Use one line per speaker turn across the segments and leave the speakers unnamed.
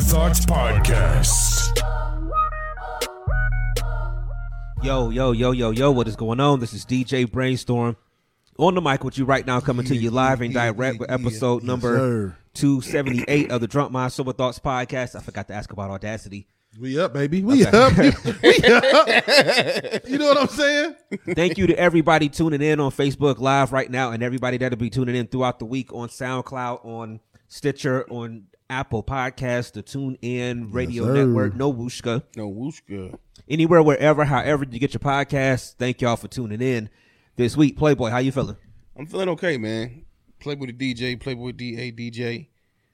Thoughts Podcast.
Yo, yo, yo, yo, yo, what is going on? This is DJ Brainstorm on the mic with you right now, coming to you live and direct with episode number
sir.
278 of the Drunk Mind Sober Thoughts podcast. I forgot to ask about Audacity.
We up, baby. We up. we up. You know what I'm saying?
Thank you to everybody tuning in on Facebook Live right now and everybody that'll be tuning in throughout the week on SoundCloud, on Stitcher, on Apple Podcasts, the Tune In Radio
sir.
Network, No Wooshka.
No whooshka.
Anywhere, wherever, however you get your podcast. Thank y'all for tuning in this week. Playboy, how you feeling?
I'm feeling okay, man. Playboy the DJ, Playboy DA DJ.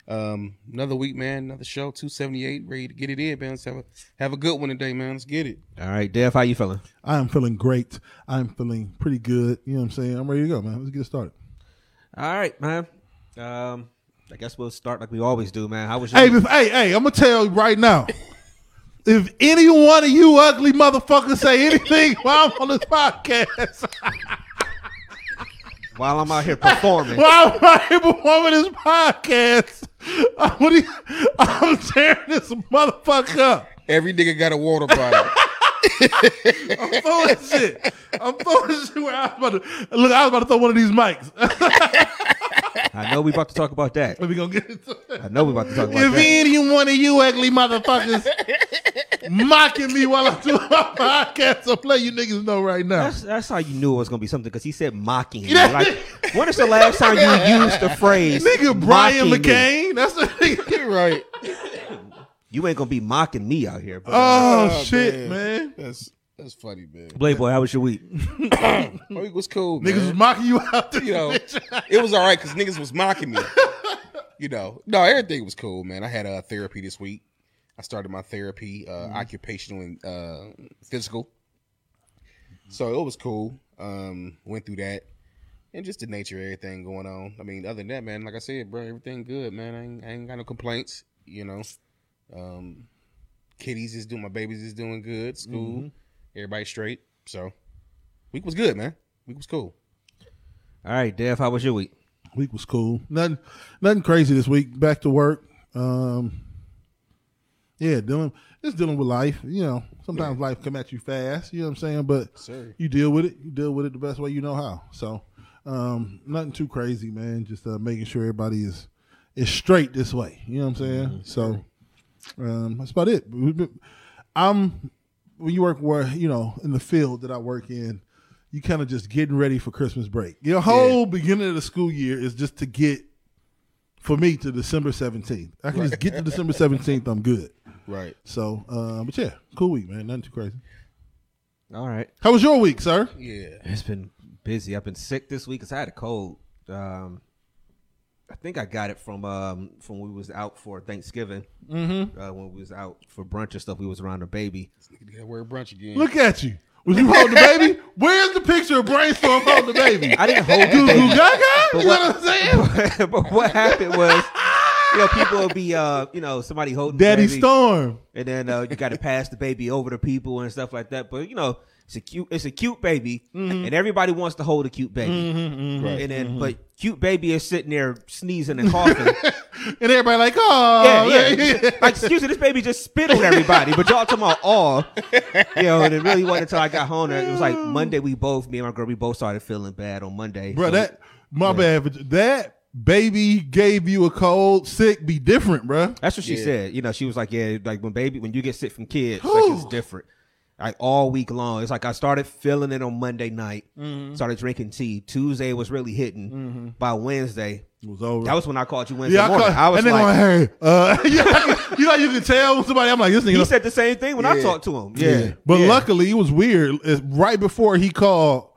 Um, another week, man. Another show, 278. Ready to get it in, man. Let's have a have a good one today, man. Let's get it.
All right, Dev, how you feeling?
I am feeling great. I'm feeling pretty good. You know what I'm saying? I'm ready to go, man. Let's get started.
All right, man. Um, I guess we'll start like we always do, man. How was your
Hey,
week?
hey, hey, I'm gonna tell you right now. If any one of you ugly motherfuckers say anything while I'm on this podcast,
while I'm out here performing?
while I'm out here performing this podcast, I'm, gonna- I'm tearing this motherfucker up.
Every nigga got a water bottle.
I'm throwing shit. I'm throwing shit where I was about to look. I was about to throw one of these mics.
I know we about to talk about that.
Let me go get into it.
I know we about to talk about that.
If any one of you ugly motherfuckers mocking me while I'm doing my podcast, I'll play you niggas know right now.
That's, that's how you knew it was gonna be something because he said mocking. you. Like, when is the last time you used the phrase
Nigga Brian
mocking me?
McCain. That's the nigga.
right.
You ain't gonna be mocking me out here. But,
Oh,
Oh,
shit, man.
That's that's funny, man.
Blade boy, how was your week?
My week was cool, man.
Niggas was mocking you out there.
you know, it was all right because niggas was mocking me. You know, no, everything was cool, man. I had uh, therapy this week. I started my therapy, uh,
Mm-hmm.
occupational and uh, physical. So it was cool. Um, went through that, and just the nature of everything going on. I mean, other than that, man, like I said, bro, everything good, man. I ain't, I ain't got no complaints. You know, um, kitties is doing, my babies is doing good. School,
Mm-hmm.
everybody straight. So week was good, man. Week was cool.
All right, Dev, how was your week?
Week was cool. Nothing, nothing crazy this week. Back to work. Um, yeah, dealing just dealing with life. You know, sometimes life come at you fast. You know what I'm saying? But
Sir.
you deal with it. You deal with it the best way you know how. So, um, nothing too crazy, man. Just uh, making sure everybody is is straight this way. You know what I'm saying? So, um, that's about it. I'm when you work where you know in the field that I work in, you kind of just getting ready for Christmas break. Your whole beginning of the school year is just to get for me to December 17th. I can just get to December 17th. I'm good.
Right.
So, uh, but yeah, cool week, man. Nothing too crazy.
All right.
How was your week, sir?
Yeah.
It's been busy. I've been sick this week because I had a cold. Um, I think I got it from um from when we was out for Thanksgiving. Mm-hmm. Uh, when we was out for brunch and stuff, we was around the baby.
You gotta wear brunch again.
Look at you. Was you holding the baby? Where's the picture of brainstorm holding the baby?
I didn't hold the baby.
goo gaga?
But
You know
what-
what I'm saying?
but what happened was you know, people will be, uh, you know, somebody holding
Daddy
the baby,
Storm.
and then uh, you got to pass the baby over to people and stuff like that. But you know, it's a cute, it's a cute baby,
Mm-hmm.
and everybody wants to hold a cute baby. Mm-hmm, mm-hmm. And then, mm-hmm. but cute baby is sitting there sneezing and coughing.
And everybody like, oh,
yeah, yeah. like, excuse me, this baby just spit on everybody. But y'all talking about all, you know, and it really wasn't until I got home. It was like Monday. We both, me and my girl, we both started feeling bad on Monday.
Bro,
So-
that my bad. That baby gave you a cold, sick, be different, bro.
That's what she said. You know, she was like, "Yeah, like when baby, when you get sick from kids, like it's different. Like all week long, it's like I started feeling it on Monday night.
Mm-hmm.
Started drinking tea. Tuesday was really hitting. By Wednesday,
It was over.
that was when I called you Wednesday
yeah, I,
morning.
call,
I was
and then
like,
going, hey, uh, you, know, you can tell somebody. I'm like, this nigga.
he said the same thing when I talked to him. Yeah,
But
Yeah.
luckily, it was weird. It's right before he called,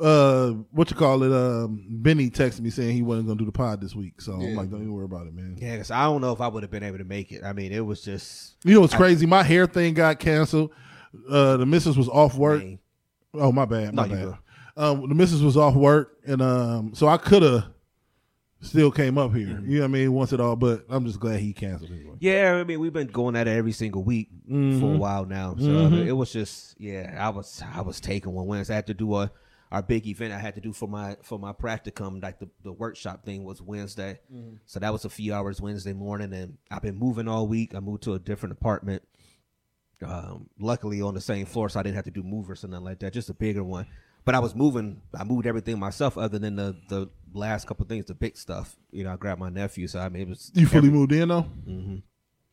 uh, what you call it? Um, Benny texted me saying he wasn't gonna do the pod this week. So I'm like, don't even worry about it, man.
Yeah, cause I don't know if I would have been able to make it. I mean, it was just
You know what's crazy? My hair thing got canceled. Uh, the missus was off work.
Man.
Oh my bad, my
No,
bad. Um, the missus was off work, and um, so I could have still came up here.
Mm-hmm.
You know what I mean? Once it all, but I'm just glad he canceled anyway.
Yeah, I mean, we've been going at it every single week
Mm-hmm.
for a while now. So I mean, it was just, yeah, I was, I was taking one Wednesday. I had to do a our big event I had to do for my for my practicum, like the, the workshop thing was Wednesday.
Mm-hmm.
So that was a few hours Wednesday morning, and I've been moving all week. I moved to a different apartment. Um, luckily on the same floor, so I didn't have to do movers or nothing like that. Just a bigger one. But I was moving. I moved everything myself, other than the the last couple things, the big stuff. You know, I grabbed my nephew, so I mean, it was
You fully
every-
moved in though.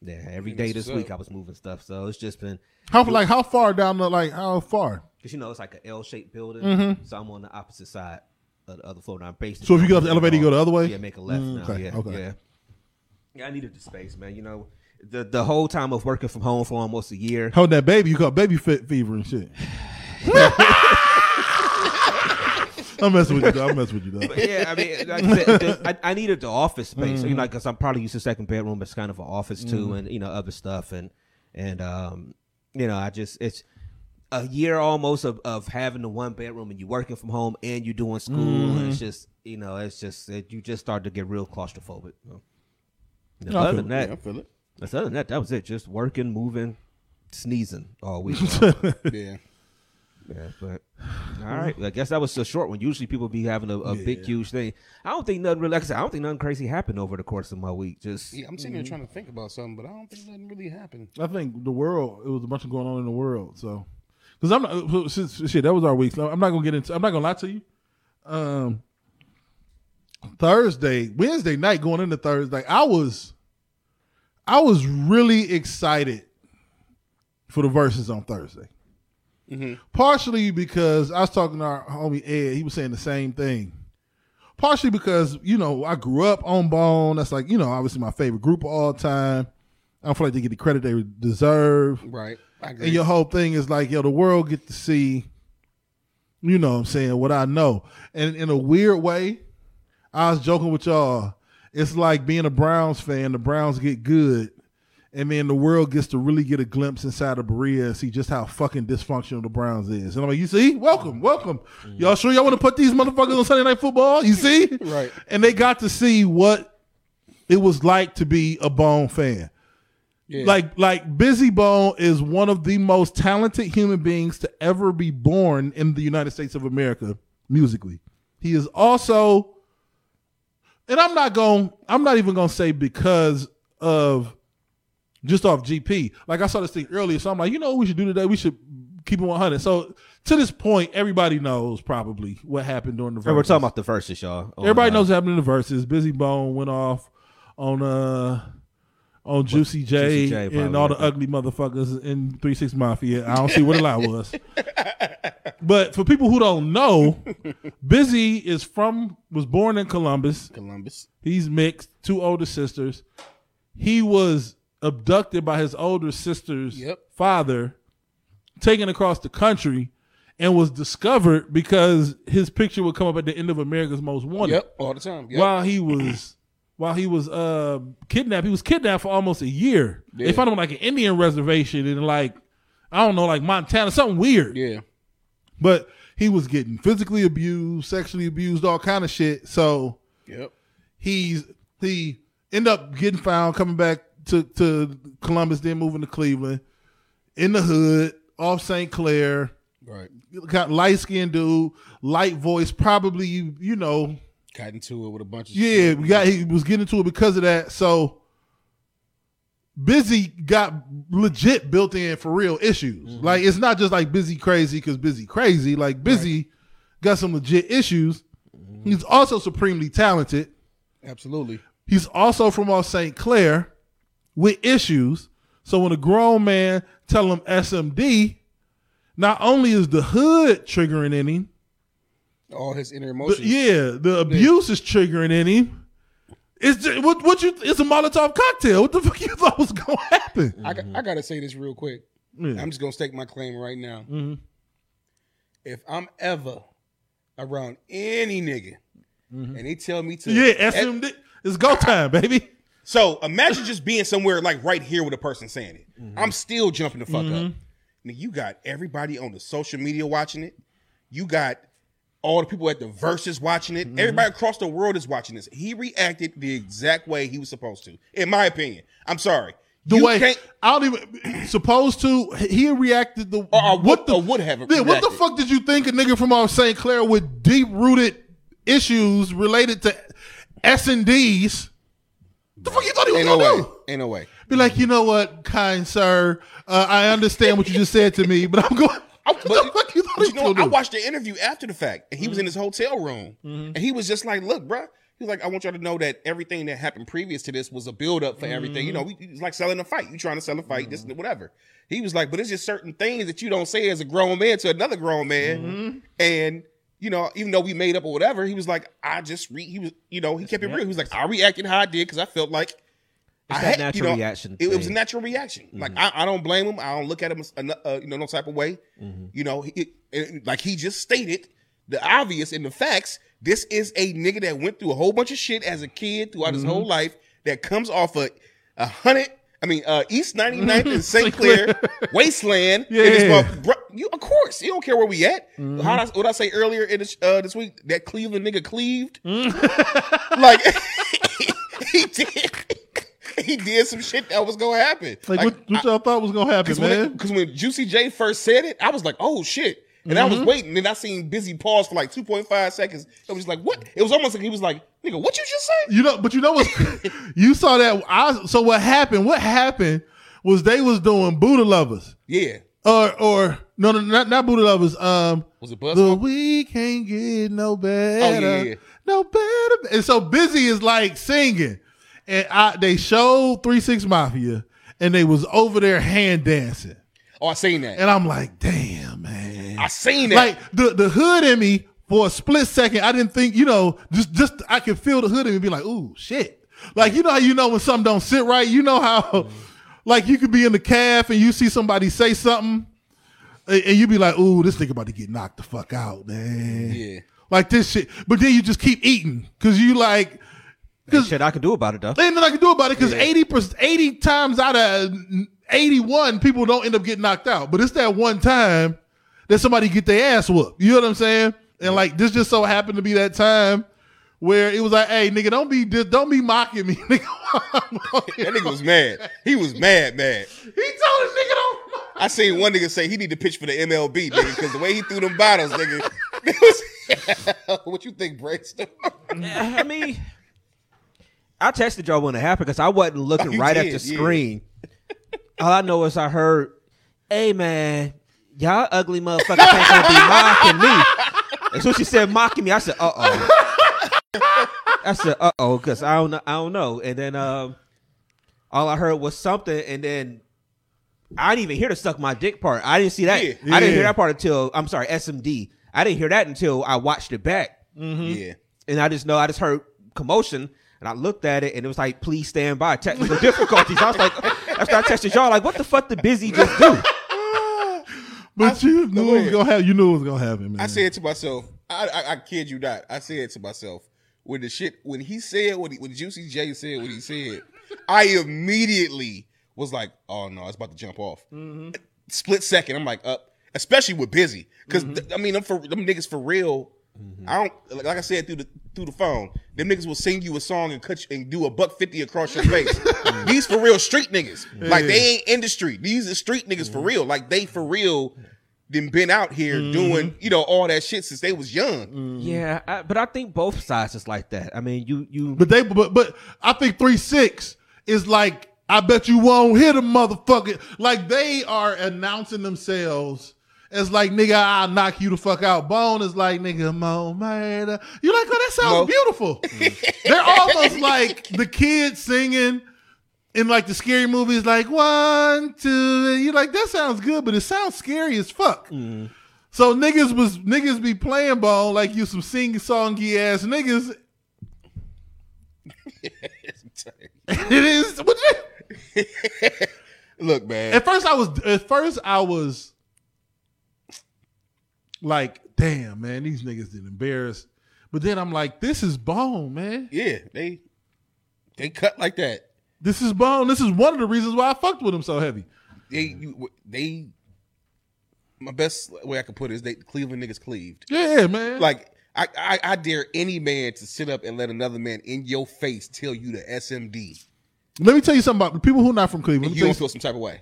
yeah, every day this week
up.
I was moving stuff, so it's just been
How like how far down the like how far?
because you know it's like an L-shaped building, so I'm on the opposite side of the other floor. Now I'm based.
So if you go up the elevator, you go the other way?
Yeah, make a left
Mm,
now.
okay,
yeah,
okay.
yeah. Yeah, I needed the space, man. You know, the the whole time of working from home for almost a year.
Hold that baby, you got baby fit fever and shit. I'm messing with you. Though. I'm messing with you though.
But yeah, I mean, like I, said, the- I, I needed the office space. You know, mm-hmm. because I'm probably used to second bedroom as kind of an office too, mm-hmm. and you know other stuff, and and um, you know, I just it's a year almost of, of having the one bedroom and you working from home and you doing school, and it's mm-hmm. just you know, it's just it, you just start to get real claustrophobic. You know? Other than that,
I feel it.
That's other than that, that was it. Just working, moving, sneezing all week.
Yeah.
Yeah, but all right. I guess that was a short one. Usually people be having a, a big, huge thing. I don't think nothing really. Like I said, I don't think nothing crazy happened over the course of my week. Just
Yeah, I'm sitting here trying to think about something, but I don't think nothing really happened.
I think the world. It was a bunch of going on in the world. So, because I'm not since, shit. That was our week. So I'm not gonna get into. I'm not gonna lie to you. Um, Thursday, Wednesday night, going into Thursday, I was, I was really excited for the verses on Thursday. Mm-hmm. Partially because I was talking to our homie Ed. He was saying the same thing. Partially because you know I grew up on Bone. That's like you know obviously my favorite group of all time. I don't feel like they get the credit they deserve.
Right. I agree.
And your whole thing is like, yo, the world get to see, you know what I'm saying, what I know. And in a weird way, I was joking with y'all. It's like being a Browns fan, the Browns get good, and then the world gets to really get a glimpse inside of Berea and see just how fucking dysfunctional the Browns is. And I'm like, you see? Welcome, welcome. Mm. Y'all sure y'all want to put these motherfuckers on Sunday Night Football? You see?
Right.
And they got to see what it was like to be a Bone fan.
Yeah.
Like like Bizzy Bone is one of the most talented human beings to ever be born in the United States of America musically. He is also and I'm not going I'm not even going to say because of just off GP. Like I saw this thing earlier so I'm like, you know what we should do today? We should keep it 100. So to this point everybody knows probably what happened during the
And we're talking about the verses, y'all.
Everybody
uh,
knows what happened in the verses. Bizzy Bone went off on uh on Juicy J,
Juicy J,
and all the ugly motherfuckers in Three Six Mafia. I don't see what the lie was. But for people who don't know, Bizzy is from was born in Columbus.
Columbus.
He's mixed, two older sisters. He was abducted by his older sister's
Yep.
father, taken across the country, and was discovered because his picture would come up at the end of America's Most Wanted.
Yep. All the time. Yep.
While he was while he was uh kidnapped, he was kidnapped for almost a year. They found him on like an Indian reservation in like I don't know, like Montana, something weird.
Yeah.
But he was getting physically abused, sexually abused, all kind of shit. So
Yep.
he's he end up getting found, coming back to to Columbus, then moving to Cleveland, in the hood, off St. Clair.
Right.
Got light skinned dude, light voice, probably you you know
Got into it with a bunch of
yeah,
shit.
we got he was getting into it because of that. So Bizzy got legit built in for real issues.
Mm-hmm.
Like it's not just like Bizzy crazy because Bizzy crazy. Like Bizzy got some legit issues.
Mm-hmm.
He's also supremely talented.
Absolutely.
He's also from off St. Clair with issues. So when a grown man tell him SMD, not only is the hood triggering in him,
All his inner
the-
emotions.
yeah, the abuse is triggering in him. It's just, what what you it's a Molotov cocktail. What the fuck you thought was gonna happen?
I, got, I gotta say this real quick.
Yeah.
I'm just gonna stake my claim right now.
Mhm.
If I'm ever around any nigga mm-hmm. and they tell me to
Yeah, SMD. It's go time, baby.
So imagine just being somewhere like right here with a person saying it. Mm-hmm. I'm still jumping the fuck up. Mm-hmm. Nigga, you got everybody on the social media watching it. You got all the people at the verses watching it. Everybody across the world is watching this. He reacted the exact way he was supposed to, in my opinion. I'm sorry.
The
You
way
can't-
I don't even supposed to. He reacted the
Or- or
what the
or would have
Yeah, what the fuck did you think a nigga from off St. Clair with deep rooted issues related to S and D's? The fuck you thought he was
Ain't no
gonna
way.
do?
Ain't no way.
Be like, you know what, kind sir, uh, I understand what you just said to me, but I'm going. Fuck you thought he
you know. I watched the interview after the fact, and he was in his hotel room,
Mm-hmm.
and he was just like, "Look, bruh. He was like, I want y'all to know that everything that happened previous to this was a build up for everything. You know,
Mm-hmm.
we, it's like selling a fight. You trying to sell a fight, this whatever. He was like, but it's just certain things that you don't say as a grown man to another grown man,
Mm-hmm.
and you know, even though we made up or whatever, he was like, I just re. He was, you know, he kept it real. He was like, I reacted how I did because I felt like. I
that natural reaction
It, it was a natural reaction. Like I, I don't blame him. I don't look at him, uh, you know, no type of way. You know, he, it- like he just stated the obvious and the facts. This is a nigga that went through a whole bunch of shit as a kid throughout his whole life. That comes off a a hundred. I mean, uh, East 99th and St. Clair wasteland.
Yeah.
This bro, you, of course, you don't care where we at. How I, what I say earlier in this, uh, this week? That Cleveland nigga cleaved. like he did. He did some shit that was gonna happen.
Like, what, what y'all thought was gonna happen, man?
Because when, when Juicy J first said it, I was like, oh shit. And I was
Mm-hmm.
waiting, and I seen Bizzy pause for like 2.5 seconds. It was like, what? It was almost like he was like, nigga, what you just say?
You know, but you know what? you saw that. I so what happened? What happened was they was doing Buddha lovers,
Yeah.
or or no, no, not not Buddha lovers. Um,
Was it Buzz?
the we can't get no better,
Oh, yeah, yeah.
no better. And so Bizzy is like singing, and I they showed Three Six Mafia, and they was over there hand dancing,
Oh, I seen that.
and I'm like, damn man,
I seen that.
like the the hood in me for a split second. I didn't think you know just just I could feel the hood in me be like, ooh shit. Like you know how you know when something don't sit right. You know how like you could be in the calf and you see somebody say something and, and you be like, ooh, this nigga about to get knocked the fuck out, man.
Yeah.
Like this shit. But then you just keep eating because you like.
Ain't shit I can do about it though.
Ain't nothing I can do about it because 80 percent, 80 times out of 81, people don't end up getting knocked out. But it's that one time that somebody get their ass whooped. You know what I'm saying? And like this just so happened to be that time where it was like, hey, nigga, don't be don't be mocking me, nigga.
that nigga was mad. He was mad, mad.
He told his nigga don't.
I seen one nigga say he need to pitch for the MLB, nigga, because the way he threw them bottles, nigga. was- what you think, Braxton?
I mean, I texted y'all when it happened because I wasn't looking
Oh, you
right at the
yeah.
screen. All I know is I heard, "Hey man, y'all ugly motherfuckers ain't gonna be mocking me." And so she said mocking me. I said, "Uh oh." I said, "Uh oh," because I don't know. I don't know. And then um, all I heard was something, and then I didn't even hear the suck my dick part. I didn't see that.
Yeah.
I didn't hear that part until I'm sorry, SMD. I didn't hear that until I watched it back
Yeah.
and I just know I just heard commotion, and I looked at it, and it was like, "Please stand by." Technical difficulties. I was like, after I texted y'all, like, "What the fuck did Bizzy just do?"
But you knew
go
it was gonna happen. You knew it was gonna happen, man.
I said to myself, I, I, I kid you not. I said to myself when the shit when he said what he, when Juicy J said what he said, I immediately was like, oh no, it's about to jump off. Mm-hmm. Split second, I'm like up, especially with Bizzy because mm-hmm. I mean, them for them niggas for real Mm-hmm. I don't like, like I said through the through the phone. Them niggas will sing you a song and cut you, and do a buck fifty across your face. These for real street niggas. Like they ain't industry. These are street niggas for mm-hmm. real. Like they for real. Then been out here mm-hmm. doing you know all that shit since they was young.
Yeah, I, but I think both sides is like that. I mean, you you
But they but but I think three six is like I bet you won't hit a motherfucker. Like they are announcing themselves as like nigga I'll knock you the fuck out. Bone is like nigga mo murder. You like oh that sounds
Mo-
beautiful. They're almost like the kids singing in like the scary movies like one two. and You're like that sounds good, but it sounds scary as fuck. Mm. So niggas was niggas be playing bone like you some sing songy ass niggas. it is. What you-
Look, man.
At first, I was. At first, I was like, "Damn, man, these niggas did embarrass." But then I'm like, "This is bone, man.
yeah, they they cut like that.
This is bone. This is one of the reasons why I fucked with them so heavy."
They you, they. My best way I could put it is they Cleveland niggas cleaved.
Yeah, man.
Like I, I I dare any man to sit up and let another man in your face tell you the SMD,
let me tell you something about the people who are not from Cleveland.
and you don't feel some type of way.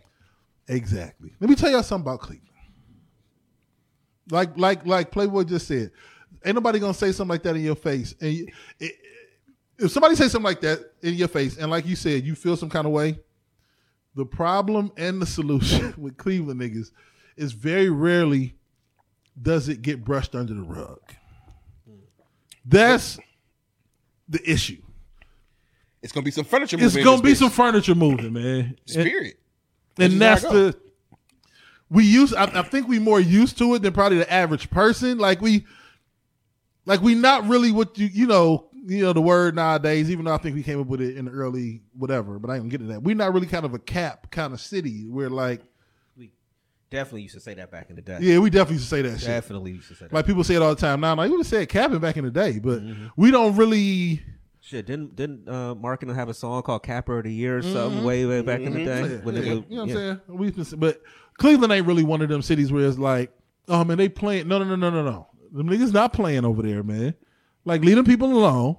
Exactly. Let me tell y'all something about Cleveland. Like like like Playboy just said, ain't nobody gonna say something like that in your face. And you, it, if somebody says something like that in your face, and like you said, you feel some kind of way, the problem and the solution with Cleveland niggas is very rarely does it get brushed under the rug. That's the issue.
It's gonna be some furniture.
It's gonna be some furniture moving, man.
Spirit.
and
That's
that's the we use I, I think we more used to it than probably the average person like we like we not really what you you know you know the word nowadays even though i think we came up with it in the early whatever but i ain't gonna get to that we're not really kind of a cap kind of city where like
we definitely used to say that back in the day.
yeah we definitely used to say that shit
definitely used to say that.
like people say it all the time now like we would have said capping back in the day but mm-hmm. we don't really
Shit, didn't didn't uh, Markin have a song called "Capper of the Year" or something mm-hmm. way way back in the mm-hmm. day?
Yeah, yeah,
was-
you know what
yeah.
I'm saying? We can, but Cleveland ain't really one of them cities where it's like, oh man, they playing. No, no, no, no, no, no. Them niggas not playing over there, man. Like leave them people alone,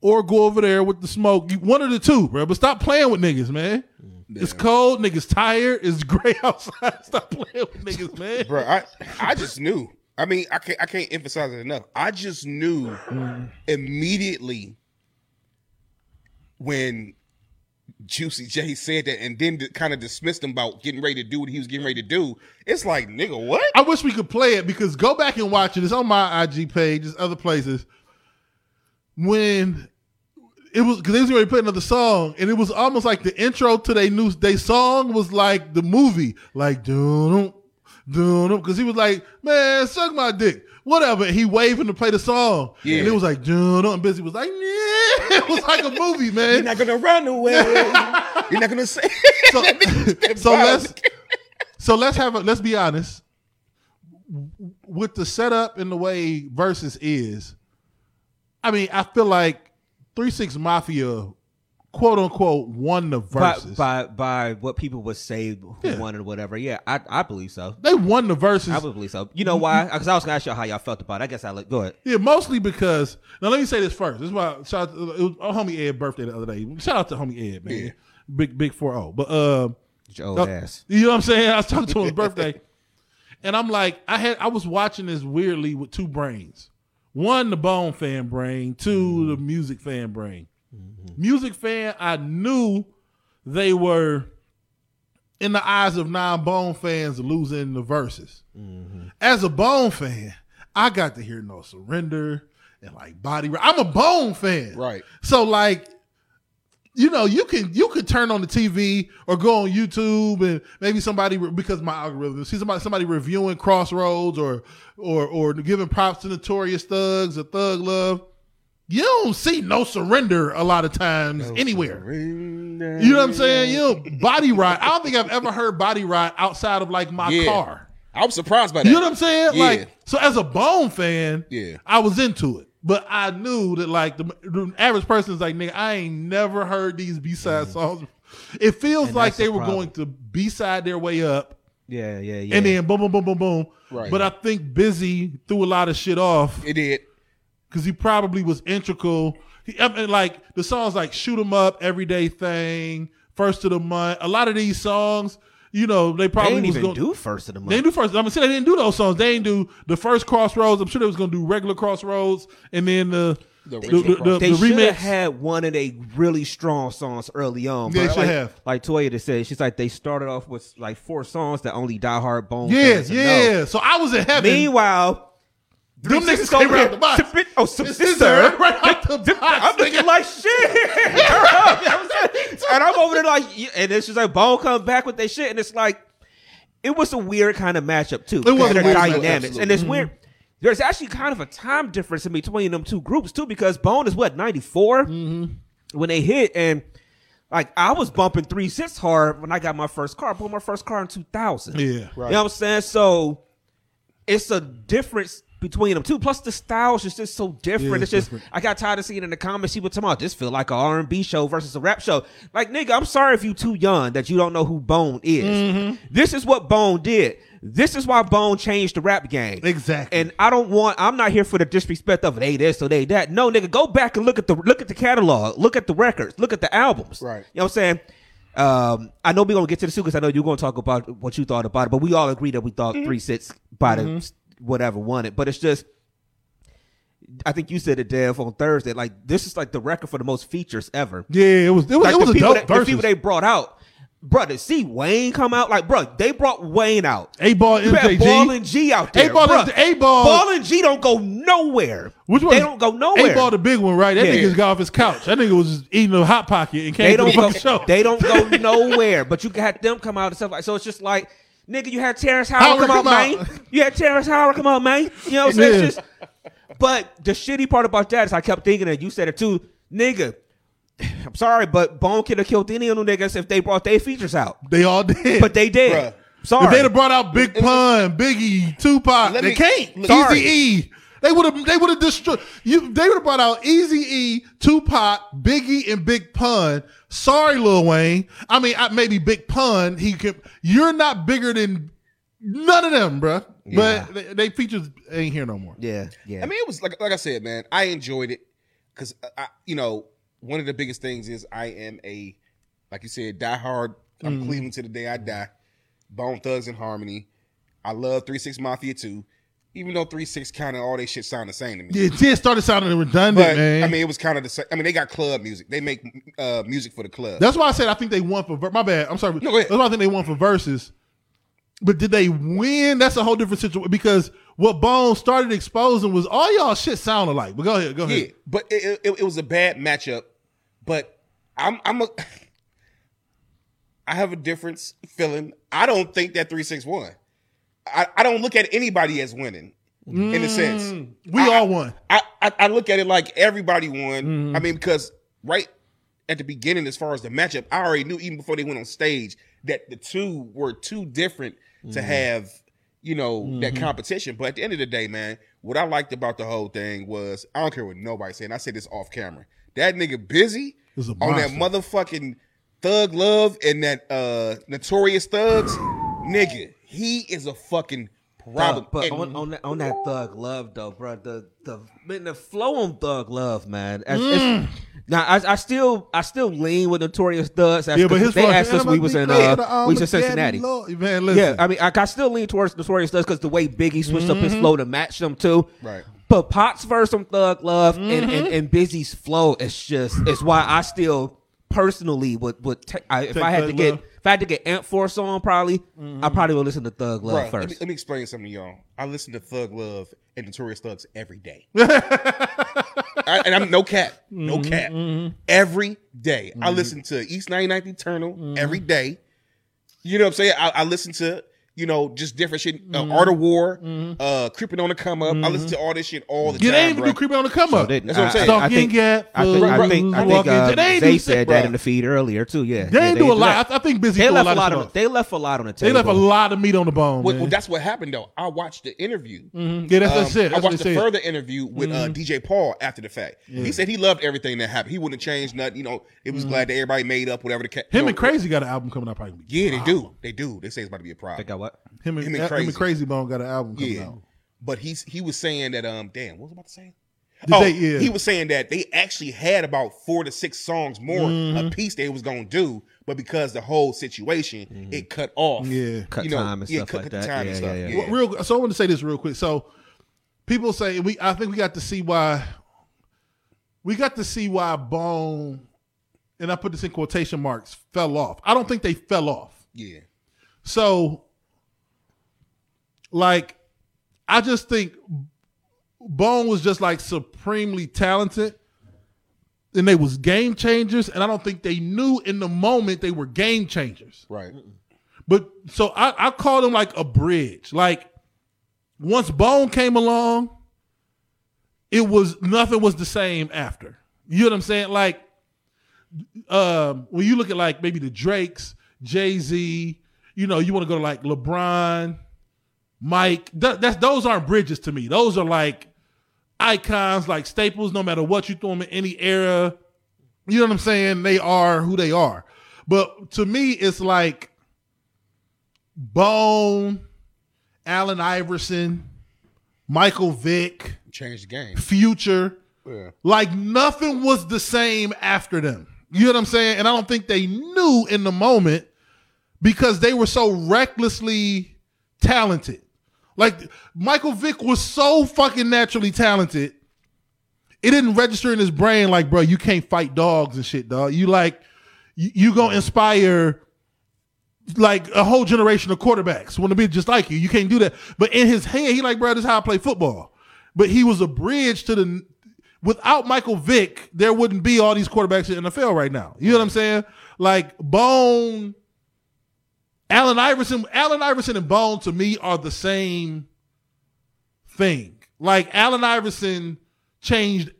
or go over there with the smoke. You, one of the two, bro. But stop playing with niggas, man. It's cold. Niggas tired. It's gray outside. Stop playing with niggas, man.
bro. I I just knew. I mean, I can't I can't emphasize it enough. I just knew mm. immediately when Juicy J said that, and then kind of dismissed him about getting ready to do what he was getting ready to do. It's like, nigga, what?
I wish we could play it because go back and watch it. It's on my IG page, it's other places. When it was because they was ready to another song, and it was almost like the intro to their new they song was like the movie, like dun dun because he was like, man, suck my dick, whatever. He waving to play the song,
Yeah.
and it was like dun and Bizzy was like, yeah, it was like a movie, man.
You're not gonna run away. You're not gonna say.
so, so let's so let's have a let's be honest with the setup and the way versus is i mean i feel like 3-6 mafia quote unquote won the
by,
verses
by by what people would say who
Yeah.
won or whatever. Yeah, I I believe so.
they won the verses
I believe so. You know why? Because I was gonna ask y'all how y'all felt about it. I guess I look good.
yeah mostly because now let me say this first this is why shout out to, it was homie ed birthday the other day shout out to homie ed man
Yeah.
big big 4-0 but uh
Your old
Oh,
ass.
You know what I'm saying? I was talking to him his birthday, and I'm like, I had I was watching this weirdly with two brains. One, the Bone fan brain. 2 the music fan brain. Music fan, I knew they were in the eyes of non-Bone fans losing the verses. Mm-hmm. As a Bone fan, I got to hear No Surrender and like Body. I'm a Bone fan,
Right.
So like you know, you can you could turn on the TV or go on YouTube and maybe somebody because my algorithm see somebody somebody reviewing Crossroads or or or giving props to Notorious Thugs or Thug Love. You don't see no surrender a lot of times anywhere. You know what I'm saying? You know, body ride. I don't think I've ever heard body ride outside of like my
Yeah.
car.
I was surprised by that.
You know what I'm saying?
Yeah.
Like, so as a Bone fan,
Yeah.
I was into it. But I knew that like the, the average person is like, nigga, I ain't never heard these B side mm. songs. It feels
And
like they
the
were
problem.
going to B side their way up
Yeah, yeah, yeah.
and then boom, boom, boom, boom, boom.
Right.
But I think Bizzy threw a lot of shit off
It did.
Because he probably was integral. He, I mean, like the songs like "Shoot 'Em Up," "Everyday Thing," "First of the Month." A lot of these songs, you know, they
they
probably
didn't
was
even
going.
do first of the month.
They didn't do first. I'm gonna say they didn't do those songs. They didn't do the first Crossroads. I'm sure they was gonna do regular Crossroads, and then the
The
the, the, the,
they
the
should
remix.
have had one of they really strong songs early on.
They
but
should
like,
have.
Like Toya just said, she's like they started off with like four songs that only Die Hard Bone.
yeah,
fans know.
yeah. So I was in heaven.
Meanwhile,
Them niggas came out the box.
submit- Oh, sister,
right out the box.
I'm looking like shit. and I'm over there like, and it's just like Bone come back with their shit, and it's like, it was a weird kind of matchup too.
It was
because
a weird
their dynamics, and it's weird. There's actually kind of a time difference in between them two groups too, because Bone is what 94 mm-hmm. when they hit, and like I was bumping three six hard when I got my first car. I bought my first car in 2000.
Yeah.
You know what I'm saying? So it's a difference between them too. Plus the styles is just so different.
Yeah,
it's
it's
just I got tired of seeing in the comments people talking about this feel like r and B show versus a rap show. Like nigga, I'm sorry if you too young that you don't know who Bone is.
Mm-hmm.
This is what Bone did. This is why Bone changed the rap game.
Exactly.
And I don't want. I'm not here for the disrespect of they this or they that. No, nigga, go back and look at the look at the catalog, look at the records, look at the albums.
Right.
You know what I'm saying? Um, I know we're gonna get to the suit because I know you're gonna talk about what you thought about it, but we all agree that we thought three six by the whatever it. But it's just I think you said it, Dev, on Thursday. Like this is like the record for the most features ever.
Yeah, it was. It was,
Like
it was
the
a
people
dope
that, the people they brought out. Bro, to see Wayne come out, like, bro, they brought Wayne out. 8Ball,
MJG.
Ball and G out there.
A-Ball
bruh.
and- A-Ball-
Ball and G don't go nowhere.
Which one?
They don't go nowhere.
8Ball, the big one, right? That
Yeah.
nigga got off his couch. That nigga was eating a hot pocket and came
They
to
don't
the
go.
show.
They don't go nowhere. But you had them come out and stuff like. So it's just like, nigga, you had Terrence Howard,
Howard
come,
come
out,
out.
man. You had Terrence Howard come out, man. You know what I'm saying? Just. But the shitty part about that is I kept thinking that you said it too, nigga. I'm sorry, but Bone could have killed any of them niggas if they brought their features out.
They all did.
But they did.
Bruh.
Sorry.
If they'd have brought out Big Pun, Biggie, Tupac,
Let
they
me-
can't.
look-
Easy
Sorry.
E. They would have. They would have destroyed. You. They would have brought out Easy E, Tupac, Biggie, and Big Pun. Sorry, Lil Wayne. I mean, I, maybe Big Pun. He can. You're not bigger than none of them, bruh.
Yeah.
But they, they features ain't here no more.
yeah, yeah.
I mean, it was like like I said, man. I enjoyed it because I, you know, one of the biggest things is I am a, like you said, die hard. I'm mm. Cleveland to the day I die. Bone Thugs and Harmony. I love Three Six Mafia too, even though Three Six kind of all they shit sound the same to me.
Yeah, it did started sounding redundant,
But
man.
I mean, it was kind of the same. I mean, they got club music. They make uh, music for the club.
That's why I said I think they won for. ver- My bad. I'm sorry.
No.
That's why I think they won for verses. But did they win? That's a whole different situation because what Bone started exposing was all y'all shit sound alike. But go ahead, go
Yeah,
ahead.
but it, it, it was a bad matchup. But I'm I'm a I have a difference feeling. I don't think that three six won. I, I don't look at anybody as winning in a sense.
Mm, We
I-
all won.
I, I I look at it like everybody won.
Mm-hmm.
I mean, because right at the beginning, as far as the matchup, I already knew even before they went on stage that the two were too different
Mm-hmm.
to have, you know, that competition. But at the end of the day, man, what I liked about the whole thing was I don't care what nobody's saying. I said this off camera. That nigga
Bizzy
on that motherfucking thug love and that uh notorious thugs, nigga. He is a fucking problem.
But
And-
on, on that on that thug love though, bro, the the man, the flow on thug love, man. As-
Mm.
it's- now I, I still I still lean with notorious thugs. That's
Yeah, but
'cause
his
they
fucking-
asked us we was in uh, we was in Cincinnati.
Man.
Yeah, I mean I, I still lean towards notorious thugs because the way Biggie switched up his flow to match them too.
Right.
But Pac's verse on Thug Love and, and and Bizzy's flow is just it's why I still personally would would ta- I, if
Take
I had to get
Love.
If I had to get Ant Force on probably I probably would listen to Thug Love
Bruh,
first.
Let me, let me explain something to y'all. I listen to Thug Love and Notorious Thugs every day. I, and I'm no cap, no
Mm-hmm,
cap. Every day. I listen to East 99th Eternal
Mm-hmm.
every day. You know what I'm saying? I, I listen to, you know, just different shit. Uh,
Mm-hmm.
Art of War, uh, Creeping on the Come Up. I listen to all this shit all the
Yeah,
time.
they ain't even
bruh.
do creeping on the come up.
didn't.
That's what I'm saying.
I, I
Stalking
think,
Gap,
I think, I think, I think uh,
They
they said
shit,
that
bruh.
in the feed earlier too. Yeah,
They
Yeah,
ain't do a lot.
that.
I, I think Bizzy
They
threw
left a lot
of
They left a lot on the table.
They left a lot of meat on the bone.
Well, well, that's what happened though. I watched the interview.
yeah, that's, that's
Um,
it. That's
I watched the.
Mm-hmm.
further interview with uh, DJ Paul after the fact. He said he loved everything that happened. He wouldn't change nothing. You know, it was glad that everybody made up whatever the ca-
Mm-hmm. Him and Krayzie got an album coming out probably.
Yeah, they do. They do. They say it's about to be a problem.
They what? what?
Him and,
Him and
him and
Krayzie.
Krayzie Bone got an album coming
Yeah.
out.
But he's he was saying that um damn, what was I about to say?
Did
oh,
they- yeah.
he was saying that they actually had about four to six songs more
Mm-hmm.
a piece they was gonna do, but because the whole situation, it cut off.
Yeah.
Cut
you know,
time and
yeah,
stuff
cut,
like
cut the
that.
time
Yeah,
and
yeah,
stuff.
yeah.
Yeah.
Well, real. So I want to say this real quick. So people say we. I think we got to see why. We got to see why Bone, and I put this in quotation marks, fell off. I don't think they fell off.
yeah.
So, like, I just think Bone was just like supremely talented, and they was game changers. And I don't think they knew in the moment they were game changers.
Right.
But so I, I call them like a bridge. Like once Bone came along, it was nothing was the same after. You know what I'm saying? Like um, when you look at like maybe the Drakes, Jay Z, you know, you want to go to like LeBron, Mike. That, that's those aren't bridges to me. Those are like icons, like staples. No matter what you throw them in any era, you know what I'm saying? They are who they are. But to me, it's like Bone, Allen Iverson, Michael Vick,
changed the game.
Future.
Yeah.
Like nothing was the same after them. You know what I'm saying? And I don't think they knew in the moment because they were so recklessly talented. Like Michael Vick was so fucking naturally talented. It didn't register in his brain like, bro, you can't fight dogs and shit, dog. You like you, you gonna inspire like a whole generation of quarterbacks want to be just like you. You can't do that. But in his head, he like, bro, this is how I play football. But he was a bridge to the. Without Michael Vick, there wouldn't be all these quarterbacks in the NFL right now. You know what I'm saying? Like Bone, Allen Iverson, Allen Iverson and Bone to me are the same thing. Like Allen Iverson changed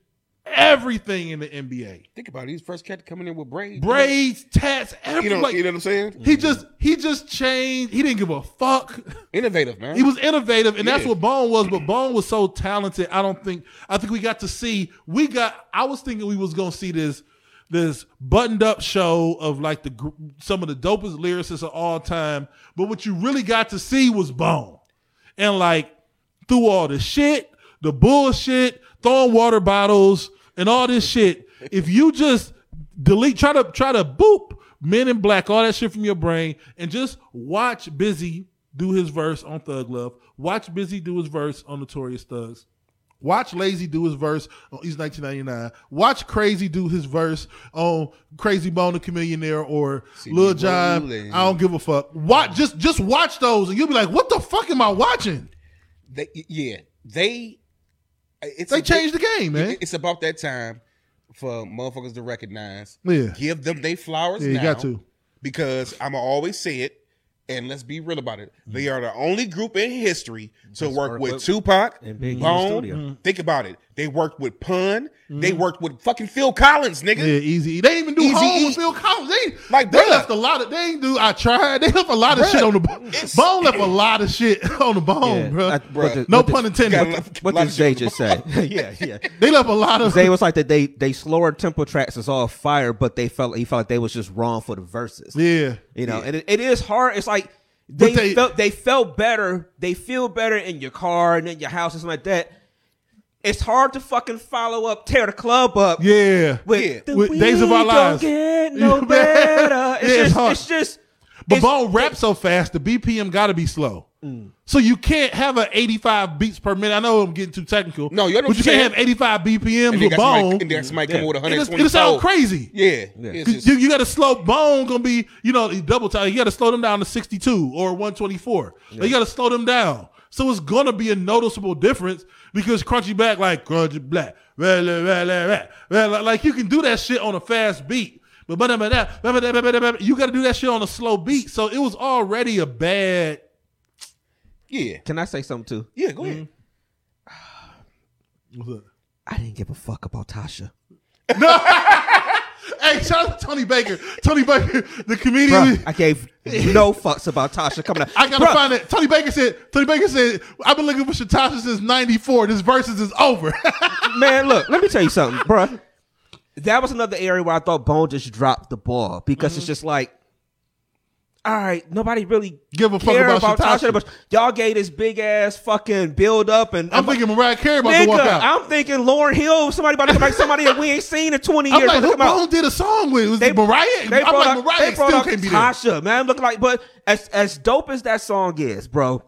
everything in the NBA.
Think about it. He's first cat coming in with braids.
Braids, tats,
You
everything.
know,
like,
you know what I'm saying?
he just he just changed. He didn't give a fuck.
Innovative, man.
He was innovative, and that's what Bone was. But Bone was so talented. I don't think. I think we got to see. We got. I was thinking we was gonna see this this buttoned up show of like the some of the dopest lyricists of all time. But what you really got to see was Bone, and like through all the shit, the bullshit, throwing water bottles, and all this shit. If you just delete, try to try to boop Men in Black, all that shit from your brain, and just watch Bizzy do his verse on Thug Love. Watch Bizzy do his verse on Notorious Thugs. Watch Layzie do his verse on East 1999. Watch Krayzie do his verse on Krayzie Bone the Chamillionaire or Lil Jon.
rollin'.
I don't give a fuck. Watch just just watch those and you'll be like, what the fuck am I watching?
They, yeah, they. It's
They changed the game, man.
It's about that time for motherfuckers to recognize.
Yeah.
Give them they flowers
Yeah, you got to.
Because I'ma always say it, and let's be real about it. They are the only group in history to work
work
with Tupac,
and Biggie in
Bone.
studio.
Mm-hmm.
Think about it. They worked with Pun. They mm-hmm. worked with fucking Phil Collins, nigga.
Yeah, easy. They didn't even do
Easy
home with Phil Collins. They,
Like,
they
bruh.
left a lot of. They ain't do. I tried. They left a lot of
Bruh,
shit on the bone. Bone left a lot of shit on the bone,
Yeah.
bro.
I-
Bruh.
the-
no
what the-
pun intended. What
left-
What did
of
Zay just say? yeah, yeah.
They left a lot of.
Zay was like that. They they slower tempo tracks is all fire, but they felt he felt like they was just wrong for the verses.
yeah.
You know, and it, it is hard. It's like they,
they-
felt they felt better. They feel better in your car and in your house and something like that. It's hard to fucking follow up, tear the club up.
Yeah.
with,
Yeah.
the
With Days of Our Lives.
Don't get no
Yeah,
better. It's
it's
just,
hard.
it's just.
But Bone rap so fast, the BPM got to be slow.
Mm.
So you can't have an 85 beats per minute. I know I'm getting too technical.
No, you
but you can't have 85 BPMs with
got somebody,
Bone.
and somebody come
Yeah.
with
It'll,
120.
it'll sound crazy.
Yeah.
Yeah.
It's just,
You, you got to slow Bone gonna be you know double time. You got to slow them down to 62 or 124. Like, you got to slow them down. So it's gonna be a noticeable difference because crunchy back like Crunchy Black, like you can do that shit on a fast beat. But but- but- but- but- but- but- but- you got to do that shit on a slow beat. So it was already a bad.
yeah.
Can I say something too?
Yeah, go ahead. Mm-hmm.
I didn't give a fuck about Tasha. No.
hey, shout out to Tony Baker. Tony Baker, the comedian.
Bruh, I gave no fucks about Tasha coming out.
I gotta
Bruh,
find it. Tony Baker said. Tony Baker said, "I've been looking for Tasha since '94. This versus is over."
man, look, let me tell you something, bruh. That was another area where I thought Bone just dropped the ball because
Mm-hmm.
it's just like all right, nobody really
Give a fuck
care
about Tasha.
but y'all gave this big ass fucking build up, and
I'm thinking Mariah Carey about to walk out.
I'm thinking Lauryn Hill, somebody about to come back, somebody that we ain't seen in 20
I'm
years.
like, who. Bone did a song with? Was
They-
it Mariah?
They
I'm like,
out,
Mariah
they brought
still can't be there.
Tasha, man. Looking like, but as as dope as that song is, bro,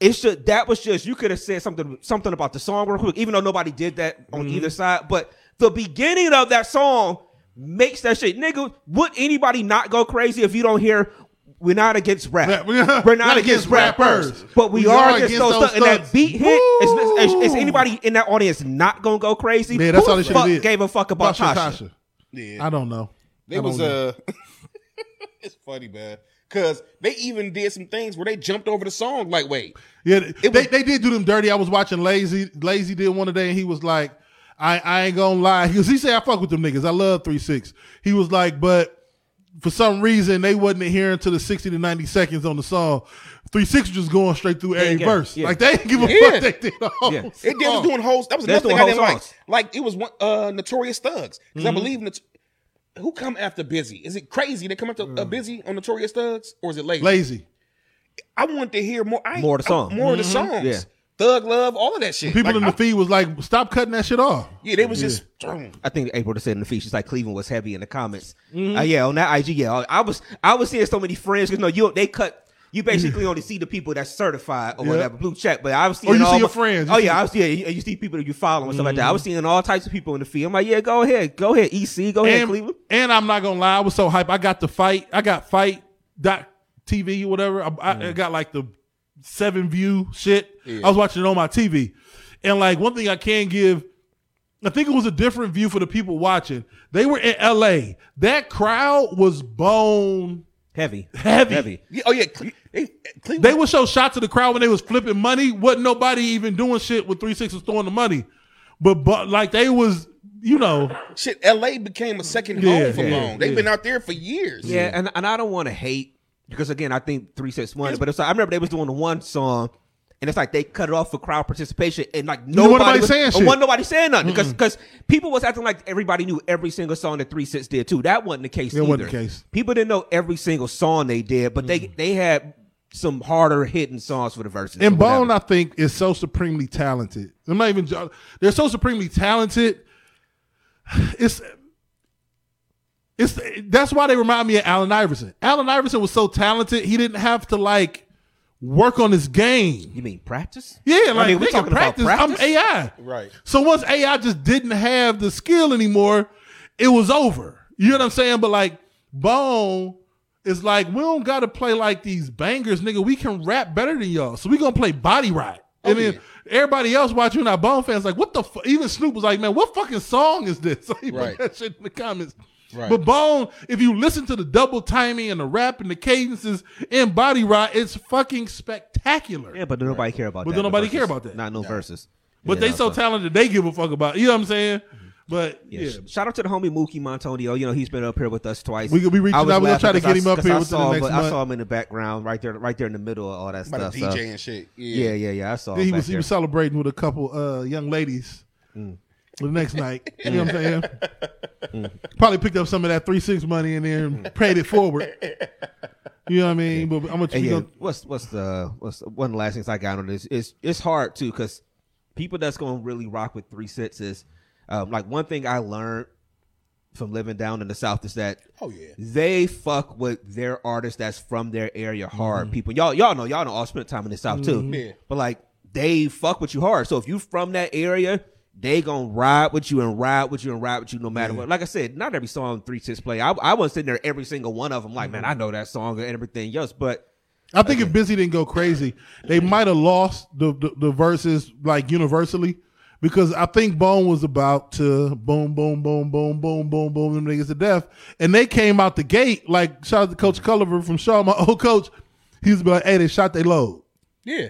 it should that was just you could have said something something about the song real quick, even though nobody did that on
Mm-hmm.
either side. But the beginning of that song makes that shit, nigga. Would anybody not go crazy if you don't hear? We're not against rap.
Yeah, we're not-
We're not against rappers, but we, are against those stunts. And that beat hit. Is, is, is
Woo!
anybody in that audience not gonna go crazy?
Yeah, that's
Who
all they
the fuck
did.
gave a fuck about
Tasha,
Tasha?
Tasha.
Yeah.
I don't know.
They
I
was
don't know.
uh it's funny, man. Cause they even did some things where they jumped over the song like, wait,
Yeah, they,
was-
they did do them dirty. I was watching Lazy. Lazy did one today, and he was like, "I I ain't gonna lie," because he said, "I fuck with them niggas. I love three six. He was like, but for some reason they wasn't adhering to the sixty to ninety seconds on the song. Three six was just going straight through every
yeah,
verse.
yeah.
Like they didn't give a
Yeah.
fuck. They did the whole
Yeah.
It, they was doing whole. That was
They
another thing I didn't
whole
like. Like it was one uh Notorious Thugs because
Mm-hmm.
I believe Not- who come after Bizzy. Is it crazy they come after uh, Bizzy on Notorious Thugs or is it Layzie?
Layzie.
I want to hear more. I,
More of the song.
I- more of the songs.
Yeah.
Thug Love, all of that shit.
People
Like,
in the
I-
feed was like, "Stop cutting that shit off."
yeah, they was just. mm.
I think April just said in the feed, she's like Cleveland was heavy in the comments.
Mm-hmm.
Uh, yeah, on that IG, yeah, I was I was seeing so many friends because no, you they cut. You basically only see the people that's certified or
Yeah.
whatever blue check, but I was seeing
you
all
see your
my-
friends. You
Oh
see-
yeah, I was yeah, you, you see people that you follow and stuff like that. I was seeing all types of people in the feed. I'm like, yeah, go ahead, go ahead, EC, go ahead,
and,
Cleveland.
and I'm not gonna lie, I was so hype. I got the fight. I got fight dot TV or whatever. I, I, I got like the seven view shit. I was watching it on my TV, and like one thing I can give, I think it was a different view for the people watching. They were in L.A. That crowd was bone
Heavy,
Heavy.
heavy.
Yeah, oh yeah, Cle- they, Cleveland.
They would show shots of the crowd when they was flipping money. Wasn't nobody even doing shit with three six throwing the money, but but like they was, you know,
shit. L.A. became a second
Yeah,
home for
yeah,
Bone. They've
yeah.
been out there for years.
Yeah, and and I don't want to hate because again, I think three six one, but it's like I remember they was doing the one song. And it's like they cut it off for crowd participation, and like nobody,
nobody
was,
saying shit.
Wasn't nobody saying nothing because because people was acting like everybody knew every single song that Three Six did too. That wasn't the case.
It wasn't the case.
People didn't know every single song they did, but they they had some harder hitting songs for the verses.
And. Bone, I think, is so supremely talented. I'm not even. jo- They're so supremely talented. It's. It's that's why they remind me of Allen Iverson. Allen Iverson was so talented, he didn't have to like work on his game.
you mean practice?
Yeah, like
I mean, we
nigga,
talking
practice,
about practice.
I'm AI.
Right.
So once AI just didn't have the skill anymore, it was over. You know what I'm saying? But like Bone is like, we don't gotta play like these bangers, nigga. We can rap better than y'all. So we gonna play Body Rott. Oh, and
Oh,
then
yeah.
everybody else watching our Bone fans like, what the fu-? even Snoop was like, man, what fucking song is this? So he put
Right.
that shit in the comments.
Right.
But Bone, if you listen to the double timing and the rap and the cadences in Body Rott, it's fucking spectacular.
Yeah, but nobody care about
But
that.
don't
no
nobody
verses.
care about that.
Not no verses.
But
Yeah,
they
no,
so talented, they give a fuck about. It. You know what I'm saying? But
Yeah.
yeah,
Shout out to the homie Mookie Montonio. You know he's been up here with us twice.
We- we reaching
I was
out. We gonna try
laughing
to get
'cause
him
I-
up
'cause
here
I
within the
saw,
next
but I
month.
saw him in the background, right there, right there in the middle of all that
About
stuff.
a
so-
DJ and shit.
Yeah,
Yeah.
yeah, yeah. I saw.
then he
him
was
back
he
there.
was celebrating with a couple uh, young ladies
Mm.
The next night. You know what I'm saying? Probably picked up some of that three six money and then paid it forward. You know what I mean? But I'm gonna,
And
we
yeah,
gonna
what's what's the what's one of the last things I got on this? It's it's hard too because people that's gonna really rock with three sets is um, like one thing I learned from living down in the south is that
Oh yeah.
they fuck with their artists that's from their area
Mm-hmm.
hard. People, y'all y'all know y'all know all spent time in the south too.
Yeah.
But like they fuck with you hard. So if you from that area, they gonna ride with you and ride with you and ride with you no matter what. Like I said, not every song three six play. I I wasn't sitting there every single one of them like, man, mm-hmm. I know that song and everything else. But
I think if Bizzy didn't go crazy, they might have lost the, the the Verzuz like universally because I think Bone was about to boom, boom, boom, boom, boom, boom, boom, them niggas to death, and they came out the gate like shout out to Coach Culliver from Shaw, my old coach. He was like, "Hey, they shot they load."
Yeah.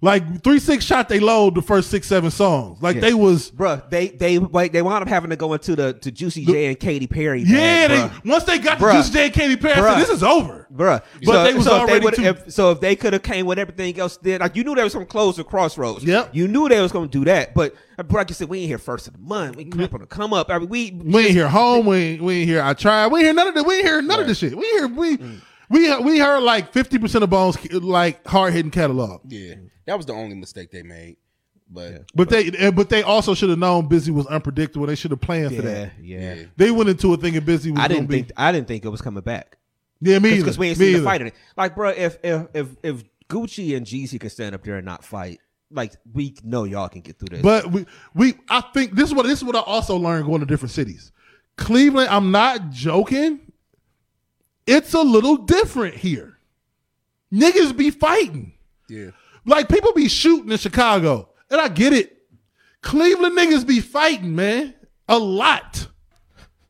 Like three six shot they load the first six seven songs. Like
Yeah.
they was
bruh, they they like they wound up having to go into the to Juicy J and Katy Perry.
yeah.
bag,
They once they got
Bruh.
to Juicy J and Katy Perry, said, "This is over."
Bruh,
But
so,
they was
so
already
if they
too-
if, so if they could have came with everything else, then like you knew there was gonna close the crossroads.
Yep.
you knew they was gonna do that. But uh, like you said, we ain't here first of the month. We come on, come up. I mean, we
We ain't hear home. We ain't, we ain't hear I tried. We ain't hear none of the. We ain't hear none of this shit. We hear we we we heard like fifty percent of Bones like hard hitting catalog,
Yeah, that was the only mistake they made. But
but they eh, but they also should have known Bizzy was unpredictable. They should have planned for that.
yeah.
yeah,
They went into it thinking Bizzy was.
I didn't
be,
think I didn't think it was coming back
Yeah, me either.
because we ain't
me
seen the
either.
fight in it. Like, bro, if if if if Gucci and Jeezy can stand up there and not fight, like we know y'all can get through this.
But we we I think this is what this is what I also learned going to different cities. Cleveland, I'm not joking. It's a little different here. Niggas be fighting.
yeah,
Like people be shooting in Chicago. And I get it. Cleveland niggas be fighting, man. A lot.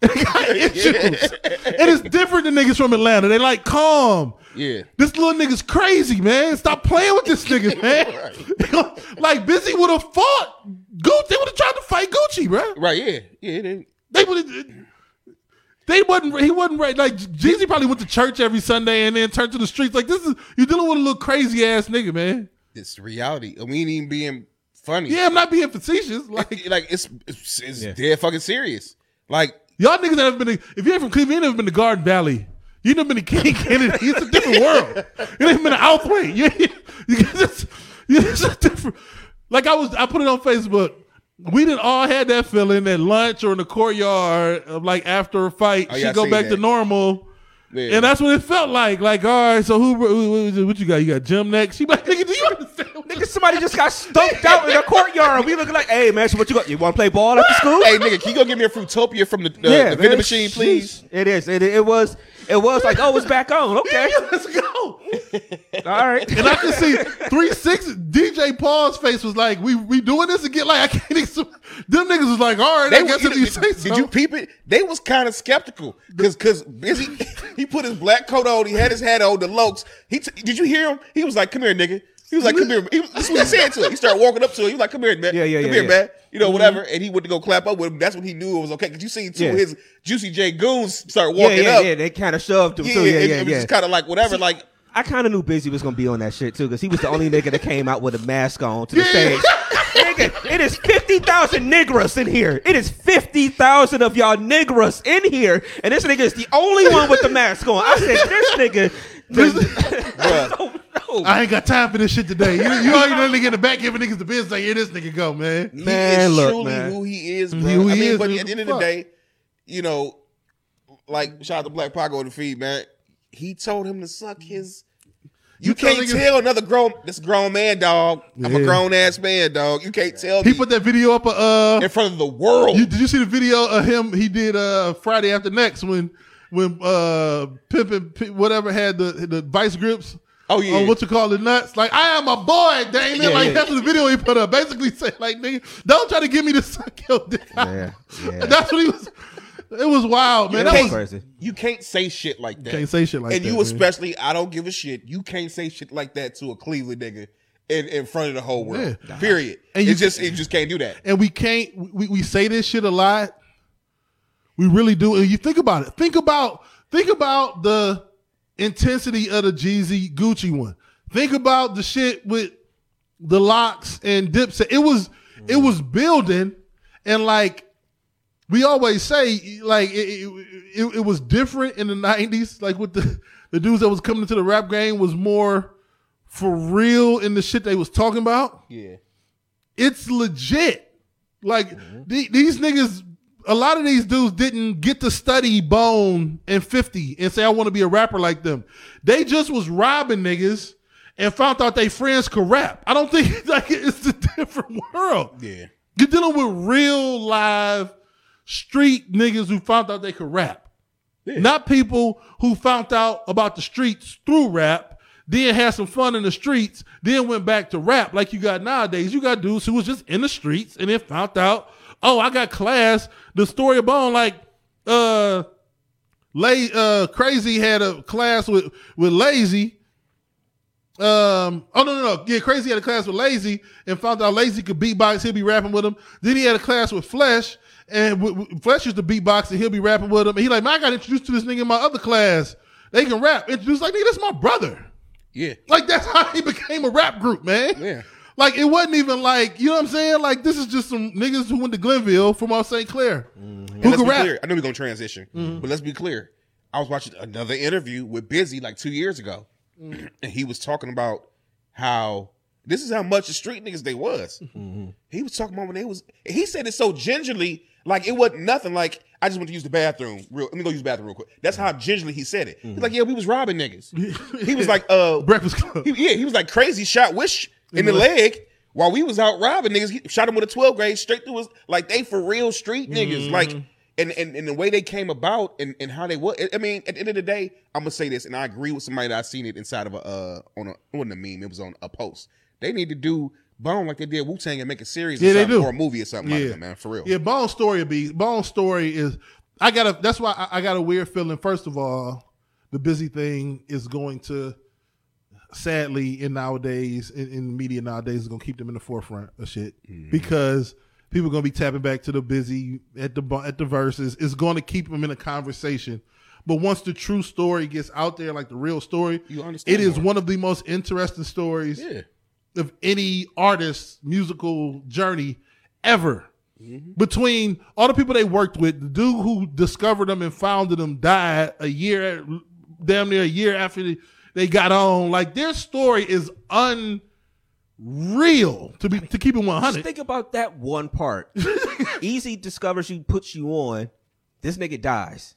They got issues. And it's different than niggas from Atlanta. They like calm.
yeah.
This little nigga's crazy, man. Stop playing with this nigga, man. like Bizzy would have fought Gucci. They would have tried to fight Gucci, bro.
Right, yeah, yeah. They,
They would have. They wasn't. He wasn't right. Like Jeezy probably went to church every Sunday and then turned to the streets. Like this is you're dealing with a little crazy ass nigga, man.
it's reality. I mean, even being funny.
Yeah, I'm not being facetious. Like
like it's it's, it's
Yeah.
dead fucking serious. Like
y'all niggas that have been. To, if you ain't from Cleveland, you ain't never been to Garden Valley. You never been to King Kennedy. It's a different world. You ain't been to Outhwaite. You, you, you just, you it's a different. Like I was, I put it on Facebook. We didn't all had that feeling at lunch or in the courtyard of like after a fight,
Oh,
she
yeah, I
go
seen
back to normal.
Yeah.
And that's what it felt like. Like, all right, so who, who, who- what you got? You got gym next? She like, nigga, do you understand? what
Nigga, somebody just got stumped out in the courtyard. We looking like, hey man, so what you got? You want to play ball after school?
hey nigga, can you go get me a Fruitopia from the, uh, the, the vending machine, please?
It is. It, it was. It was like, oh, it's back on. Okay,
Let's go.
all right.
And I can see three six DJ Paul's face was like, we we doing this again? Like I can't. Ex- Them niggas was like, all right, I
They,
guess
you
if
know,
you
did,
say so.
did you peep it? They was kind of skeptical because because Bizzy. he put his black coat on. He had his hat on. The lokes. He t- did you hear him? He was like, "Come here, nigga." He was like, "Come here." He, this is what he said to him. He started walking up to him. He was like, "Come here, man.
Yeah, yeah,
Come
yeah,
here,
yeah.
man." You know, mm-hmm. whatever. And he went to go clap up with him. That's when he knew it was okay. Because you see two
Yeah.
of his Juicy J goons start walking
yeah,
up.
yeah. They kind of shoved him
Yeah,
too. Yeah,
it,
yeah,
it was
yeah.
just kind of like whatever. Like
I kind of knew Bizzy was gonna be on that shit too, because he was the only nigga that came out with a mask on to the stage. nigga, it is fifty thousand nigras in here. It is fifty thousand of y'all nigras in here, and this nigga is the only one with the mask on. I said, this nigga. I don't know.
I ain't got time for this shit today. You, you already know nigga in the back giving niggas the business. Like, here this nigga go, man.
he
Man,
is
look,
truly
man.
who he is, bro.
Who
I
he
mean,
is,
but at the end of the
Fuck.
day, you know, like shout out to Black Paco on the feed, man. He told him to suck his. You,
You
can't
niggas-
tell another grown this grown man, dog. I'm a grown ass man, dog. You can't tell
He
me
put that video up. Uh,
in front of the world.
you, did you see the video of him? He did uh Friday after next when when uh pimping P- whatever had the the vice grips.
Oh, yeah.
on what you call the nuts? Like I am a boy, Damon.
Yeah,
like
yeah.
that's the video he put up. Basically saying like, nigga, don't try to get me to suck your dick.
Yeah, yeah.
That's what he was. It was wild, man.
Yeah,
that
that
was
was crazy.
you can't say shit like that.
Can't say shit like
and
that,
you
man.
especially, I don't give a shit. You can't say shit like that to a Cleveland nigga in, in front of the whole world.
Yeah.
Period.
And
And
you-
you just you just can't do that.
and we can't we, we say this shit a lot we really do. And you think about it. Think about think about the intensity of the jeezy gucci one. Think about the shit with the LOX and dipset it was it was building. And like we always say like it, it, it, was different in the 90s like with the the dudes that was coming into the rap game was more for real in the shit they was talking about.
Yeah.
it's legit. Like mm-hmm. the- these niggas, a lot of these dudes didn't get to study Bone and Fifty and say I want to be a rapper like them. They just was robbing niggas and found out they friends could rap. I don't think like it's a different world.
Yeah.
You're dealing with real live street niggas who found out they could rap. Not people who found out about the streets through rap, then had some fun in the streets, then went back to rap like you got nowadays. You got dudes who was just in the streets and then found out, oh, I got class. The story of Bone, like uh Lay uh Krayzie had a class with with Layzie. Um, oh no, no, no. Yeah, Krayzie had a class with Layzie and found out Layzie could beatbox. He'll be rapping with him. Then he had a class with Flesh, and w- w- Flesh used to beatbox and he'll be rapping with him. And he like, man, I got introduced to this nigga in my other class. They can rap. Introduced like, nigga, that's my brother.
Yeah.
Like that's how he became a rap group, man.
Yeah.
Like it wasn't even like you know what I'm saying. Like this is just some niggas who went to Glenville from off St. Clair
And
who
let's be
rap.
clear. I know we're gonna transition, but let's be clear. I was watching another interview with Bizzy like two years ago,
Mm.
and he was talking about how this is how much the street niggas they was.
Mm-hmm.
He was talking about when they was. He said it so gingerly, like it wasn't nothing. Like I just went to use the bathroom. Real, let me go use the bathroom real quick. That's how gingerly he said it. He's like, yeah, we was robbing niggas. he was like, uh,
Breakfast Club.
he- yeah, he was like Krayzie. Shot Wish in the leg while we was out robbing niggas. He shot him with a 12 grade straight through his like they for real street niggas. Like and, and and the way they came about and, and how they were. I mean, at the end of the day, I'm gonna say this, and I agree with somebody that I seen it inside of a uh on a on a meme. It was on a post. They need to do Bone like they did Wu Tang and make a series or,
Yeah, they do.
or a movie or something like that, man. For real.
Yeah, Bone story would be Bone story is I got a that's why I, I got a weird feeling. First of all, the Bizzy thing is going to sadly in nowadays in, in the media nowadays is gonna keep them in the forefront of shit mm-hmm. because people are gonna be tapping back to the Bizzy at the at the Verzuz. It's going to keep them in a conversation. But once the true story gets out there, like the real story,
You understand
it is
more.
one of the most interesting stories
Yeah.
of any artist's musical journey ever. Mm-hmm. Between all the people they worked with, the dude who discovered them and founded them died a year, damn near a year after they, they got on. Like their story is unreal to be to keep it one
Just
hundred.
think about that one part. Eazy discovers you, puts you on. This nigga dies.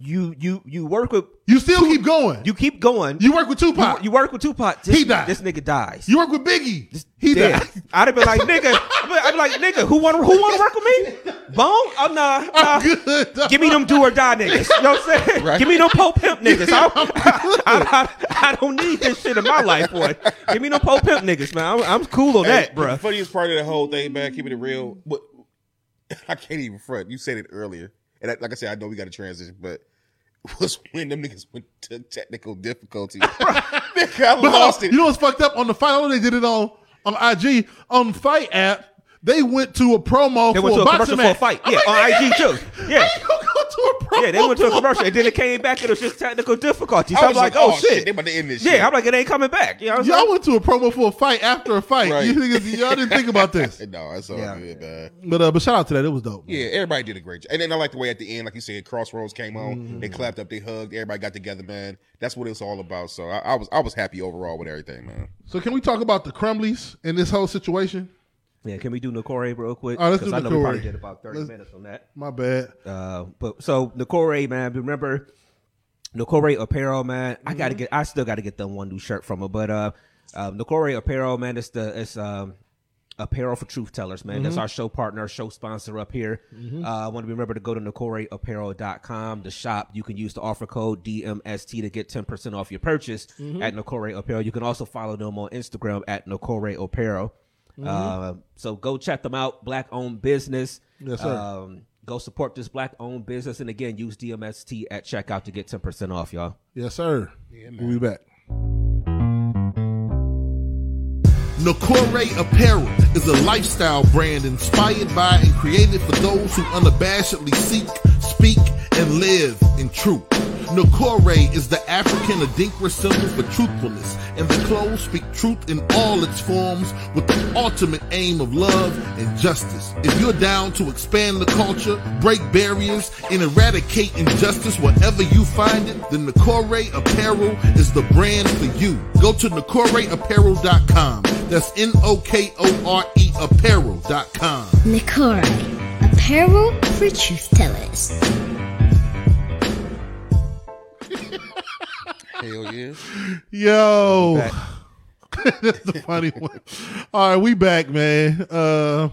You you you work with
You still keep going.
you keep going.
You work with
you,
Tupac.
you work with Tupac. This,
He died.
This nigga dies.
You work with Biggie. He
Dead.
died.
I'd have been like, nigga. I'd be, like, nigga, who want who want to work with me? Bone? Oh nah, nah.
Good, dog.
Give me them do or die niggas. You know what I'm saying? Right. Give me them Pope Pimp niggas. I, I, I, I don't need this shit in my life, boy. Give me them Pope Pimp niggas, man. I'm, I'm cool on that,
The
bruh.
funniest part of the whole thing, man, keeping it real. What I can't even front. You said it earlier, and I, like I said, I know we got to transition, but was when them niggas went to technical difficulty. Nigga, I
But,
lost it.
You know what's fucked up on the fight? I know they did it on on IG on fight app. They went to a promo
They
for
went to
a
a commercial for a
match.
fight. Yeah,
like,
on IG too. Yeah.
How you gonna a promo?
Yeah, they went to a commercial and then it came back and it was just technical difficulties.
I
I'm
was
like,
like,
oh,
oh,
shit.
shit, they about to end this shit.
Yeah, I'm like, it ain't coming back. You know?
Y'all went to a promo for a fight after a fight.
Right.
You niggas, y'all didn't think about this.
no, that's all
Yeah.
good, man.
But uh, but shout out to that. It was dope.
Yeah, everybody did a great job. And then I like the way at the end, like you said, Crossroads came on.
Mm-hmm.
They clapped up, they hugged, everybody got together, man. That's what it's all about. So I, I was I was happy overall with everything, man.
So can we talk about the Crumbleys in this whole situation?
Yeah, can we do Nokore real quick?
All right, let's
'Cause
do
I know we probably did about 30
Let's-
minutes on that.
My bad.
Uh, but so Nokore, man, remember Nokore Apparel, man. I gotta
Mm-hmm.
get. I still gotta get the one new shirt from her. But uh, um, Nokore Apparel, man, it's the it's um apparel for truth tellers, man.
Mm-hmm.
That's our show partner, show sponsor up here. Uh, I want to remember to go to NokoreApparel.com, the shop. You can use the offer code DMST to get ten percent off your purchase
Mm-hmm.
at Nokore Apparel. You can also follow them on Instagram at Nokore Apparel.
Mm-hmm.
Uh, so go check them out. Black owned business.
Yes, sir.
Um, go support this black owned business. And again, use DMST at checkout to get 10% off, y'all.
Yes, sir. We'll be back.
Nokore Apparel is a lifestyle brand inspired by and created for those who unabashedly seek, speak, and live in truth. Nokore is the African Adinkra symbol for truthfulness, and the clothes speak truth in all its forms with the ultimate aim of love and justice. If you're down to expand the culture, break barriers, and eradicate injustice wherever you find it, then Nokore Apparel is the brand for you. Go to NokoreApparel.com. That's N-O-K-O-R-E apparel.com.
Nokore, apparel for truth tellers.
Hell yeah.
Yo, that's the funny one. All right, we back, man. Uh,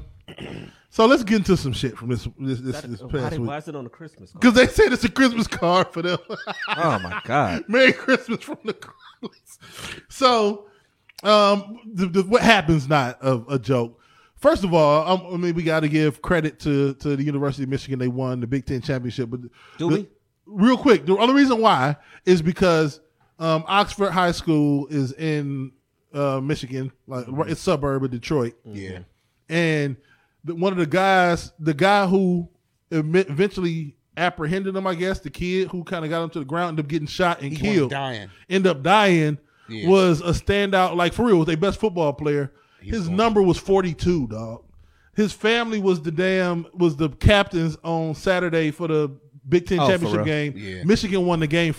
so let's get into some shit from this this this, this
Why,
past
did-
week
why is it on the Christmas card?
because they said it's a Christmas card for them.
oh, my God.
Merry Christmas from the Crumbleys. So, um, the, the, what happens not a, a joke. First of all, um, I mean, we got to give credit to to the University of Michigan. They won the Big Ten championship, but
Do
the-
we?
real quick, the only reason why is because um, Oxford High School is in uh, Michigan, like right- it's suburb of Detroit,
Yeah.
and the, one of the guys, the guy who eventually apprehended him, I guess, the kid who kind of got him to the ground, ended up getting shot and
He
killed,
dying.
end up dying,
Yeah.
was a standout, like for real, was their best football player. His number was forty two, dog. His family was the damn was the captains on Saturday for the Big Ten
Oh,
championship game.
Yeah.
Michigan won the game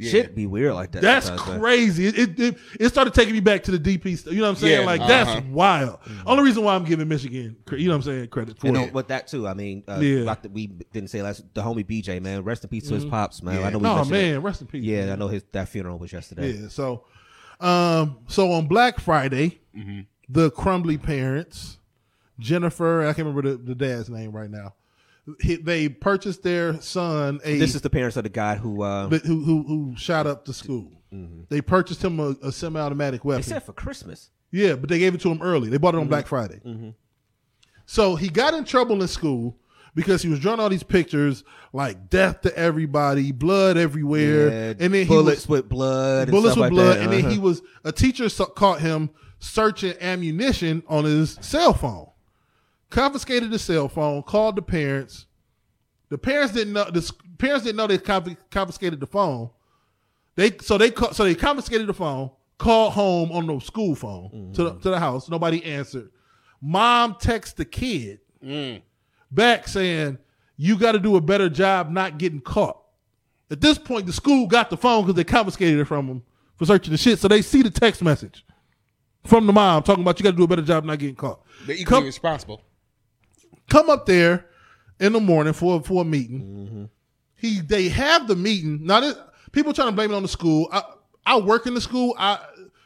42-3.
Shit be weird like that.
That's crazy. It, it, it it started taking me back to the DP. stuff. You know what I'm saying?
Yeah,
like
uh-huh.
that's wild. Only reason why I'm giving Michigan, cre- you know what I'm saying, credit for
And
it.
on- with that too, I mean, uh,
Yeah.
like the, we didn't say last, the homie BJ, man, rest in peace to his pops, man. Yeah. I know we
oh
mentioned
man,
it.
rest in peace.
Yeah,
man.
I know his that funeral was yesterday.
Yeah. So, um, so on Black Friday,
Mm-hmm.
the Crumbley parents, Jennifer, I can't remember the, the dad's name right now. He, they purchased their son a
This is the parents of the guy who uh,
but who who who shot up the school. They purchased him a, a semi-automatic weapon.
they said for Christmas.
Yeah, but they gave it to him early. They bought it on Black Friday. So he got in trouble in school because he was drawing all these pictures like death to everybody, blood everywhere,
Yeah,
and then
bullets
he was,
with blood, and
bullets
stuff
with
like
blood,
that.
and then
Uh-huh.
he was a teacher so- caught him searching ammunition on his cell phone, confiscated the cell phone, called the parents. The parents didn't know. The parents didn't know they confiscated the phone. They so they so they confiscated the phone, called home on the school phone to the, mm-hmm. to the house. Nobody answered. Mom texts the kid mm. back saying, "You got to do a better job not getting caught." At this point, the school got the phone because they confiscated it from them for searching the shit. So they see the text message from the mom talking about you got to do a better job not getting caught.
They're equally
Come,
responsible.
Come up there in the morning for for a meeting. Mm-hmm. He they have the meeting. Now this, people trying to blame it on the school. I I work in the school. I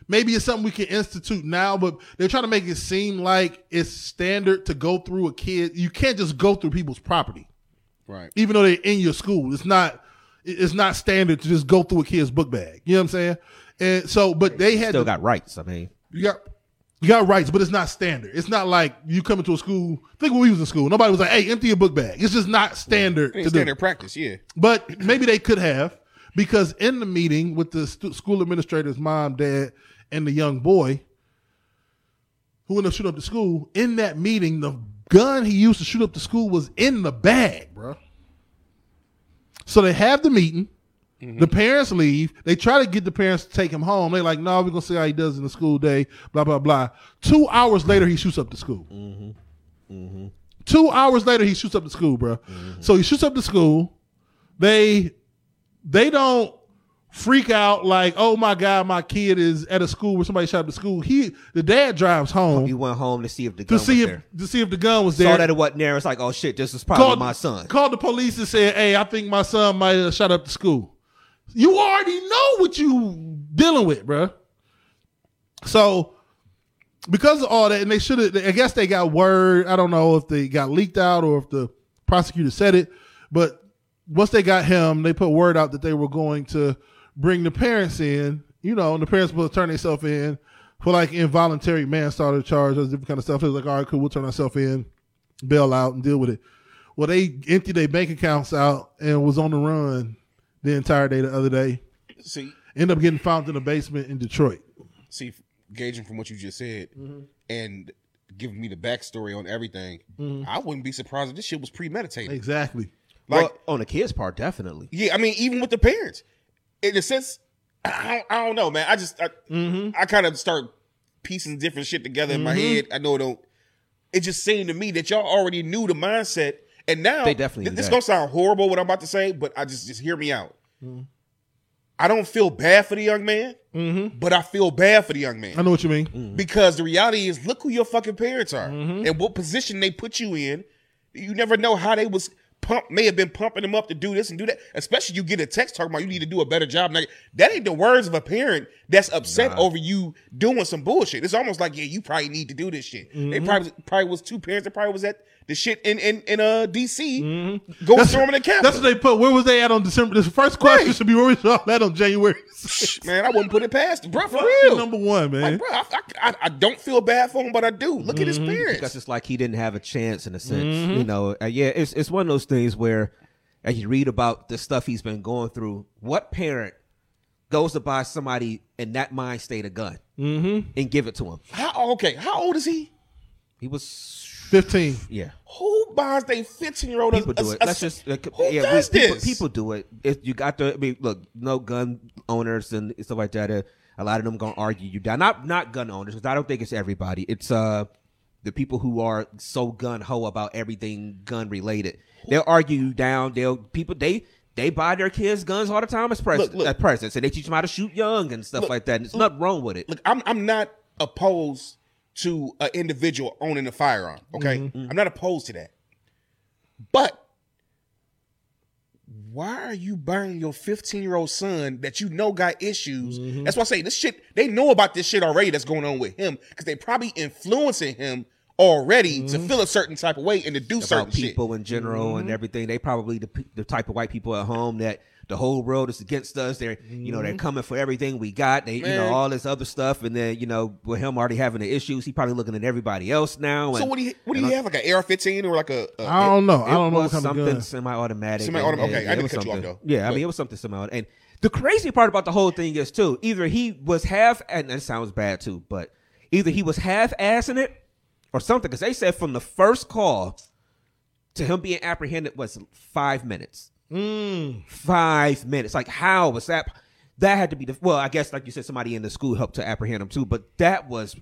maybe it's something we can institute now, but they're trying to make it seem like it's standard to go through a kid. You can't just go through people's property,
Right.
even though they're in your school. It's not it's not standard to just go through a kid's book bag. You know what I'm saying? And so, but they had
still
to-
got rights. I mean,
you got you got rights, but it's not standard. It's not like you come into a school. Think when we was in school, nobody was like, "Hey, empty your book bag." It's just not standard
It
to do.
standard practice, yeah.
But maybe they could have because in the meeting with the stu- school administrator's mom, dad, and the young boy who ended up shooting up the school, in that meeting, the gun he used to shoot up the school was in the bag, bro. So they have the meeting. Mm-hmm. The parents leave. They try to get the parents to take him home. They're like, no, we're going to see how he does in the school day, blah, blah, blah. Two hours later, he shoots up the school. Mm-hmm. Mm-hmm. Two hours later, he shoots up the school, bro. So he shoots up the school. They they don't freak out like, oh my god, my kid is at a school where somebody shot up the school. He the dad drives home
he went home to see if the
to
gun
see
was
if
there.
to see if the gun was there.
Saw that it wasn't there. It's like, oh shit, this is probably called, my son.
Called the police and said, "Hey, I think my son might have shot up the school." You already know what you dealing with, bruh. So because of all that, and they should have. I guess they got word. I don't know if they got leaked out or if the prosecutor said it, but once they got him, they put word out that they were going to bring the parents in. You know, and the parents will turn themselves in for like involuntary manslaughter charge or different kind of stuff. It was like, all right, cool, we'll turn ourselves in, bail out, and deal with it. Well, they emptied their bank accounts out and was on the run the entire day the other day.
See,
Ended up getting found in a basement in Detroit.
see, gauging from what you just said
Mm-hmm.
and giving me the backstory on everything,
Mm-hmm.
I wouldn't be surprised if this shit was premeditated.
Exactly.
Like,
well, on the kids' part, definitely.
yeah, I mean, even with the parents, in a sense, I, I don't know, man. I just, I,
Mm-hmm.
I kind of start piecing different shit together in my head. I know it don't. It just seemed to me that y'all already knew the mindset, and now
They definitely knew
This
that.
gonna sound horrible what I'm about to say, but I just just hear me out.
Mm-hmm.
I don't feel bad for the young man, but I feel bad for the young man
I know what you mean.
because the reality is, look who your fucking parents are
Mm-hmm.
and what position they put you in. You never know how they was pump may have been pumping them up to do this and do that. Especially you get a text talking about you need to do a better job. Now, that ain't the words of a parent that's upset over you doing some bullshit. It's almost like yeah, you probably need to do this shit. They
Mm-hmm.
probably probably was two parents that probably was at the shit in in in uh DC go storming the Capitol.
Mm-hmm. That's what they put. Where was they at on December? This first question
Right.
should be where was y'all at on January?
man, I wouldn't put it past, bro. For
Fuck
real,
Number one, man.
Like, bro, I, I, I don't feel bad for him, but I do. Look at his
Mm-hmm.
parents.
because it's like he didn't have a chance in a sense. You know, uh, yeah, it's it's one of those things where as you read about the stuff he's been going through, what parent goes to buy somebody in that mind state a gun and give it to him?
How okay? How old is he?
He was,
Fifteen.
yeah.
Who buys their fifteen year old?
People do it. Let's just uh,
who
yeah.
does
we, people,
this?
people do it. If you got the, I mean, look, no gun owners and stuff like that. Uh, a lot of them gonna argue you down. Not not gun owners because I don't think it's everybody. It's uh the people who are so gun ho about everything gun related. They'll argue you down. They'll people they they buy their kids guns all the time as presents.
Look, look.
As presents, and they teach them how to shoot young and stuff
Look,
like that. And there's nothing wrong with it.
Look, I'm I'm not opposed to an individual owning a firearm. Okay,
Mm-hmm.
I'm not opposed to that. But why are you buying your 15 year old son that you know got issues?
Mm-hmm.
That's why I say this shit. They know about this shit already that's going on with him because they probably influencing him already to feel a certain type of way and to do certain
Mm-hmm.
shit.
people in general and everything. They probably the, the type of white people at home that the whole world is against us. They're you know they're coming for everything we got. They you know
Mm-hmm.
All this other stuff, and then you know with him already having the issues, he probably looking at everybody else now. And,
So what do you what do you have like an AR-15 or like a, a
I don't know. I don't know what kind
something
gun.
semi-automatic.
Semi-automatic.
and-
Okay, I didn't
was
cut you off, though.
Yeah, I mean it was something semi And the crazy part about the whole thing is too either he was half and that sounds bad too, but either he was half assing it or something because they said from the first call to him being apprehended was five minutes. Five minutes. Like how was that? That had to be the well. I guess like you said, somebody in the school helped to apprehend him too. But that was,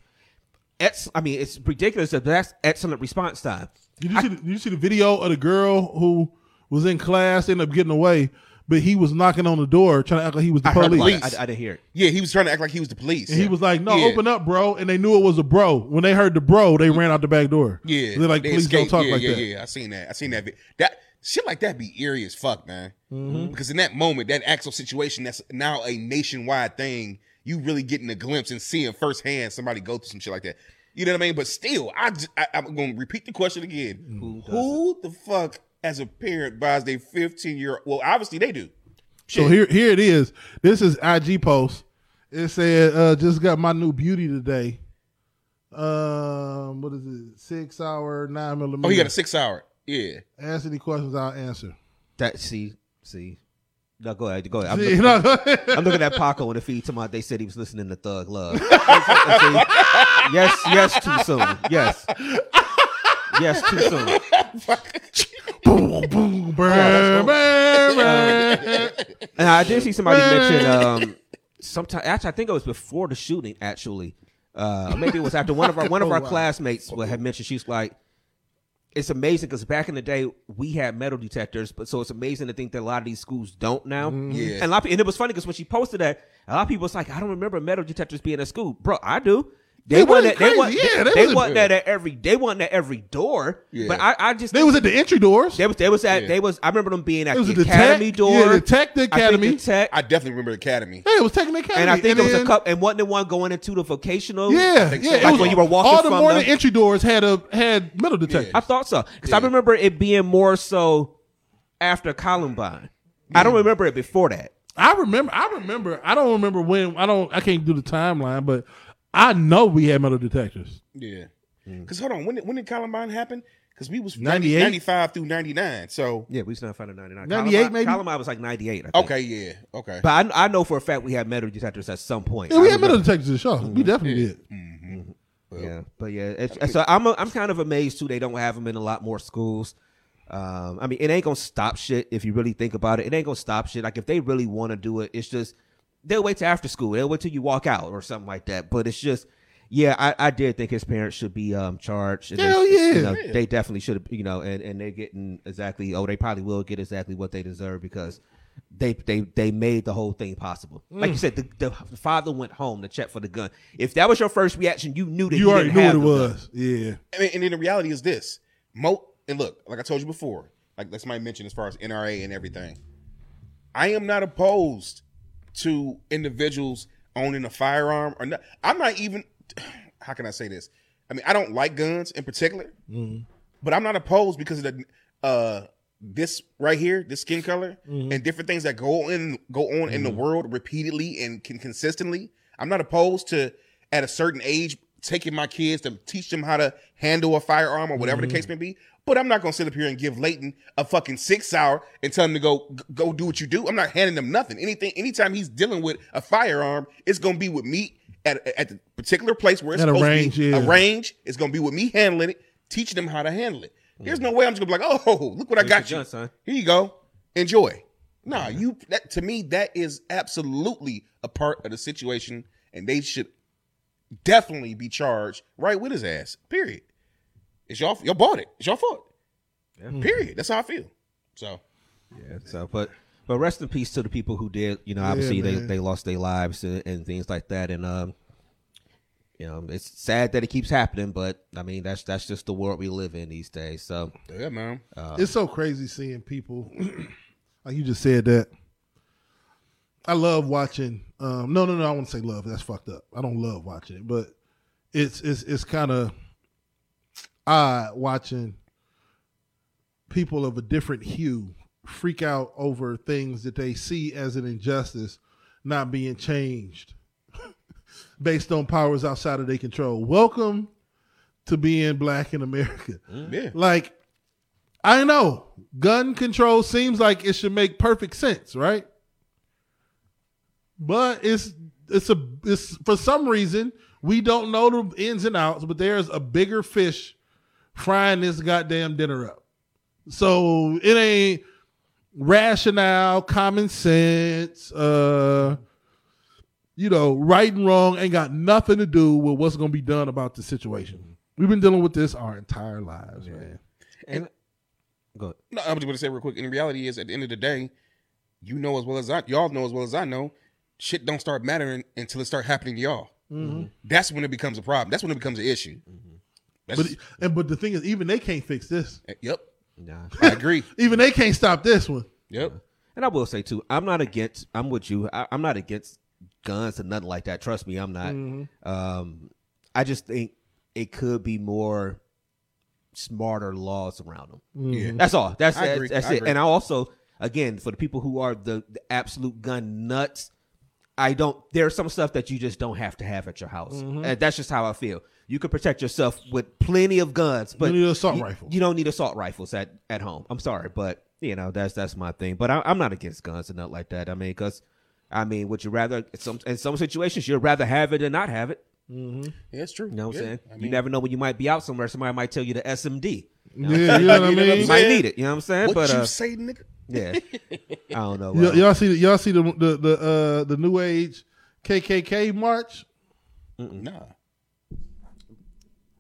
ex- I mean, it's ridiculous. That that's excellent response time.
Did you, see the, did you see the video of the girl who was in class, ended up getting away, but he was knocking on the door trying to act like he was the
I heard
police.
police.
I, I didn't hear it.
Yeah, he was trying to act like he was the police.
And he was like, "No,
Yeah.
open up, bro!" And they knew it was a bro. When they heard the bro, they ran out the back door.
Yeah,
they're like,
they
"Please
escaped.
don't talk
yeah,
like
yeah,
that."
Yeah, I seen that. I seen that. vi- That shit like that be eerie as fuck, man.
Mm-hmm.
Because in that moment, that actual situation that's now a nationwide thing, you really getting a glimpse and seeing firsthand somebody go through some shit like that. You know what I mean? But still, I, j- I am gonna repeat the question again.
Who
Who, the fuck, as a parent, buys their 15 year? Well, obviously they do.
So here, here it is. This is IG post. It said, uh, "Just got my new beauty today." Um, what is it? SIG Sauer nine millimeter.
Oh, he got a SIG Sauer. Yeah.
Ask any questions, I'll answer.
That see see. No, go ahead. Go ahead. I'm,
See,
looking,
no,
I'm looking at Paco in the feed. Tomorrow they said he was listening to Thug Love. See? yes, yes, too soon. Yes, yes, too soon.
boom, boom, burn, burn, burn.
And I did see somebody mention um sometime actually I think it was before the shooting actually. Uh maybe it was after one of our one of
Oh,
our
wow.
classmates had mentioned she's like it's amazing because back in the day we had metal detectors, but so it's amazing to think that a lot of these schools don't now. Mm-hmm.
Yeah.
and a lot of, and it was funny because when she posted that, a lot of people was like, "I don't remember metal detectors being at school, bro." I do. They
They
want
wasn't
that. They want.
crazy. Yeah,
they,
they
they
wasn't-
want that at every. They want that every door.
Yeah.
But I, I just
They was at the entry doors.
they was they was at
Yeah.
they was. I remember them being at
was
the
the
academy
tech-
door.
yeah, the tech, the
I think
academy.
the tech.
I definitely remember the academy.
Hey, it was tech the academy.
and I think there was a cup. and wasn't the one going into the vocational?
Yeah,
think
yeah.
so.
Like
was-
when you were walking
all the
from
morning
the-
entry doors had a had metal detectors.
I thought so because I remember it being more so after Columbine. I don't remember it before that.
I remember. I remember. I don't remember when. I don't. I can't do the timeline, but I know we had metal detectors.
Yeah.
Mm.
Because hold on, when did, when did Columbine happen? Because we was
98?
95 through 99. So,
Yeah, we still found it ninety nine.
98 maybe?
Columbine was like ninety eight. I think.
okay, yeah, okay.
but I, I know for a fact we had metal detectors at some point.
Yeah, we
I
had metal
remember-
detectors at Shaw. We definitely did.
Yeah, but yeah, it's, so I'm I'm kind of amazed too. They don't have them in a lot more schools. Um, I mean, it ain't gonna stop shit if you really think about it. It ain't gonna stop shit. Like if they really want to do it, it's just they'll wait till after school. They'll wait till you walk out or something like that. But it's just, yeah, I, I did think his parents should be um charged. And they-
Hell
you
yeah.
they definitely should have. You know, and and they're getting exactly. Oh, they probably will get exactly what they deserve because. They, they they made the whole thing possible. Like
Mm.
you said, the, the father went home to check for the gun. If that was your first reaction, you knew that
You
he
already
didn't
knew
have
what it
the gun.
was. Yeah.
I mean, and then the reality is this: Mo and look, like I told you before, like that's my mention as far as NRA and everything. I am not opposed to individuals owning a firearm or not. I'm not even. How can I say this? I mean, I don't like guns in particular, mm-hmm. but I'm not opposed because of the uh this right here, this skin color, mm-hmm. and different things that go in go on in the mm-hmm. world repeatedly and can consistently. I'm not opposed to at a certain age taking my kids to teach them how to handle a firearm or whatever the mm-hmm. case may be. But I'm not gonna sit up here and give Leighton a fucking SIG Sauer and tell him to go go do what you do. I'm not handing him nothing. Anything anytime he's dealing with a firearm, it's gonna be with me at at the particular place where it's
At a
supposed
range,
to be.
yeah.
A range. It's gonna be with me handling it, teaching them how to handle it. There's mm. no way I'm just gonna be like, oh, look what I got
your
you.
gun, son.
Here you go. Enjoy. Nah, mm. you that to me that is absolutely a part of the situation, and they should definitely be charged right with his ass. Period. It's y'all. Y'all bought it. It's your fault. Period. That's how I feel. So
Yeah. So, but but rest in peace to the people who did. You know, obviously they, they lost their lives and, and things like that. And um, you know, it's sad that it keeps happening, but I mean that's that's just the world we live in these days. So
yeah, man.
it's so crazy seeing people like you just said that. I love watching. Um, no, no, no. I want to say love. That's fucked up. I don't love watching it, but it's it's it's kind of odd watching people of a different hue freak out over things that they see as an injustice not being changed based on powers outside of their control. Welcome to being black in America.
Yeah.
Like, I know gun control seems like it should make perfect sense, right? But it's it's a it's for some reason we don't know the ins and outs, but there's a bigger fish frying this goddamn dinner up. So it ain't rationale, common sense, uh, you know, right and wrong ain't got nothing to do with what's gonna be done about the situation. We've been dealing with this our entire lives, man.
and go ahead.
No, I'm just going to say real quick. And the reality is, at the end of the day, you know as well as I, y'all know as well as I know, shit don't start mattering until it start happening to y'all. That's when it becomes a problem. That's when it becomes an issue. That's,
But and but the thing is, even they can't fix this.
yep,
Nah.
I agree.
Even they can't stop this one.
Yep.
And I will say too, I'm not against. I'm with you. I, I'm not against guns and nothing like that. Trust me, I'm not.
Mm-hmm.
Um, I just think it could be more smarter laws around them.
Yeah.
That's all. That's
I
that's,
agree.
that's
I
it.
agree.
And I also, again, for the people who are the, the absolute gun nuts, I don't. There's some stuff that you just don't have to have at your house,
Mm-hmm.
and that's just how I feel. You can protect yourself with plenty of guns, but
You need an assault
you,
rifle.
You don't need assault rifles at, at home. I'm sorry, but you know that's that's my thing. But I, I'm not against guns and nothing like that. I mean, because I mean, would you rather some in some situations you'd rather have it than not have it?
Yeah, it's true.
You know what
Yeah.
I'm saying?
I
you never know when you might be out somewhere. Somebody might tell you the SMD.
Yeah, you know what I
You know what I'm
mean.
Might need it. You know what I'm saying?
What
but
you
uh,
say, nigga?
Yeah, I don't know.
Y-
uh,
y'all see the y'all see the the the, uh, the new age KKK march.
Nah.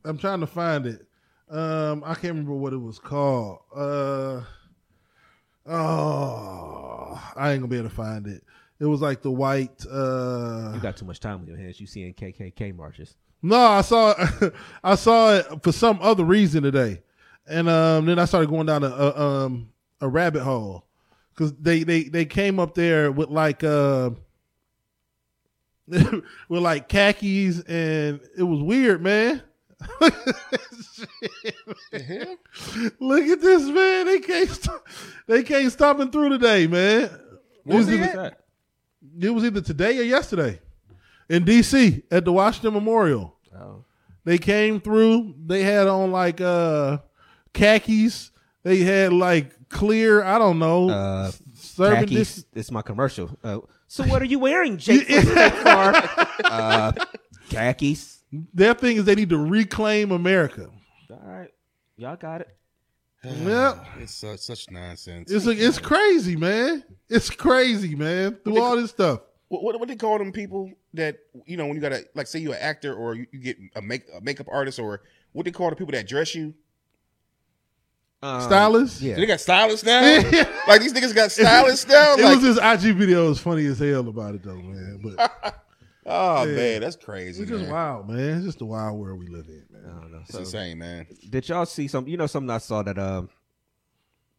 I'm trying to find it. Um, I can't remember what it was called. Uh, oh, I ain't gonna be able to find it. It was like the white. Uh,
you got too much time on your hands. You seeing KKK marches?
No, I saw I saw it for some other reason today, and um, then I started going down a, a um a rabbit hole because they they they came up there with like uh with like khakis and it was weird, man. Look at this man. They can't stop, they can't stop him through today, man. It was, either,
that?
it was either today or yesterday in DC at the Washington Memorial.
Oh.
They came through. They had on like uh khakis. They had like clear. I don't know.
Uh,
serving
khakis.
dis-
It's my commercial. Uh, so what are you wearing, Jake? from State Farm? uh, khakis.
Their thing is they need to reclaim America.
All right, y'all got it.
Yep.
It's such, such nonsense.
It's like it's crazy, man. It's crazy, man. Through all this stuff.
what, what what they call them people that you know when you gotta like say you're an actor or you, you get a make a makeup artist or what they call the people that dress you.
Um,
Stylists.
Yeah.
They got stylists now. like these niggas got stylists now.
It
Like,
was this IG video. It was funny as hell about it though, man. But
oh man, that's crazy.
it's just wild, man. It's just the wild world we live in, man.
I don't know.
It's
So,
insane, man.
did y'all see some? You know, something I saw that um,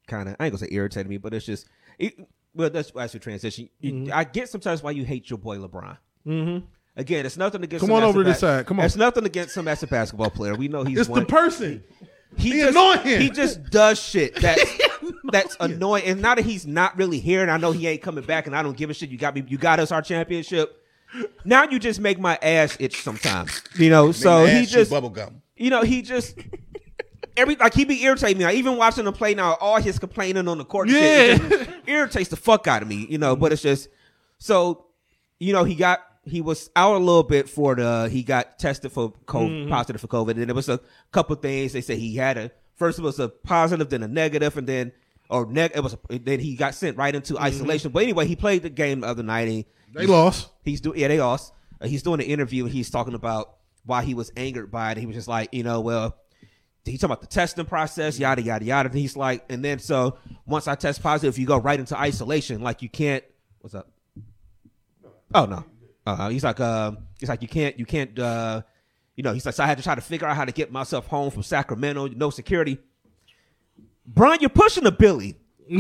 kind of I ain't gonna say irritated me, but it's just it, well, that's as we transition. You-
Mm-hmm.
I get sometimes why you hate your boy LeBron. Mm-hmm. Again, it's nothing against.
Come
him
on over
a
to this side. Come on.
It's nothing against him as a basketball player. We know he's
It's
one.
the person.
He just,
annoying.
He just does shit that that's annoying. And now that he's not really here, and I know he ain't coming back, and I don't give a shit. You got me. You got us our championship. Now you just make my ass itch sometimes. You know. so he just
bubble gum.
you know, he just every like he be irritating me. Like, even watching him play now, all his complaining on the court, and shit, irritates the fuck out of me. You know, but it's just so you know he got he was out a little bit for the he got tested for COVID, positive for COVID, and there was a couple things they said he had a first it was a positive, then a negative, and then or neg it was a, then he got sent right into isolation. But anyway, he played the game the other night. And
They lost.
He's doing yeah, they lost. Uh, he's doing an interview and he's talking about why he was angered by it. He was just like, you know, well, he's talking about the testing process, yada yada yada. And he's like, and then so once I test positive, you go right into isolation. Like you can't. What's up? Oh no. Uh, he's like, uh, he's like, you can't, you can't, uh, you know. He's like, so I had to try to figure out how to get myself home from Sacramento, no security. Brian, you're pushing a Billy.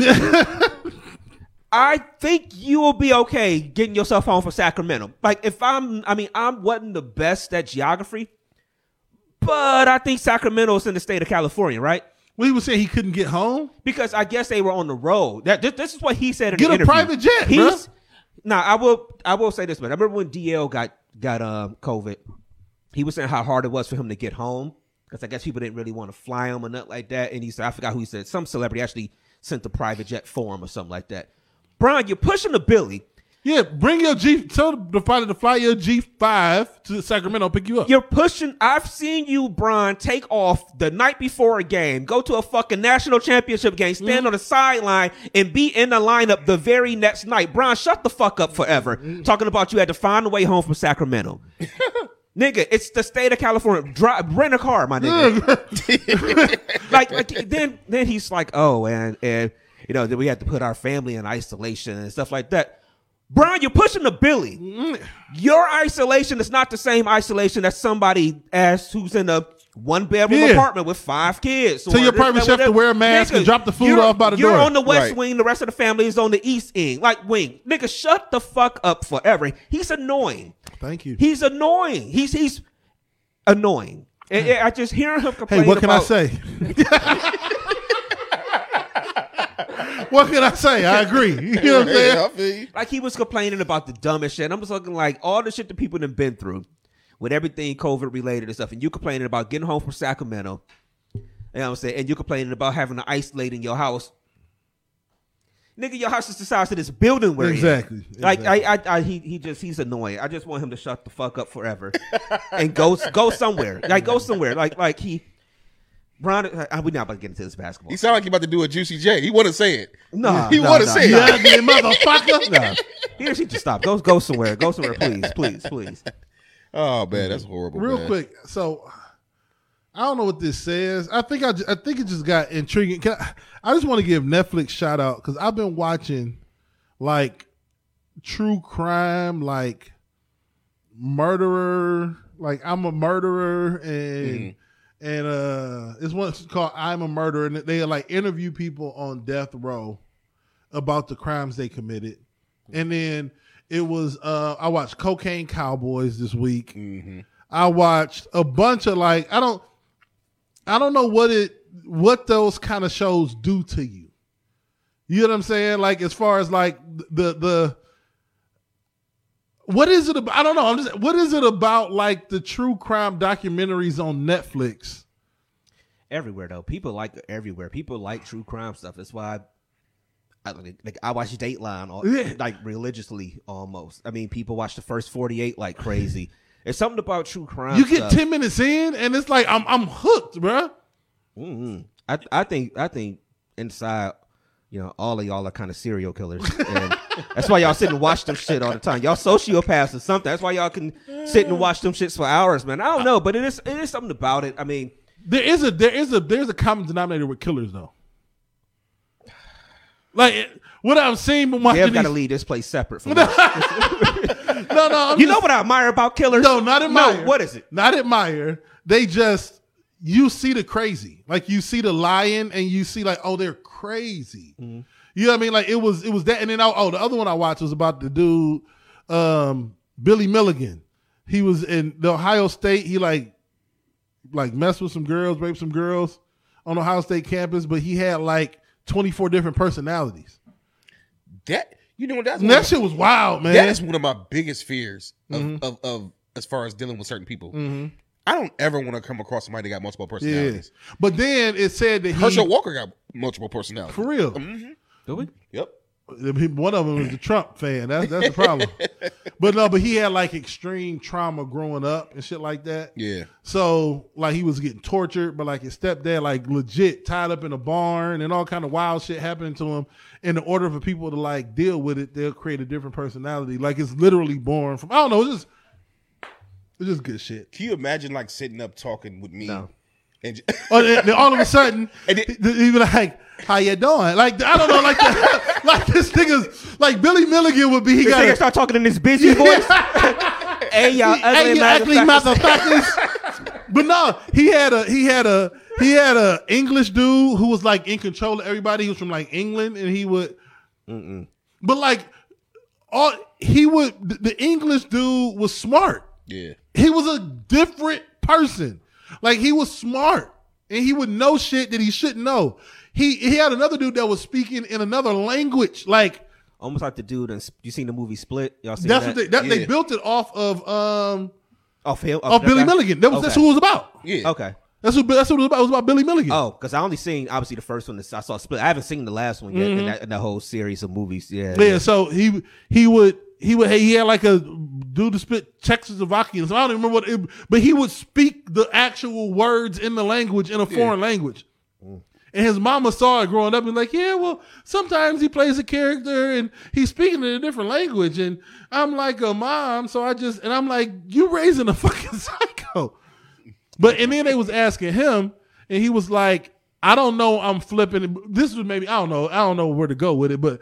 I think you will be okay getting yourself home from Sacramento. Like if I'm, I mean, I wasn't the best at geography, but I think Sacramento is in the state of California, right?
Well, he was saying he couldn't get home.
Because I guess they were on the road. That this, this is what he said in.
Get a
interview.
private jet,
He's
bruh.
Now. I will. I will say this, man. I remember when DL got got um COVID. He was saying how hard it was for him to get home because I guess people didn't really want to fly him or nothing like that. And he said, I forgot who he said. Some celebrity actually sent the private jet for him or something like that. Brian, you're pushing the Billy.
Yeah, bring your G. Tell the pilot to fly your G five to Sacramento, pick you up.
You're pushing. I've seen you, Brian, take off the night before a game, go to a fucking national championship game, stand
Mm-hmm.
on the sideline, and be in the lineup the very next night. Brian, shut the fuck up forever.
Mm-hmm.
Talking about you had to find a way home from Sacramento. Nigga, it's the state of California. Drive, rent a car, my nigga. like, like then, then he's like, oh, and and you know, then we had to put our family in isolation and stuff like that. Brian, you're pushing the Billy. Mm. Your isolation is not the same isolation as somebody as who's in a one bedroom
Yeah.
apartment with five kids.
Tell your private chef to wear a mask and drop the food off by the door.
you're on the west
Right.
wing. The rest of the family is on the east end, like wing. Nigga, shut the fuck up forever. He's annoying.
Thank you.
He's annoying. He's he's annoying. And- hmm. and I just hear him complain.
Hey, what can I say? what can I say? I agree. You know what I'm saying?
Yeah, I feel you.
Like he was complaining about the dumbest shit. I'm just looking like all the shit that people have been through with everything COVID related and stuff. And you complaining about getting home from Sacramento. You know what I'm saying? And you complaining about having to isolate in your house. Nigga, your house is the size of this building we're.
Exactly,
Like
exactly.
I, I, I, he, he just, he's annoying. I just want him to shut the fuck up forever and go, go somewhere. Like go somewhere. Like, like he, Brian, uh, we not about to get into this basketball.
He sound like he about to do a juicy J. He want to say it.
Nah,
he
nah,
want to
nah,
say
You
it.
ugly motherfucker.
Nah. He or she just stop. Go, go somewhere. Go somewhere, please, please, please.
Oh man, that's horrible.
Real
man.
quick, so I don't know what this says. I think I, ju- I think it just got intriguing. Can I, I just want to give Netflix shout out because I've been watching like true crime, like murderer, like I'm a murderer, and and uh, it's one called I'm a Murderer, and they like interview people on death row about the crimes they committed, and then it was uh, I watched Cocaine Cowboys this week. I watched a bunch of like I don't I don't know what it what those kind of shows do to you. You know what I'm saying? Like as far as like the the what is it about? I don't know. I'm just what is it about like the true crime documentaries on Netflix?
everywhere though. People like everywhere. People like true crime stuff. That's why I, like, like I watch Dateline all,
Yeah.
like religiously almost. I mean, people watch the first forty eight like crazy. It's something about true crime.
You get
stuff.
ten minutes in and it's like I'm I'm hooked, bruh.
Mhm. I I think I think inside, you know, all of y'all are kind of serial killers, and that's why y'all sit and watch them shit all the time. Y'all sociopaths or something. That's why y'all can sit and watch them shits for hours, man. I don't know, but it is it is something about it. I mean,
There is a there is a there's a common denominator with killers though. Like what I'm seeing when watching
Dev got to leave this place separate from us.
no, no, I'm
You
just-
know what I admire about killers?
No, not admire.
No, what is it?
Not admire. They just you see the crazy. Like you see the lion and you see like, oh, they're crazy.
Mm-hmm.
You know what I mean? Like it was it was that and then I, oh the other one I watched was about the dude um Billy Milligan. He was in the Ohio State, he like like messed with some girls, raped some girls on Ohio State campus, but he had like 24 different personalities.
That you know what that's
that
of-
shit was wild, man.
that is one of my biggest fears of,
Mm-hmm.
of, of as far as dealing with certain people. I don't ever want to come across somebody that got multiple
yeah.
personalities.
But then it said that he
Herschel Walker got multiple personalities.
for real.
Do we?
Yep.
One of them was the Trump fan. That's that's the problem. but no, but he had like extreme trauma growing up and shit like that.
Yeah.
So like he was getting tortured, but like his stepdad like legit tied up in a barn and all kind of wild shit happening to him. In the order for people to like deal with it, they'll create a different personality. Like it's literally born from I don't know. It's just it's just good shit.
Can you imagine like sitting up talking with me
No.
And j-
Or oh, then, then all of a sudden,
And
he,
then-
he be like, "How you doing?" Like I don't know, like the, like this nigga's like Billy Milligan would be. He got
nigga start talking in this busy voice. hey y'all, ugly,
hey, you ugly
motherfuckers.
motherfuckers. but no, he had a he had a he had a English dude who was like in control of everybody. He was from like England, and he would. But like, all he would the- the English dude was smart.
yeah,
He was a different person. Like he was smart, and he would know shit that he shouldn't know. He he had another dude that was speaking in another language. Like
Almost like the dude. In, you seen the movie Split? Y'all seen
that's
that?
what they that, they built it off of um
Off him.
off,
that
Billy
guy?
Milligan. That was that's who it was about.
yeah.
Okay.
That's what that's what it was about. It was about Billy Milligan.
Oh, because I only seen obviously the first one. I saw Split. I haven't seen the last one yet. In, that, in the whole series of movies. Yeah.
Mm-hmm. yeah, so he he would he would he had like a dude to spit Czechoslovakian. So I don't even remember what, it, but he would speak the actual words in the language in a foreign language. And his mama saw it growing up and like, yeah, well, sometimes he plays a character and he's speaking in a different language. And I'm like a mom, so I just and I'm like, you raising a fucking psycho. But and then they was asking him, and he was like, I don't know, I'm flipping. This was maybe I don't know, I don't know where to go with it, but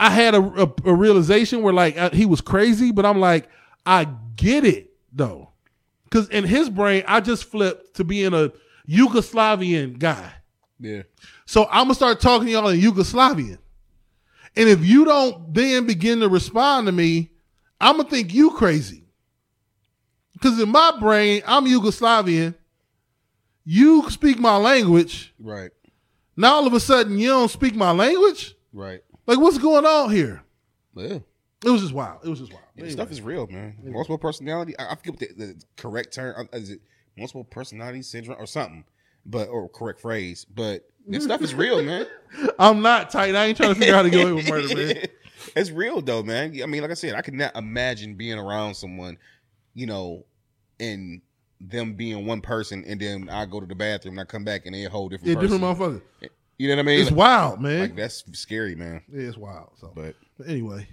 I had a, a, a realization where like I, he was crazy, but I'm like, I get it though, because in his brain, I just flipped to being a Yugoslavian guy.
yeah.
So I'm gonna start talking to y'all in Yugoslavian, and if you don't then begin to respond to me, I'm gonna think you crazy. Because in my brain, I'm Yugoslavian. You speak my language.
Right,
Now all of a sudden, you don't speak my language.
right.
Like, what's going on here?
Yeah.
It was just wild. It was just wild.
Yeah, this stuff is real, man. Multiple personality. I, I forget what the, the correct term uh, is. It multiple personality syndrome or something, but or correct phrase. But this stuff is real, man.
I'm not tight. I ain't trying to figure out how to get away with murder, man.
it's real though, man. I mean, like I said, I could not imagine being around someone, you know, and them being one person, and then I go to the bathroom and I come back and they a whole different
Yeah,
person.
different motherfucker.
You know what I mean?
It's
Like-
wild, man.
Like that's scary, man.
yeah, it's wild. So,
But
but anyway,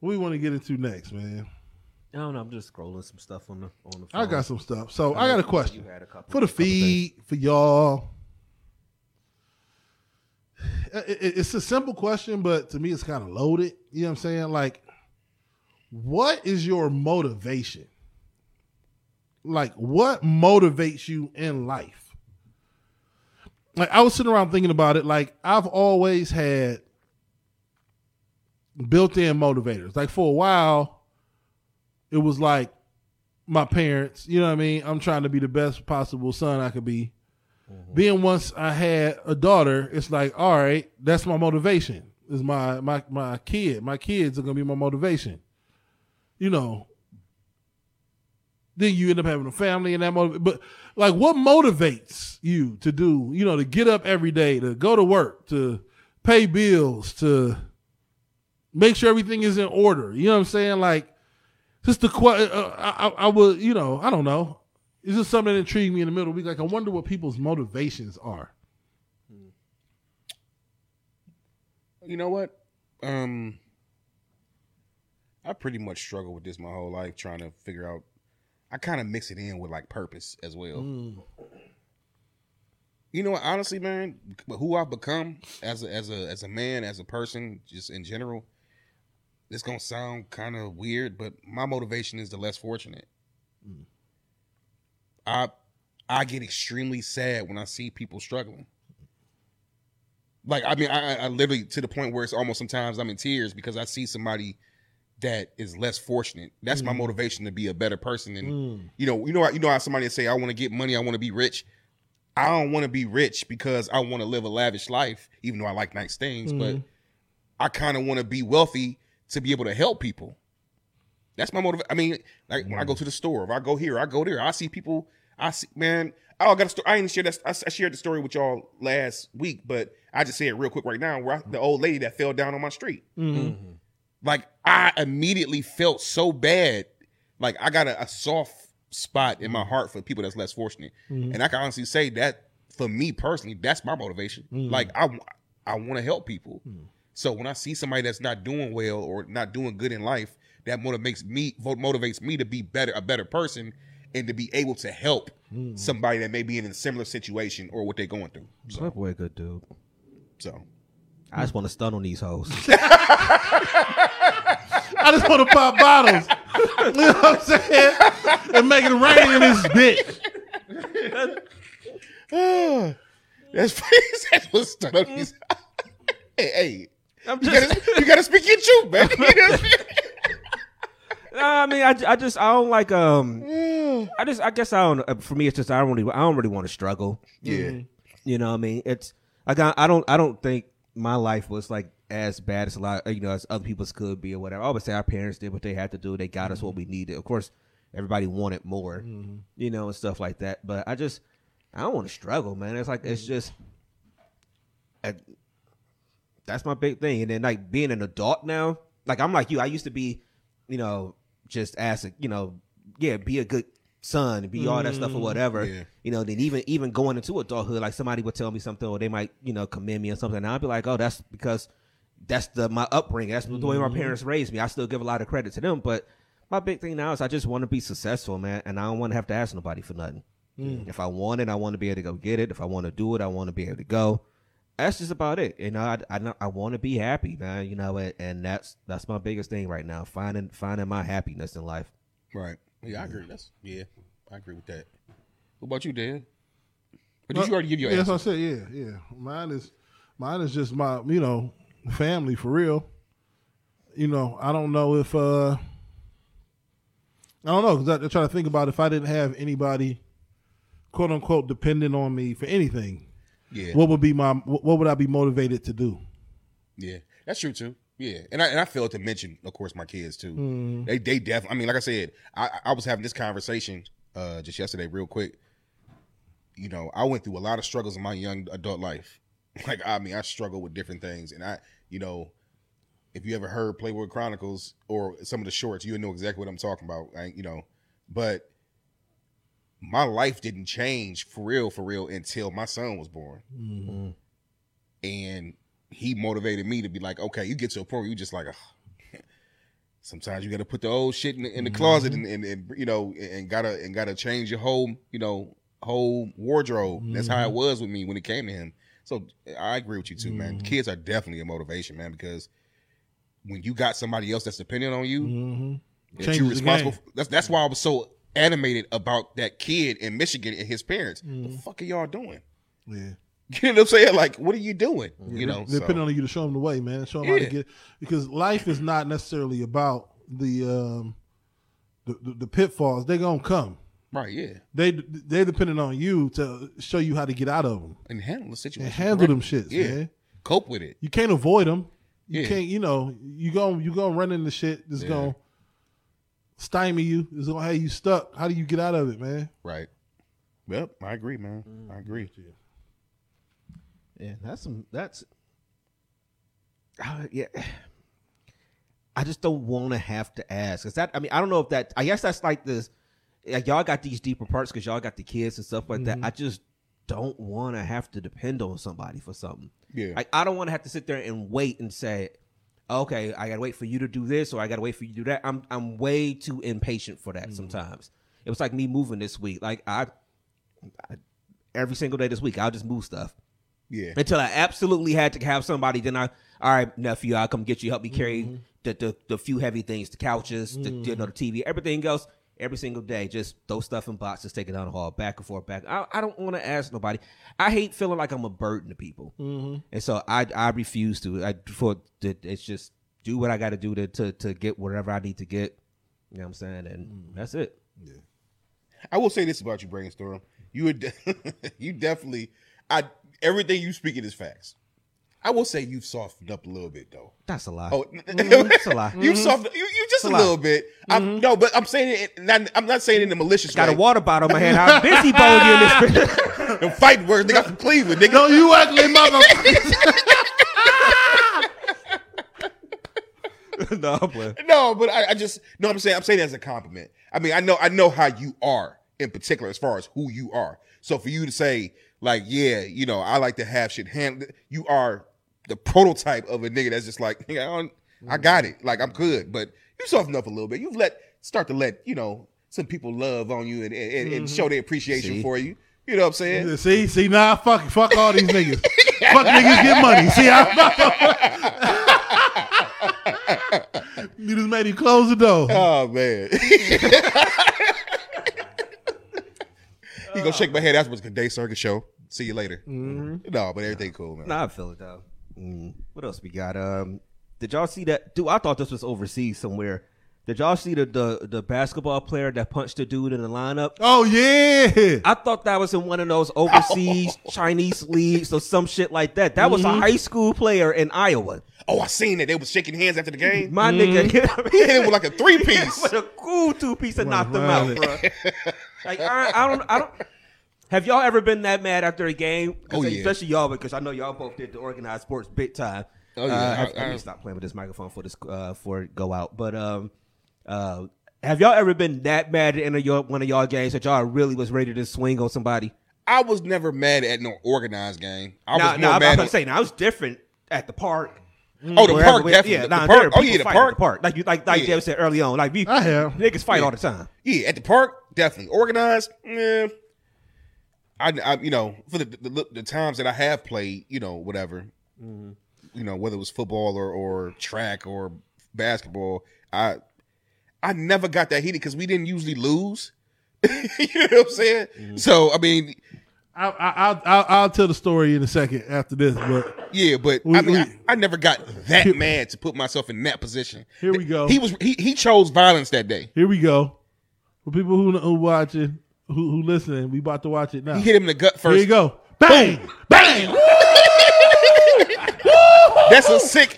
what we want to get into next, man?
I don't know. I'm just scrolling some stuff on the on the. Phone.
I got some stuff. So I got a question
You had a couple
for the
couple things.
feed for y'all. It- it- It's a simple question, but to me, it's kind of loaded. You know what I'm saying? Like, what is your motivation? Like, what motivates you in life? Like, I was sitting around thinking about it. Like, I've always had built-in motivators. Like for a while, it was like my parents. You know what I mean? I'm trying to be the best possible son I could be. Mm-hmm. Then once I had a daughter, it's like, all right, that's my motivation. Is my my my kid. My kids are gonna be my motivation. You know. Then you end up having a family and that motiv- but like what motivates you to do, you know, to get up every day, to go to work, to pay bills, to make sure everything is in order. You know what I'm saying? Like just the que- uh, I, I, I would, you know, I don't know. It's just something that intrigued me in the middle of the week. Like, I wonder what people's motivations are.
you know what? Um, I pretty much struggle with this my whole life, trying to figure out. I kind of mix it in with like purpose as well. Mm. You know what? Honestly, man, who I've become as a, as a as a man, as a person, just in general, it's gonna sound kind of weird, but my motivation is the less fortunate. Mm. I I get extremely sad when I see people struggling. Like I mean, I, I- I literally to the point where it's almost sometimes I'm in tears because I see somebody that is less fortunate. That's my mm. motivation to be a better person. And mm. you know, you know, how- you know how somebody say, "I want to get money, I want to be rich." I don't want to be rich because I want to live a lavish life, even though I like nice things. But mm. I kind of want to be wealthy to be able to help people. That's my motive. I mean, like when I go to the store, if I go here, I go there. I see people. I see, man. Oh, I got a story. I didn't share that. I, I shared the story with y'all last week, but I just say it real quick right now. Where I, the old lady that fell down on my street. Mm-hmm. Mm-hmm. Like I immediately felt so bad. Like I got a, a soft spot in my heart for people that's less fortunate, mm-hmm. and I can honestly say that for me personally, that's my motivation. Mm-hmm. Like I, I want to help people. Mm-hmm. So when I see somebody that's not doing well or not doing good in life, that motivates me motivates me to be better, a better person, and to be able to help somebody that may be in a similar situation or what they're going through. So,
boy, a good dude.
so
I just want to stun on these hoes.
I just want to pop bottles. you know what I'm saying? And make it rain in this bitch.
that's that's what's stuck on these. hey, hey,
I'm
you gotta, you gotta speak your truth, man. You know what I'm saying?
I mean, I, I just I don't like um. I just I guess I don't. uh, For me, it's just I don't really I don't really want to struggle.
yeah,
You know, what I mean, it's I got I don't I don't think my life was like as bad as a lot you know as other people's could be or whatever. I always say our parents did what they had to do. They got us what we needed. Of course, everybody wanted more, mm-hmm. you know, and stuff like that. But I just I don't want to struggle, man. It's like it's mm-hmm. just. I- that's my big thing. And then like being an adult now, like I'm like you. I used to be, you know, just as a, you know, yeah, be a good son, be all that stuff or mm-hmm. whatever.
Yeah.
You know, then even even going into adulthood, like somebody would tell me something, or they might, you know, commend me or something, and I'd be like, oh, that's because that's the my upbringing. That's the way my mm-hmm. parents raised me. I still give a lot of credit to them, but my big thing now is I just want to be successful, man, and I don't want to have to ask nobody for nothing. Mm. If I want it, I want to be able to go get it. If I want to do it, I want to be able to go. That's just about it. You know, I I, I want to be happy, man. You know, and, and that's that's my biggest thing right now. Finding finding my happiness in life.
right. Yeah, I agree. That's yeah, I agree with that. What about you, Dan? But did you already give your
yeah,
answer?
that's I said. Yeah, yeah. Mine is, mine is just my, you know, family for real. You know, I don't know if, uh I don't know because I, I try to think about if I didn't have anybody, quote unquote, dependent on me for anything,
Yeah,
what would be my, what what would I be motivated to do?
Yeah, that's true too. Yeah, and I and I failed to mention, of course, my kids too. They they definitely. I mean, like I said, I I was having this conversation uh just yesterday, real quick. You know, I went through a lot of struggles in my young adult life. Like I mean, I struggled with different things, and I, you know, if you ever heard Playboy Chronicles or some of the shorts, you would know exactly what I'm talking about. I, you know, but my life didn't change for real, for real until my son was born and he motivated me to be like, okay, you get to a point where you just like, sometimes you got to put the old shit in the, in the closet and, and, and you know and gotta and gotta change your whole you know whole wardrobe. That's how it was with me when it came to him. So I agree with you too, man. Kids are definitely a motivation, man, because when you got somebody else that's dependent on you, that you're responsible. For, that's that's why I was so animated about that kid in Michigan and his parents. The fuck are y'all doing?
Yeah.
You know what I'm saying? Like, what are you doing? You know,
They're
so-
depending on you to show them the way, man. Show them how to get because life is not necessarily about the um the, the, the pitfalls. They're gonna come.
right? Yeah,
They they're depending on you to show you how to get out of them
and handle the situation.
and handle them
correctly.
shits,
Yeah,
man.
cope with it.
You can't avoid them. You
Yeah.
can't, you know, you go you gonna run into shit that's
Yeah.
gonna stymie you. It's gonna have you stuck. How do you get out of it, man?
Right. Yep, I agree, man. I agree.
Yeah, that's some. That's. Uh, yeah. I just don't want to have to ask. Cause that, I mean, I don't know if that. I guess that's like this. Like y'all got these deeper parts because y'all got the kids and stuff like that. I just don't want to have to depend on somebody for something.
Yeah.
Like I don't want to have to sit there and wait and say, okay, I gotta wait for you to do this or I gotta wait for you to do that. I'm I'm way too impatient for that sometimes. It was like me moving this week. Like I, I every single day this week, I'll just move stuff
Yeah.
until I absolutely had to have somebody. Then I, all right, nephew, I'll come get you, help me carry
Mm-hmm.
the, the the few heavy things, the couches, the you know the TV, everything else. Every single day, just throw stuff in boxes, take it down the hall, back and forth, back. I, I don't want to ask nobody. I hate feeling like I'm a burden to people,
Mm-hmm.
and so I I refuse to. I for the, it's just do what I got to do to to to get whatever I need to get. You know what I'm saying, and
Mm.
that's it.
Yeah, I will say this about you, brainstorm. You would, de- you definitely, I everything you speaking is facts. I will say you've softened up a little bit though.
That's a lie.
Oh, mm-hmm.
That's a lie.
you softened, you, you just a,
a
little bit. I'm, mm-hmm. no, but I'm saying it. Not, I'm not saying it in a malicious
Got
way.
a water bottle in my hand. I'm Bizzy Bone you in this.
The fight words. They got from Cleveland. Nigga.
No, you ugly motherfucker.
no, but
No, but I, I just no. I'm saying I'm saying it as a compliment. I mean, I know I know how you are in particular as far as who you are. So for you to say like, yeah, you know, I like to have shit handled. You are the prototype of a nigga that's just like, nigga, I, don't, I mm. got it. Like I'm good. But you soften up a little bit. You've let start to let you know some people love on you and and, and show mm-hmm. their appreciation
See?
for you. You know what I'm saying?
See, see, now fuck, fuck all these niggas. fuck niggas get money. See, I you just made him close the door.
Oh man. he gonna shake my head afterwards. Good day. Good show. See you later. No, but everything cool, man.
Nah, I feel it though. Mm. What else we got? Um, did y'all see that? Dude, I thought this was overseas somewhere. Did y'all see the the, the basketball player that punched the dude in the lineup?
Oh yeah.
I thought that was in one of those overseas Chinese leagues or some shit like that. That was a high school player in Iowa.
Oh, I seen it. They was shaking hands after the game.
My nigga hit him
He hit him with like a three piece.
with a cool two piece and knocked him out, bro. Like I, I don't, I don't. Have y'all ever been that mad after a game?
Oh, yeah.
Especially y'all, because I know y'all both did the organized sports big time.
Oh, yeah.
Uh, have-
I-
let
I-
me stop playing with this microphone for this uh, for it go out. But um, uh, have y'all ever been that mad at any of your one of y'all games that y'all really was ready to swing on somebody?
I was never mad at no organized game. I was
I'm
mad
gonna
at
say now it's different at the park.
Oh, the
Wherever
park
we-
definitely.
Yeah,
the,
nah,
the
there are
park. Oh
people
yeah, the
fighting at
park.
the park. Like you, like like
Yeah.
David said early on. Like we,
I have.
niggas fight
Yeah.
all the time.
Yeah, at the park, definitely organized. Yeah, I, I you know, for the, the the times that I have played, you know, whatever,
Mm-hmm.
you know, whether it was football or or track or basketball, I I never got that heated because we didn't usually lose. you know what I'm saying?
Mm-hmm.
So I mean,
I, I, I'll, I'll, I'll tell the story in a second after this, but
yeah, but
We-
I mean,
we-
I, I never got that mad to put myself in that position.
Here we go.
He was he he chose violence that day.
here we go. For people who who watching, who who listening, we about to watch it now.
He hit him in the gut first.
Here you go. Bang, bang.
That's a sick.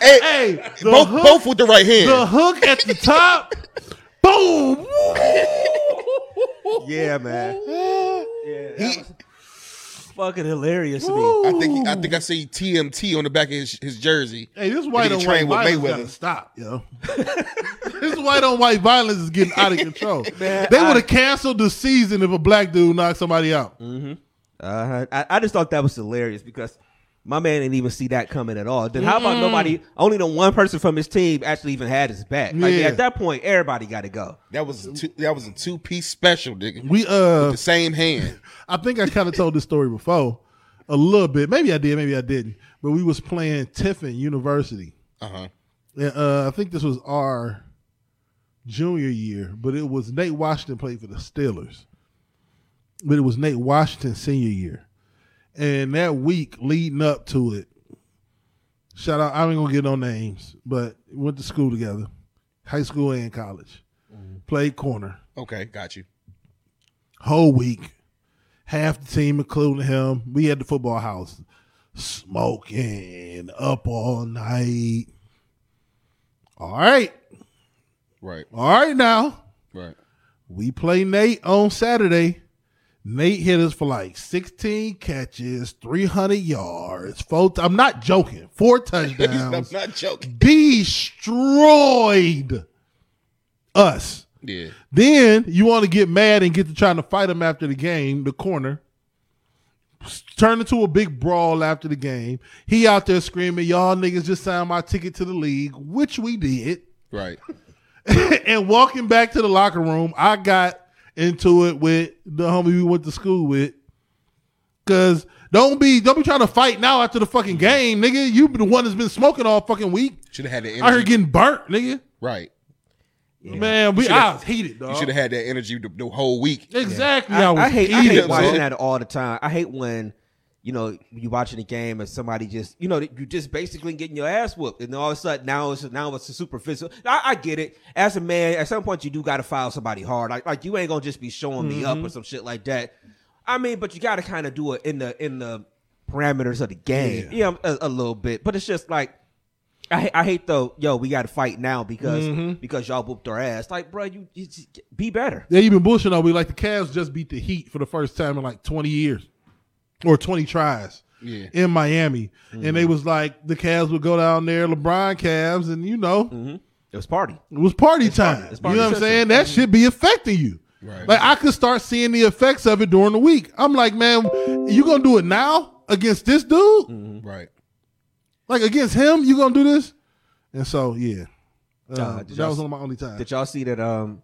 hey,
Hey,
both
hook,
both with the right hand.
the hook at the top. Boom.
Yeah, man. Yeah,
He-
was fucking hilarious to me.
I think he, I think I see TMT on the back of his, his jersey.
Hey, this white on white
with
violence
Mayweather.
gotta stop, yo. this white on white violence is getting out of control.
Man,
they would have canceled the season if a black dude knocked somebody out.
Uh, I, I just thought that was hilarious because my man didn't even see that coming at all. Then how about nobody? Only the one person from his team actually even had his back. Like
Yeah.
at that point, everybody got to go.
That was a two, that was a two piece special, nigga.
We uh,
the same hand.
I think I kind of told this story before, a little bit. Maybe I did, maybe I didn't. But we was playing Tiffin University.
Uh huh.
And, uh, I think this was our junior year, but it was Nate Washington played for the Steelers. But it was Nate Washington senior year. And that week leading up to it, shout out, I ain't gonna get no names, but went to school together, high school and college. Mm-hmm. Played corner
Okay, got you.
whole week. Half the team, including him, we had the football house, smoking up all night. All right,
Right,
all right. Now
right.
we play Nate on Saturday. Nate hit us for like 16 catches, 300 yards. Four, I'm not joking. Four touchdowns.
I'm not joking.
destroyed us.
Yeah,
Then you want to get mad and get to trying to fight him after the game, the corner. Turn into a big brawl after the game. He out there screaming, Y'all niggas just signed my ticket to the league, which we did.
right.
and walking back to the locker room, I got into it with the homie we went to school with. Cause don't be don't be trying to fight now after the fucking mm-hmm. game, nigga. You be the one that's been smoking all fucking week.
Should have had the
I heard
energy.
getting burnt, nigga.
right.
Man, we I was heated, dog.
You should have had that energy the, the whole week.
Exactly.
I,
I, was
I hate, I hate watching that all the time. I hate when you know you watching a game and somebody just you know you just basically getting your ass whooped, and all of a sudden now it's now it's a super physical. I, I get it. As a man, at some point you do got to file somebody hard. Like like you ain't gonna just be showing me up or mm-hmm. some shit like that. I mean, but you got to kind of do it in the in the parameters of the game. Yeah, a, a little bit. But it's just like. I, I hate though, yo, we got to fight now because mm-hmm. because y'all whooped our ass. Like, bro, you, you be better.
Yeah, you've been bullshitting all week. Like the Cavs just beat the Heat for the first time in like 20 years or 20 tries
Yeah.
in Miami. And they was like, the Cavs would go down there, LeBron Cavs, and you know,
It was party.
it was party time.
It's
you know what I'm saying? That should be affecting you.
Right.
Like I could start seeing the effects of it during the week. I'm like, man, you gonna do it now against this dude?
Right.
Like against him, you gonna do this? And so, yeah. Uh,
Uh,
that was one of my only times.
Did y'all see that? Um,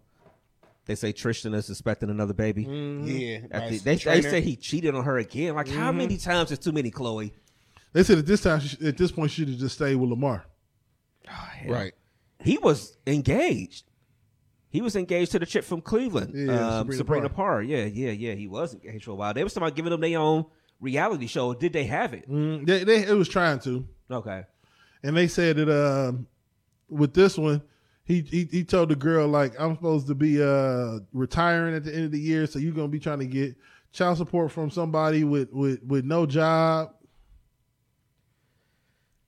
They say Tristan is expecting another baby.
Yeah,
After-
by
they, they say he cheated on her again. Like, how many
Mm-hmm.
times is too many, Khloe?
They said at this time, at this point, she should have just stayed with Lamar.
right.
He was engaged. He was engaged to the chick from Cleveland,
Yeah,
um,
Sabrina
Sabrina,
Parr.
Parr. Yeah, yeah, yeah. He was engaged for a while. They was talking about giving them their own reality show. Did they have it?
Mm, they, they it was trying to,
Okay.
and they said that um, with this one, he, he he told the girl like I'm supposed to be uh retiring at the end of the year, so you're gonna be trying to get child support from somebody with with with no job.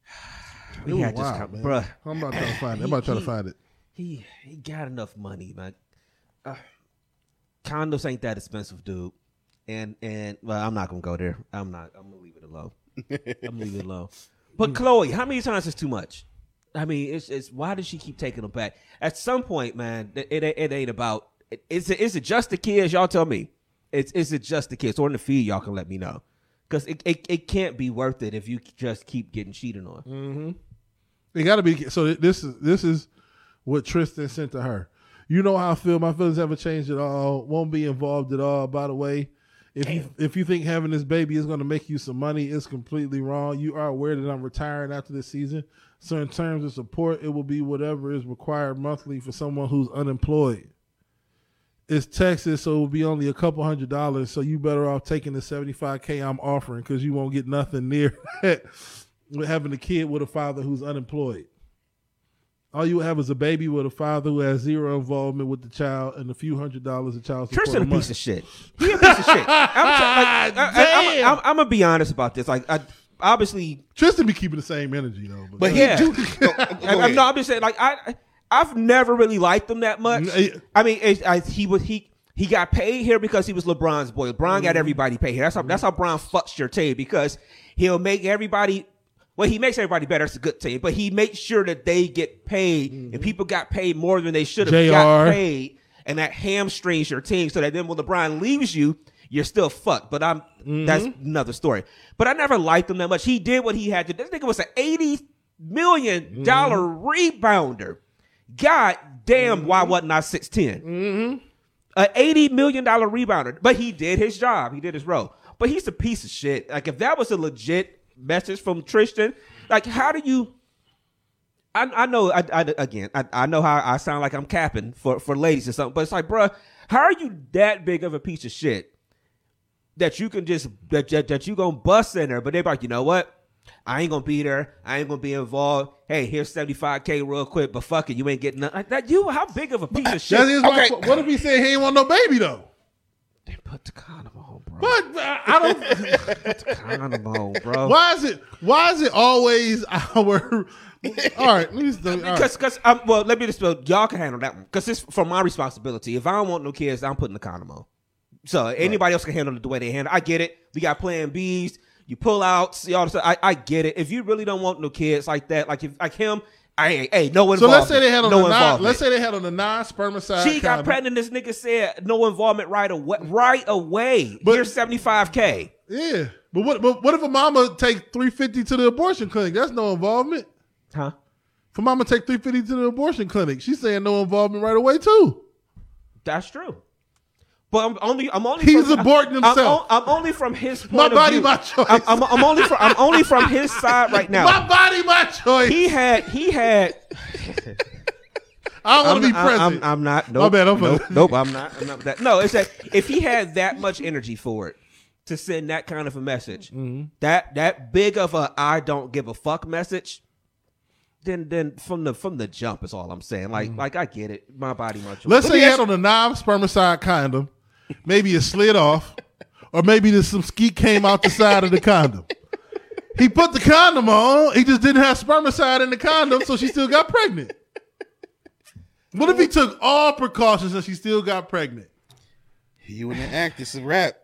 We had this,
wild,
com-
man.
bruh.
I'm about trying to find it. I'm about trying to find it.
He he got enough money, man. Uh, condos ain't that expensive, dude. And and well, I'm not gonna go there. I'm not. I'm gonna leave it alone. I'm gonna leave it alone. But Khloe, how many times is too much? I mean, it's it's why does she keep taking them back? At some point, man, it it, it ain't about. Is it is it just the kids? Y'all tell me. It's is it just the kids or in the feed? Y'all can let me know. Because it, it, it can't be worth it if you just keep getting cheated on. Mm-hmm.
It got to be. So this is this is what Tristan sent to her. You know how I feel. My feelings haven't changed at all. Won't be involved at all. By the way, if you if you think having this baby is going to make you some money, it's completely wrong. You are aware that I'm retiring after this season. So in terms of support, it will be whatever is required monthly for someone who's unemployed. It's Texas, so it will be only a couple hundred dollars. So you better off taking the 75k I'm offering because you won't get nothing near that with having a kid with a father who's unemployed. All you have is a baby with a father who has zero involvement with the child and a few hundred dollars of child support.
Tristan a
a
piece of shit. He a piece of shit. I'm, t- like, I,
Damn.
am I'm, gonna be honest about this. Like, I, obviously,
Tristan be keeping the same energy though. But,
But he
Yeah.
do. Go
I, I'm,
ahead.
no, I'm just saying. Like, I, I've never really liked him that much. I mean, it's, I, he was he. He got paid here because he was LeBron's boy. LeBron got mm-hmm. everybody paid here. That's how that's how mm-hmm. Bron fucks your team because he'll make everybody. Well, he makes everybody better. It's a good team, but he makes sure that they get paid, and mm-hmm. people got paid more than they should have got paid, and that hamstrings your team. So that then when LeBron leaves you, you're still fucked. But I'm that's mm-hmm. another story. But I never liked him that much. He did what he had to. This nigga was an eighty million dollar mm-hmm. rebounder. God damn, why mm-hmm. wasn't I six a eighty million dollar rebounder, but he did his job. He did his role. But he's a piece of shit. Like if that was a legit message from Tristan, like how do you? I, I know. I, I again. I, I know how I sound like I'm capping for for ladies or something. But it's like, bruh, how are you that big of a piece of shit that you can just that that, that you gonna bust in there? But they're like, you know what? I ain't gonna be there. I ain't gonna be involved. Hey, here's 75k real quick, but fuck it, you ain't getting nothing. Like that. You how big of a piece of shit?
That is my
Okay.
what if he said he ain't want no baby though?
Then put the condom on, bro.
But I I don't.
condom on, bro.
why is it? Why is it always our? All right, let me. Right.
Because, because, um, well, let me just, y'all can handle that one. Because it's for my responsibility. If I don't want no kids, I'm putting the condom on. So anybody else can handle it the way they handle. It. I get it. We got Plan Bs. You pull out. See all stuff. I, I get it. If you really don't want no kids like that, like if like him, I hey no
So
involvement.
let's say they had on
no
the non, let's say they had on the non-spermicide.
she got pregnant. This nigga said no involvement right away. Right away.
But-
Here's seventy five k.
Yeah, but what? But what if a mama take three fifty to the abortion clinic? That's no involvement.
Huh?
If a mama take three fifty to the abortion clinic, she's saying no involvement right away too.
That's true. But I'm only. I'm only.
He's
from,
aborting
I'm-
himself.
I'm, I'm only from his point
My
of
body,
view.
my choice.
I'm, I'm, I'm only from. I'm only from his side right now.
My body, my choice.
he had. He had.
I don't want to be present.
I'm, I'm not.
My
Nope,
bad, I'm
nope, nope. I'm not. I'm not that. No, it's that if he had that much energy for it to send that kind of a message,
Mm-hmm.
that that big of a I don't give a fuck message. Then, then from the from the jump is all I'm saying. Like, like I get it. My body, my choice.
Mm-hmm. Let's
Let
say he had on a non-spermicide condom. Maybe it slid off, or maybe there's some skeet came out the side of the condom. He put the condom on. He just didn't have spermicide in the condom, so she still got pregnant. What if he took all precautions and she still got pregnant?
You wouldn't act. It's a rap.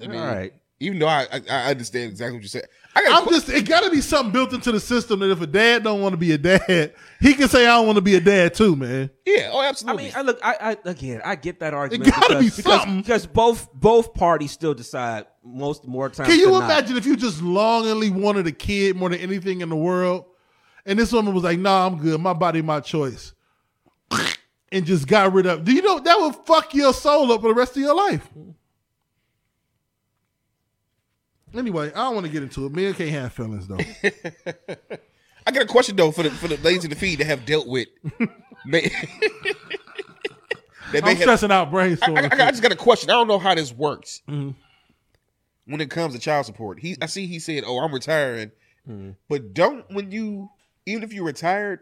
I mean,
All right.
Even though I, I, I understand exactly what you said, I got.
I'm just it got to be something built into the system that if a dad don't want to be a dad, he can say I don't want to be a dad too, man.
yeah. Oh, absolutely.
I mean, I look, I, I again, I get that argument.
It gotta be
because, because,
something.
because both both parties still decide most more times.
Can you
than not.
imagine if you just longingly wanted a kid more than anything in the world, and this woman was like, "Nah, I'm good. My body, my choice." and just got rid of. Do you know that would fuck your soul up for the rest of your life? Anyway, I don't want to get into it. Men can't have feelings though.
I got a question though for the for the ladies in the feed that have dealt with. may- that may
I'm
have-
stressing out
I,
brainstorming.
I- I just got a question. I don't know how this works
Mm-hmm.
when it comes to child support. He, I see he said, "Oh, I'm retiring,"
Mm-hmm.
but don't when you even if you're retired,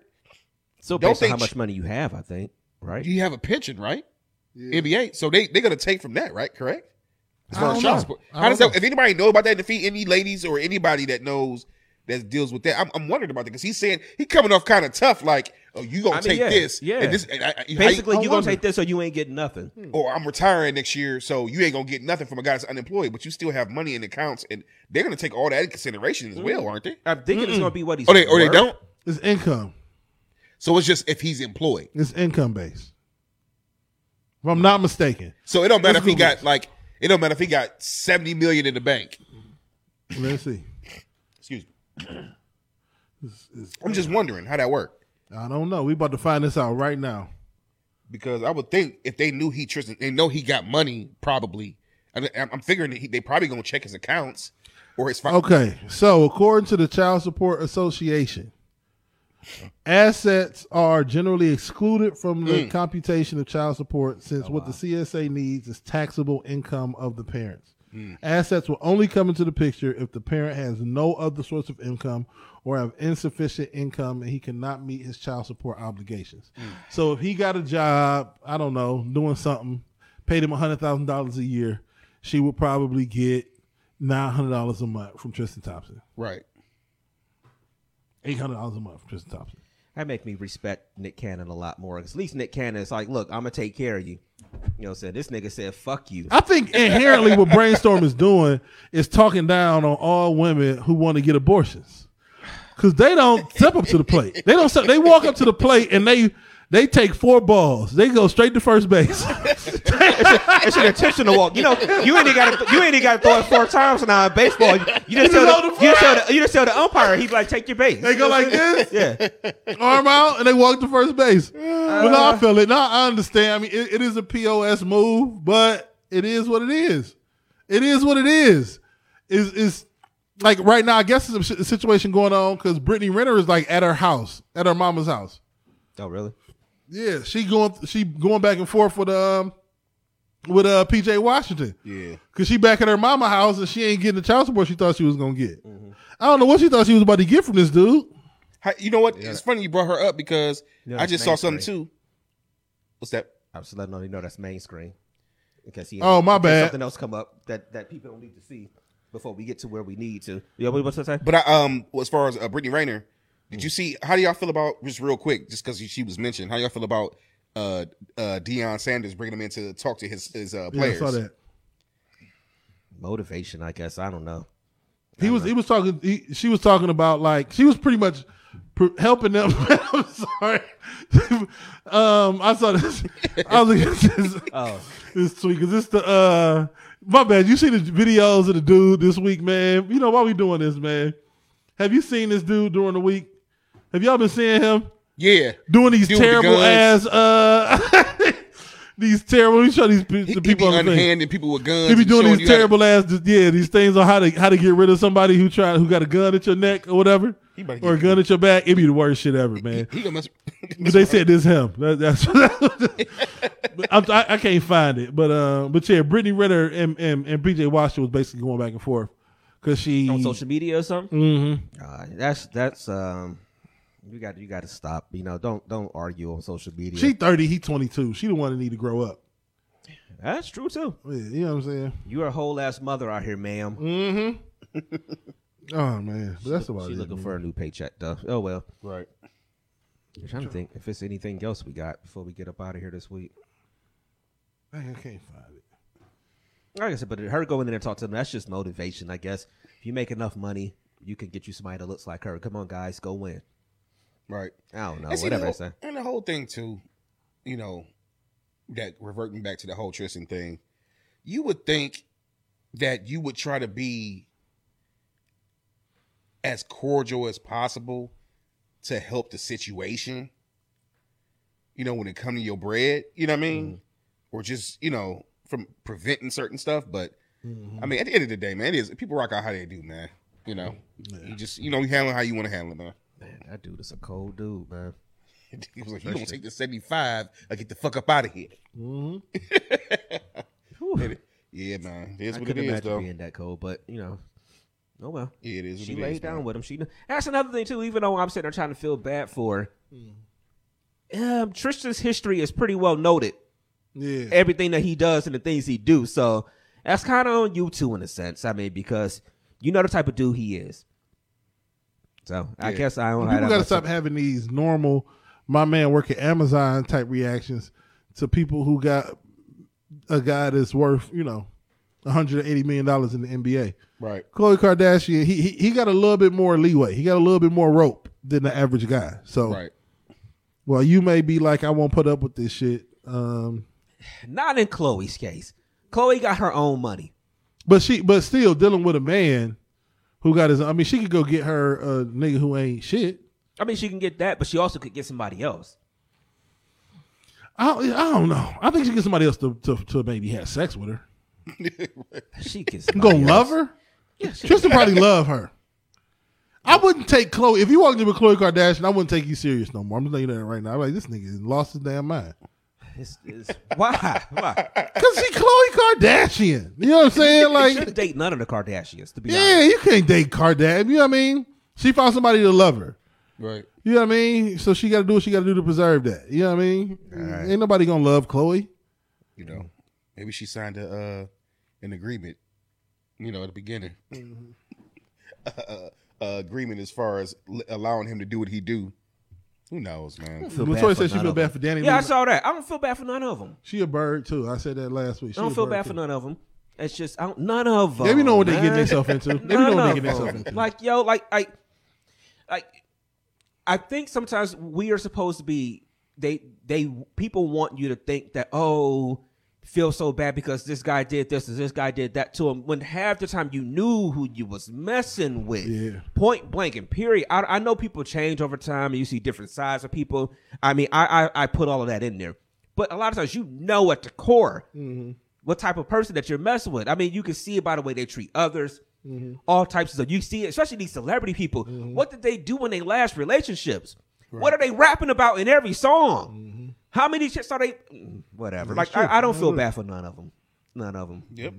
So
Don't
based on
they
how much money you have, I think, right?
you have a pension, right? NBA, so they they're gonna take from that, right? Correct. As far as
don't
child
know.
support, how does that? If anybody know about that in the feed, any ladies or anybody that knows that deals with that, I'm, I'm wondering about that because he's saying he coming off kind of tough, like, "Oh, you gonna
I mean,
take
yeah,
this,
yeah.
and this, and I, I-
Basically,
I
you gonna take this or you ain't getting nothing. Hmm.
or I'm retiring next year, so you ain't gonna get nothing from a guy that's unemployed, but you still have money in accounts, and they're gonna take all that into consideration as well, mm. aren't they?
I'm thinking it's gonna be what he's.
Or they or they don't.
It's income.
So it's just if he's employed.
It's income based. If I'm not mistaken.
So it don't matter
Let's
if he got like it don't matter if he got seventy million in the bank.
Let's see.
Excuse me. I'm just wondering how that worked
I don't know. We about to find this out right now.
because I would think if they knew he Tristan, they know he got money probably. I- I'm I'm figuring that he, they probably gonna check his accounts or his. Fi-
Okay, so according to the Child Support Association, assets are generally excluded from the mm. computation of child support since oh, what the CSA needs is taxable income of the parents. Mm. Assets will only come into the picture if the parent has no other source of income or have insufficient income and he cannot meet his child support obligations. Mm. So if he got a job, I don't know, doing something, paid him $100,000 a year, she would probably get $900 a month from Tristan Thompson.
right.
$800 a month Tristan Thompson.
That make me respect Nick Cannon a lot more. at least Nick Cannon is like, look, I'm gonna take care of you. You know, what I'm saying this nigga said, "Fuck you."
I think inherently what Brainstorm is doing is talking down on all women who want to get abortions. Cause they don't step up to the plate. They don't. Step, they walk up to the plate and they they take four balls. They go straight to first base.
it's an intentional walk. You know, you ain't got you ain't got to throw it four times now in baseball. You just tell the,
the
you just tell the you just tell the umpire. He's like, take your base.
they go like this,
yeah.
arm out, and they walk to first base. but no, I feel it. No, I understand. I mean, it, it is a POS move, but it is what it is. It is what it is. Is is like right now? I guess there's a situation going on because Brittany Renner is like at her house, at her mama's house.
Oh, really?
Yeah, she going she going back and forth with um with uh PJ Washington.
Yeah.
Cause she back at her mama house and she ain't getting the child support she thought she was gonna get. I don't know what she thought she was about to get from this dude.
How, you know what? It's funny you brought her up because
Yeah,
I just saw
mainstream.
something too. What's that?
I was letting you know that's main screen. In case he,
Oh, my bad.
Something else come up that that people don't need to see before we get to where we need to. Yeah, what was I say?
But I um, as far as uh, Brittany Renner, did you see? How do y'all feel about just real quick, just because she was mentioned? How y'all feel about uh, uh, Deion Sanders bringing him in to talk to his his uh,
Yeah, I
players?
saw that.
Motivation, I guess. I don't know.
He was he was talking. He, she was talking about like she was pretty much pr- helping them. I'm sorry. um, I saw this. I was looking at this.
Oh,
this tweet because this the uh my bad. You see the videos of the dude this week, man. You know why we doing this, man? Have you seen this dude during the week? Have y'all been seeing him
Yeah,
doing these
Dude with the
terrible ass uh these terrible? Let me show these pe-
he,
the
he
people
be
on thing.
unhanding people with guns.
He be doing these
you how to-
terrible ass, yeah, these things on how to how to get rid of somebody who tried who got a gun at your neck or whatever,
He about to
or a
get-
gun at your back. It'd be the worst shit ever, man.
He gonna mess.
But they said this him. That, that's But I'm, I, I can't find it, but uh, but yeah, Brittany Renner and and, and PJ Washington was basically going back and forth because she
on social media or something.
Mhm.
Uh, that's that's um, you got you got to stop. You know, don't don't argue on social media.
she thirty, he twenty two. She the one that need to grow up.
that's true too.
Yeah, you know what I'm saying?
You're a whole ass mother out here, ma'am.
Mm-hmm. oh man, but that's about
She's looking
man.
for a new paycheck though. Oh well.
Right.
I'm trying to think if it's anything else we got before we get up out of here this week.
I can't find it.
Like I said, but her going in there and talk to them, that's just motivation, I guess. If you make enough money, you can get you somebody that looks like her. Come on, guys, go win.
Right.
I don't know,
And see,
whatever
the
I say.
whole- And the whole thing too, you know, that reverting back to the whole Tristan thing, you would think that you would try to be as cordial as possible to help the situation. you know, when it comes to your bread, you know what I mean?
Mm-hmm.
Or just, you know, from preventing certain stuff. But
Mm-hmm.
I mean, at the end of the day, man, it is people rock out how they do, man. You know, you just, you know, you handle it how you want to handle it, man.
Man, that dude is a cold dude, man.
He was like, "You gonna take the seventy five I get the fuck up out of here?" And- yeah, man, it is
I
what it
couldn't imagine
though.
being that cold, but you know, oh well.
Yeah, it is. What
She
it
laid
is,
down
man.
with him. She that's another thing too. Even though I'm sitting there trying to feel bad for, her, um, Tristan's history is pretty well noted.
Yeah.
Everything that he does and the things he do. So that's kind of on you too, in a sense. I mean, because you know the type of dude he is. So I
Yeah.
guess I don't.
People
have that
got to stop having these normal, my man work at Amazon type reactions to people who got a guy that's worth, you know, 180 million dollars in the NBA.
Right.
Khloe Kardashian, he, he he got a little bit more leeway. He got a little bit more rope than the average guy. So,
Right.
well, you may be like, I won't put up with this shit. Um,
Not in Khloe's case. Khloe got her own money.
but she, but still dealing with a man who got his. I mean, she could go get her a nigga who ain't shit.
I mean, she can get that, but she also could get somebody else.
I don't, I don't know. I think she get somebody else to, to to maybe have sex with her.
She gets
gonna
somebody
love her? Tristan probably love her. I wouldn't take Khloe if you walked in with Khloe Kardashian. I wouldn't take you serious no more. I'm just letting you know that right now. I'm like this nigga lost his damn mind
It's, it's, why? Why?
because she Khloe Kardashian. You know what I'm saying?
Like, should
Like,
date none of the Kardashians, to be
yeah,
honest.
you can't date Kardashian. You know what I mean? She found somebody to love her.
Right.
You know what I mean? So she got to do what she got to do to preserve that. You know what I mean? Ain't nobody gonna love Khloe.
You know, maybe she signed a uh, an agreement. You know, at the beginning,
Mm-hmm.
uh, uh, agreement as far as allowing him to do what he do. Who knows, man?
Feel bad
Latoya
for
said she feel bad for Danny.
Yeah, I saw that. I don't feel bad for none of them.
She a bird too. I said that last week. She
I don't feel bad
too.
for none of them. It's just I don't, none of them.
They be know what they
man.
getting themselves into. They be know what they
of
getting themselves into.
Like yo, like I, like I think sometimes we are supposed to be. They they people want you to think that oh feel so bad because this guy did this and this guy did that to him when half the time you knew who you was messing with.
Yeah.
point blank and period. I, I know people change over time and you see different sides of people. I mean I, I i put all of that in there. But a lot of times you know at the core mm-hmm. what type of person that you're messing with. I mean you can see it by the way they treat others mm-hmm. all types of stuff. You see it especially these celebrity people. Mm-hmm. What did they do in their last relationships? What are they rapping about in every song how many shits are they Mm, whatever like I, I don't feel bad for none of them none of them
Yep.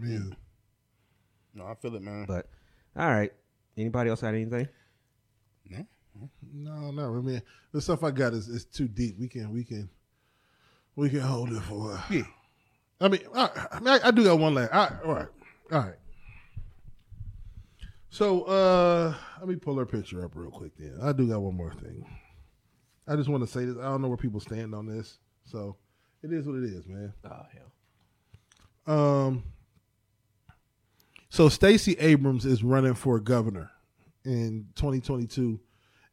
No, I feel it, man.
but all right anybody else had anything
No. No, no. I mean, the stuff I got is, is too deep. We can we can we can hold it for. a while.
Yeah.
I mean, I, I, mean, I, I do got one last. All right, all right, all right. So uh let me pull her picture up real quick. Then I do got one more thing. I just want to say this. I don't know where people stand on this, so it is what it is, man.
oh hell
Um. So Stacey Abrams is running for governor in 2022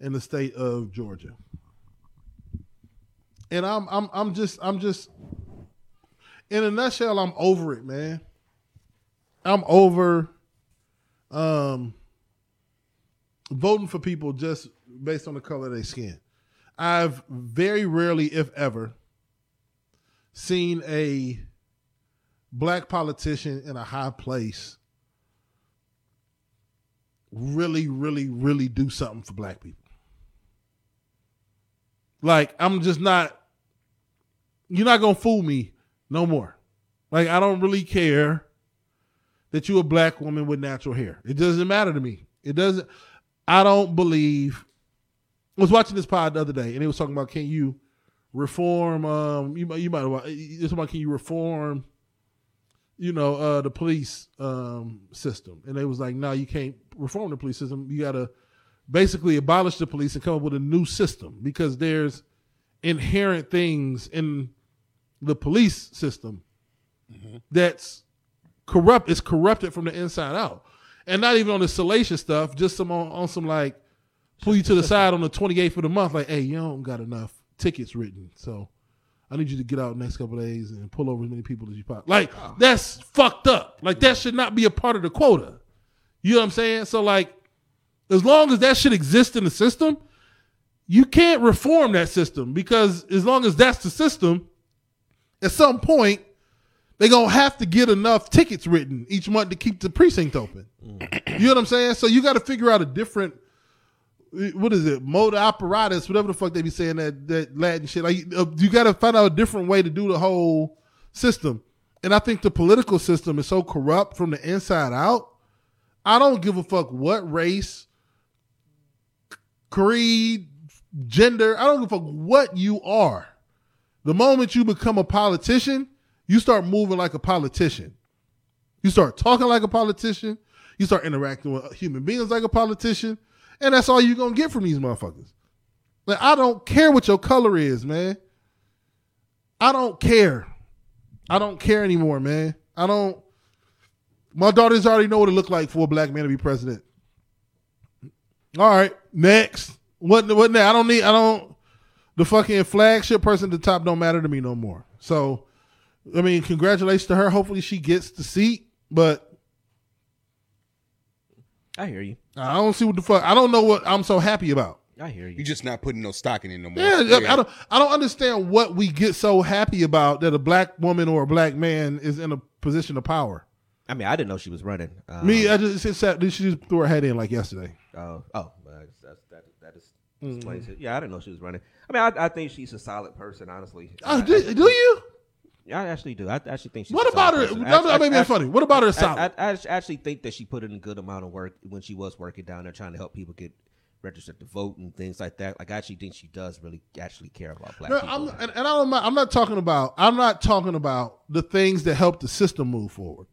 in the state of Georgia, and I'm I'm I'm just I'm just in a nutshell I'm over it, man. I'm over um voting for people just based on the color of their skin. I've very rarely, if ever, seen a black politician in a high place really, really, really do something for black people. Like, I'm just not, you're not going to fool me no more. Like, I don't really care that you're a black woman with natural hair. It doesn't matter to me. It doesn't, I don't believe. I was watching this pod the other day and it was talking about can you reform, um, you, might- you might, it's about can you reform you know, uh, the police um, system. And they was like, no, you can't reform the police system. You got to basically abolish the police and come up with a new system because there's inherent things in the police system that's corrupt. It's corrupted from the inside out. And not even on the salacious stuff, just some on, on some like pull you to the side on the 28th of the month, like, hey, you don't got enough tickets written. So I need you to get out next couple days and pull over as many people as you possibly. Like that's fucked up. Like that should not be a part of the quota. You know what I'm saying? So like, as long as that shit exists in the system, you can't reform that system because as long as that's the system, at some point they're gonna have to get enough tickets written each month to keep the precinct open. You know what I'm saying? So you got to figure out a different what is it, motor apparatus, whatever the fuck they be saying that that Latin shit. Like uh, you got to find out a different way to do the whole system. And I think the political system is so corrupt from the inside out. I don't give a fuck what race, creed, gender. I don't give a fuck what you are. The moment you become a politician, you start moving like a politician. You start talking like a politician. You start interacting with human beings like a politician. And that's all you're to get from these motherfuckers. Like, I don't care what your color is, man. I don't care. I don't care anymore, man. I don't. My daughters already know what it looked like for a black man to be president. All right, next. What? What? Now? I don't need. I don't. The fucking flagship person at the top don't matter to me no more. So, I mean, congratulations to her. Hopefully, she gets the seat. But
I hear you.
I don't see what the fuck. I don't know what I'm so happy about.
I hear you.
You're just not putting no stock in it no more.
Yeah, I don't. I don't understand what we get so happy about that a black woman or a black man is in a position of power.
I mean, I didn't know she was running. Um,
Me, I just it's sad- she just threw her head in like yesterday.
Oh, oh, that's, that's, that that is explains it. Yeah, I didn't know she was running. I mean, I, I think she's a solid person, honestly.
Oh,
I,
do,
I-
do you?
Yeah, I actually do. I actually think she's.
What
a
about her?
person. I-
made me
I-
funny. What about her
I-
solid?
I, I actually think that she put in a good amount of work when she was working down there trying to help people get registered to vote and things like that. Like, I actually think she does really actually care about black
No,
people.
I'm, and, and I don't, I'm not talking about. I'm not talking about the things that help the system move forward.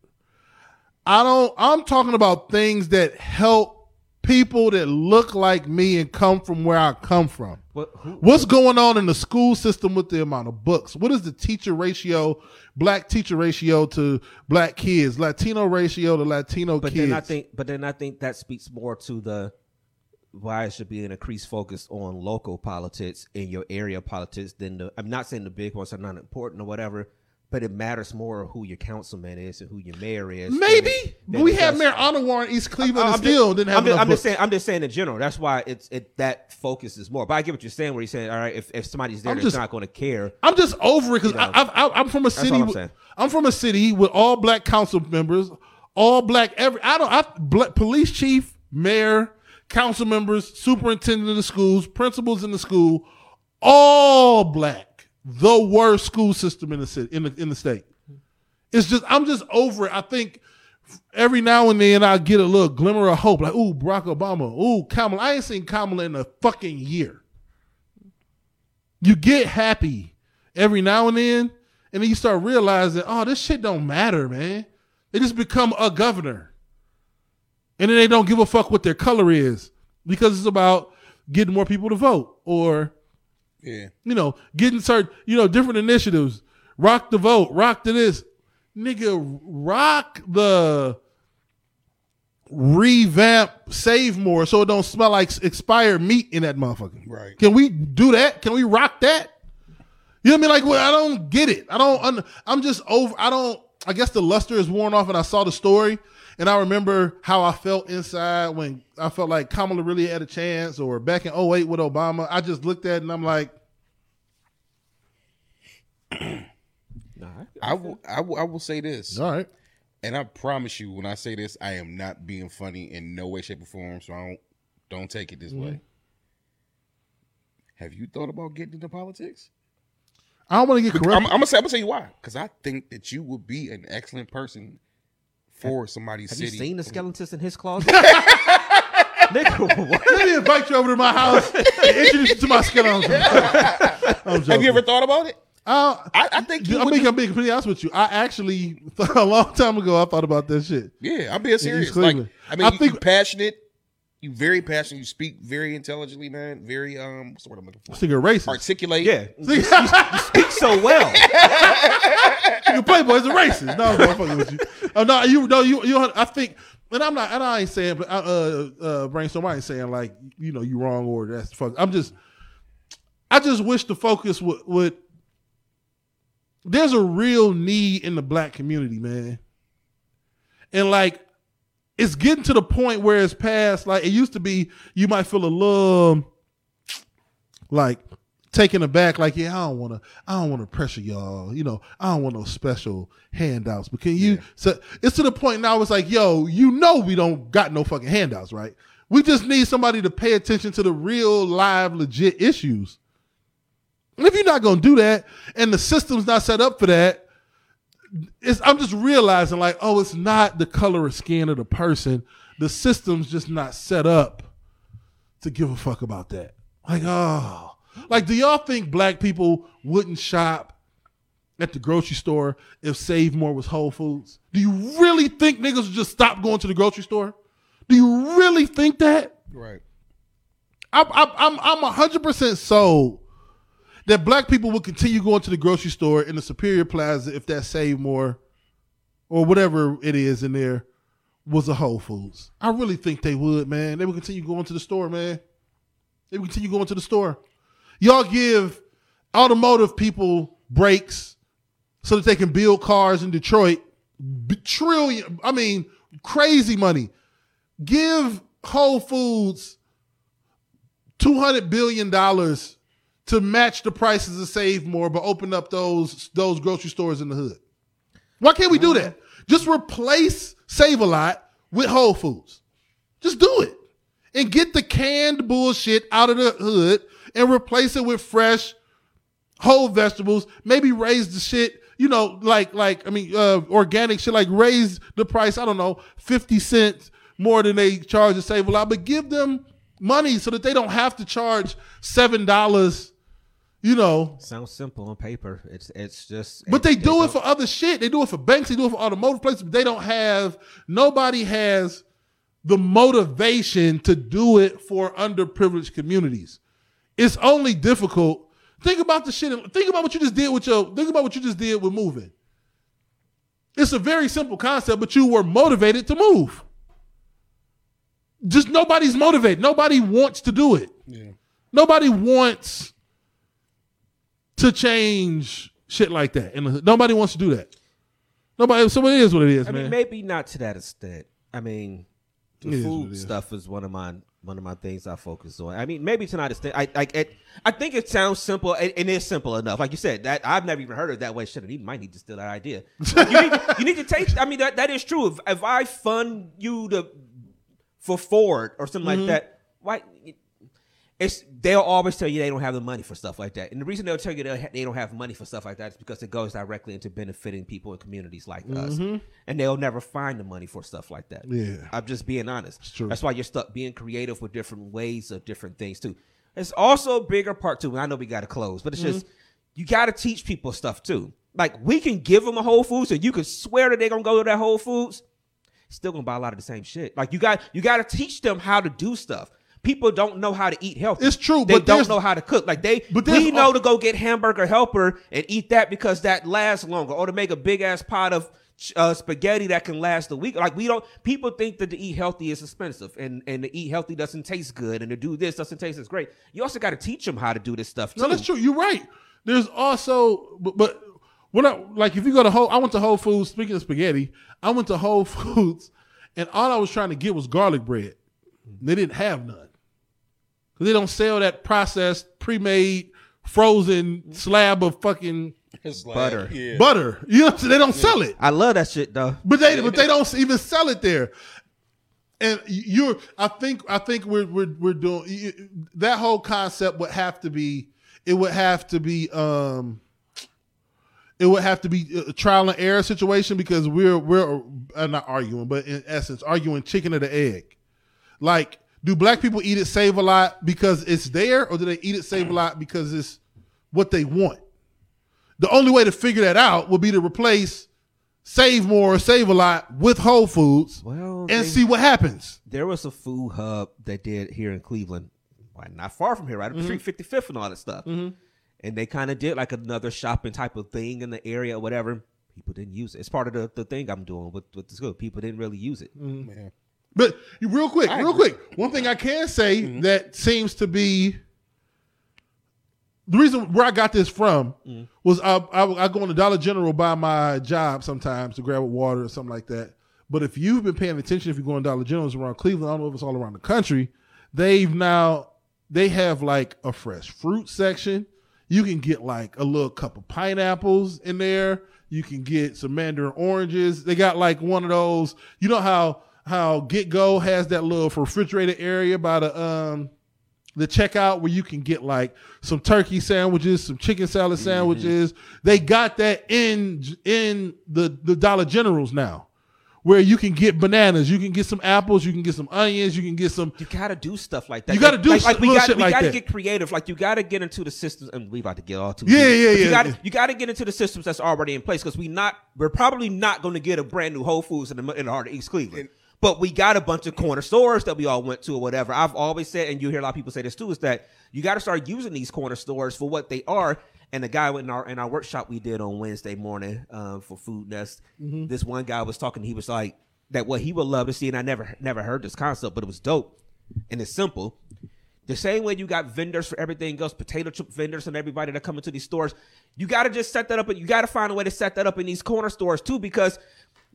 I don't. I'm talking about things that help people that look like me and come from where I come from.
What- who-
What's going on in the school system with the amount of books? What is the teacher ratio, black teacher ratio to black kids, Latino ratio to Latino
but
kids?
then I think, but then I think that speaks more to the why it should be an increased focus on local politics in your area politics than the. I'm not saying the big ones are not important or whatever, but it matters more who your councilman is and who your mayor is.
maybe
than-
but
than
we have Mayor Honor in East Cleveland
I'm just-
still didn't have
I'm just, I'm just saying. I'm just saying in general. That's why it's it that focuses more. But I get what you're saying. Where you're saying, all right, if, if somebody's there
I'm just-
not going to care,
I'm just over it because
You know.
I'm from a city.
I'm.
I'm from a city with all black council members, all black. Every I don't. I black, police chief, mayor, council members, superintendent of the schools, principals in the school, all black. The worst school system in the city in the in the state. It's just I'm just over it. I think every now and then I get a little glimmer of hope, like ooh Barack Obama, ooh Kamala. I ain't seen Kamala in a fucking year you get happy every now and then, and then you start realizing, oh, this shit don't matter, man. They just become a governor. And then they don't give a fuck what their color is because it's about getting more people to vote or,
Yeah.
you know, getting certain, you know, different initiatives. Rock the vote, rock to this. Nigga, rock the revamp save more so it don't smell like expired meat in that motherfucker.
Right.
Can we do that? Can we rock that? You know what I mean? Like, well, I don't get it. I don't. I'm just over. I don't. I guess the luster is worn off, and I saw the story, and I remember how I felt inside when I felt like Kamala really had a chance, or back in 08 with Obama. I just looked at it and I'm like,
I will, I will, I will say this,
all right.
and I promise you, when I say this, I am not being funny in no way, shape, or form. So I don't, don't take it this
Mm-hmm.
way. Have you thought about getting into politics?
I don't want to get
I'm,
corrupt.
I'm gonna say, I'm gonna tell you why. Because I think that you would be an excellent person for somebody's
have
city.
you seen the skeletons in his closet? Nigga, what?
Let me invite you over to my house and introduce you to my skeletons. I'm
Have you ever thought about it?
Uh,
I, I think you
I'm
would.
being, I'm being completely honest with you. I actually, a long time ago, I thought about that shit.
yeah, I'm being serious. Like,
Cleveland.
I mean,
I
you,
think-
you passionate. You very passionate. You speak very intelligently, man. Very um, what's the word I'm looking for?
Singer racist.
Articulate.
Yeah, you, you speak so well.
you Playboy's a racist. No, I'm fucking with you. Oh, no, you, no, you, you. I think, and I'm not, and I ain't saying, but uh, uh, brainstorm. I ain't saying like, you know, you wrong or that's fuck. I'm just, I just wish the focus would, would. There's a real need in the black community, man, and like, it's getting to the point where it's past. Like it used to be, you might feel a little like taken aback, like, yeah, I don't wanna I don't wanna pressure y'all, you know, I don't want no special handouts. But can you so it's to the point now it's like, yo, you know we don't got no fucking handouts, right? We just need somebody to pay attention to the real live legit issues. And if you're not gonna do that and the system's not set up for that, it's, I'm just realizing like, oh, it's not the color of skin of the person. The system's just not set up to give a fuck about that. Like, oh, like, do y'all think black people wouldn't shop at the grocery store if Save More was Whole Foods? Do you really think niggas would just stop going to the grocery store? Do you really think that?
Right.
I'm I'm I'm I'm hundred percent sold that black people will continue going to the grocery store in the Superior Plaza if that Save More or whatever it is in there was a Whole Foods. I really think they would, man. They would continue going to the store, man. They would continue going to the store. Y'all give automotive people breaks so that they can build cars in Detroit. Trillion, I mean, crazy money. Give Whole Foods two hundred billion dollars to match the prices of Save More, but open up those those grocery stores in the hood. Why can't we do that? Mm-hmm. Just replace Save a Lot with Whole Foods. Just do it and get the canned bullshit out of the hood and replace it with fresh whole vegetables. Maybe raise the shit, you know, like like I mean, uh, organic shit. Like raise the price. I don't know, fifty cents more than they charge to Save a Lot, but give them money so that they don't have to charge seven dollars. You know,
Sounds simple on paper. It's it's just.
but they do it for other shit. They do it for banks. They do it for automotive places. But they don't have. Nobody has the motivation to do it for underprivileged communities. It's only difficult. Think about the shit. Think about what you just did with your. Think about what you just did with moving. It's a very simple concept, but you were motivated to move. Just nobody's motivated. Nobody wants to do it.
Yeah.
Nobody wants to change shit like that. And nobody wants to do that. Nobody. So it is what it is,
I
man.
mean, maybe not to that extent. I mean, the
It is what it
food
is.
stuff is one of my one of my things I focus on. I mean, maybe tonight is. I I it, I think it sounds simple. It, it is simple enough. Like you said, that I've never even heard of it that way. Shit, you might need to steal that idea. You, need, you need to take. I mean, that that is true. If if I fund you to for Ford or something
Mm-hmm.
like that, why? It's they'll always tell you they don't have the money for stuff like that, and the reason they'll tell you they don't have money for stuff like that is because it goes directly into benefiting people in communities like us, and they'll never find the money for stuff like that.
Mm-hmm. Yeah.
I'm just being honest.
true.
That's why you're stuck being creative with different ways of different things too. It's also a bigger part too. And I know we got to close, but it's just
Mm-hmm.
you got to teach people stuff too. Like we can give them a Whole Foods, and you can swear that they're gonna go to that Whole Foods still gonna buy a lot of the same shit. Like you got you got to teach them how to do stuff. People don't know how to eat healthy.
It's true,
They don't know how to cook. Like they,
But
we know
al-
to go get hamburger helper and eat that because that lasts longer, or to make a big ass pot of uh, spaghetti that can last a week. Like we don't. People think that to eat healthy is expensive, and and to eat healthy doesn't taste good, and to do this doesn't taste as great. You also got to teach them how to do this stuff too.
No, that's true. You're right. There's also, but, but when I like, if you go to Whole, I went to Whole Foods. Speaking of spaghetti, I went to Whole Foods, and all I was trying to get was garlic bread. They didn't have none they don't sell that processed, pre-made, frozen slab of fucking
It's like,
Butter.
Yeah.
butter. You know, what I'm saying? they don't sell it.
I love that shit though.
But they but they don't even sell it there. And you're I think I think we're we're we're doing that whole concept would have to be it would have to be um it would have to be a trial and error situation because we're we're uh, not arguing but in essence arguing chicken or the egg. Like do black people eat it save a lot because it's there or do they eat it save a lot because it's what they want? The only way to figure that out would be to replace save more, save a lot with Whole Foods,
Well,
and
they-
see what happens.
there was a food hub that did here in Cleveland, not far from here, right up the mm-hmm. street, 55th and all that stuff. Mm-hmm. And they kind of did like another shopping type of thing in the area or whatever. People didn't use it. It's part of the, the thing I'm doing with, with the school. People didn't really use it. Mm-hmm.
Yeah.
But real quick,
I
real
agree.
quick, one thing I can say mm-hmm. that seems to be the reason where I got this from mm. was I, I I go in the Dollar General by my job sometimes to grab a water or something like that. But if you've been paying attention, if you're going to Dollar Generals around Cleveland, I don't know if it's all around the country, they've now they have like a fresh fruit section. You can get like a little cup of pineapples in there. You can get some mandarin oranges. They got like one of those. You know how how GetGo has that little refrigerated area by the um the checkout where you can get like some turkey sandwiches, some chicken salad sandwiches. They got that in in the the Dollar Generals now, where you can get bananas, you can get some apples, you can get some onions, you can get some.
You gotta do stuff like that.
You gotta do
like, like we
little
got
shit
we
like
gotta
that.
get creative. Like you gotta get into the systems, and we about to get all too.
Yeah,
deep.
yeah,
But
yeah.
You gotta you gotta get into the systems that's already in place because we not we're probably not going to get a brand new Whole Foods in the in the heart of East Cleveland. But we got a bunch of corner stores that we all went to or whatever. I've always said, and you hear a lot of people say this too, is that you got to start using these corner stores for what they are. And the guy in our in our workshop we did on Wednesday morning um, for Food Nest,
Mm-hmm.
this one guy was talking. He was like that what he would love to see, and I never never heard this concept, but it was dope and it's simple. The same way you got vendors for everything else, potato chip vendors and everybody that come into these stores, you got to just set that up, and you got to find a way to set that up in these corner stores too, because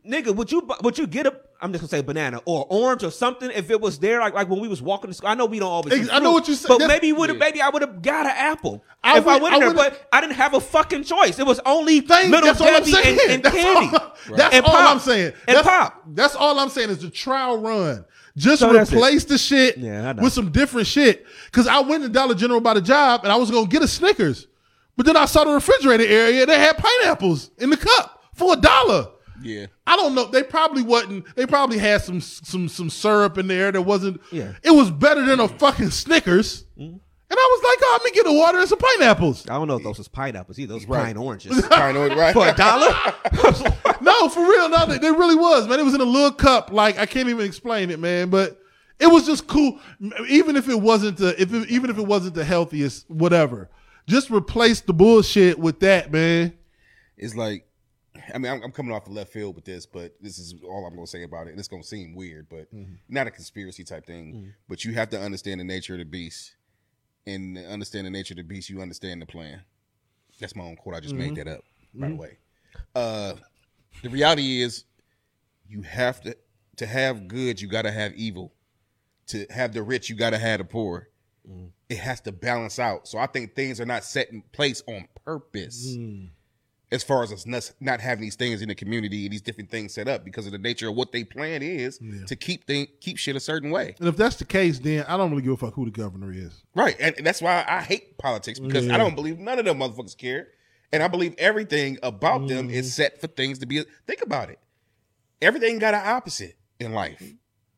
nigga, would you would you get a I'm just gonna say banana or orange or something if it was there like like when we was walking to school. I know we don't always.
Ex-
eat
I know
fruit,
what you said.
but maybe would have maybe I would have got an apple
I
if I
would-
went
I
there, but I didn't have a fucking choice. It was only
Thank,
middle
that's all I'm
Debbie
saying.
and, and
that's
candy.
all, that's
And
all
pop.
I'm saying.
And
that's,
pop.
That's all I'm saying is the trial run. Just
So
replace the shit
Yeah,
with some different shit. Because I went to Dollar General by the job and I was gonna get a Snickers, but then I saw the refrigerator area. They had pineapples in the cup for a dollar.
Yeah.
I don't know. They probably wasn't. They probably had some some some syrup in there that wasn't.
Yeah.
It was better than a fucking Snickers. Mm-hmm. And I was like, oh, let me get a water and some pineapples.
I don't know if those was pineapples either. Those
Right.
pine oranges
Kind of right.
for a dollar.
no, for real. No, they, they really was, man. It was in a little cup. Like I can't even explain it, man. But it was just cool. Even if it wasn't the, if it, even if it wasn't the healthiest, whatever. Just replace the bullshit with that, man.
it's like I mean, I'm, I'm coming off the left field with this, but this is all I'm going to say about it. And it's going to seem weird, but mm-hmm. not a conspiracy type thing. Mm-hmm. But you have to understand the nature of the beast, and understand the nature of the beast, you understand the plan. That's my own quote. I just made mm-hmm. that up, by the way. Uh, the reality is, you have to to have good. You got to have evil. To have the rich, you got to have the poor. Mm. It has to balance out. So I think things are not set in place on purpose mm. As far as us not, having these things in the community and these different things set up because of the nature of what they plan is to keep thing, keep shit a certain way.
And if that's the case, then I don't really give a fuck who the governor is.
Right. And, and that's why I hate politics because I don't believe none of them motherfuckers care. And I believe everything about them is mm. set for things to be. Think about it. Everything got an opposite in life.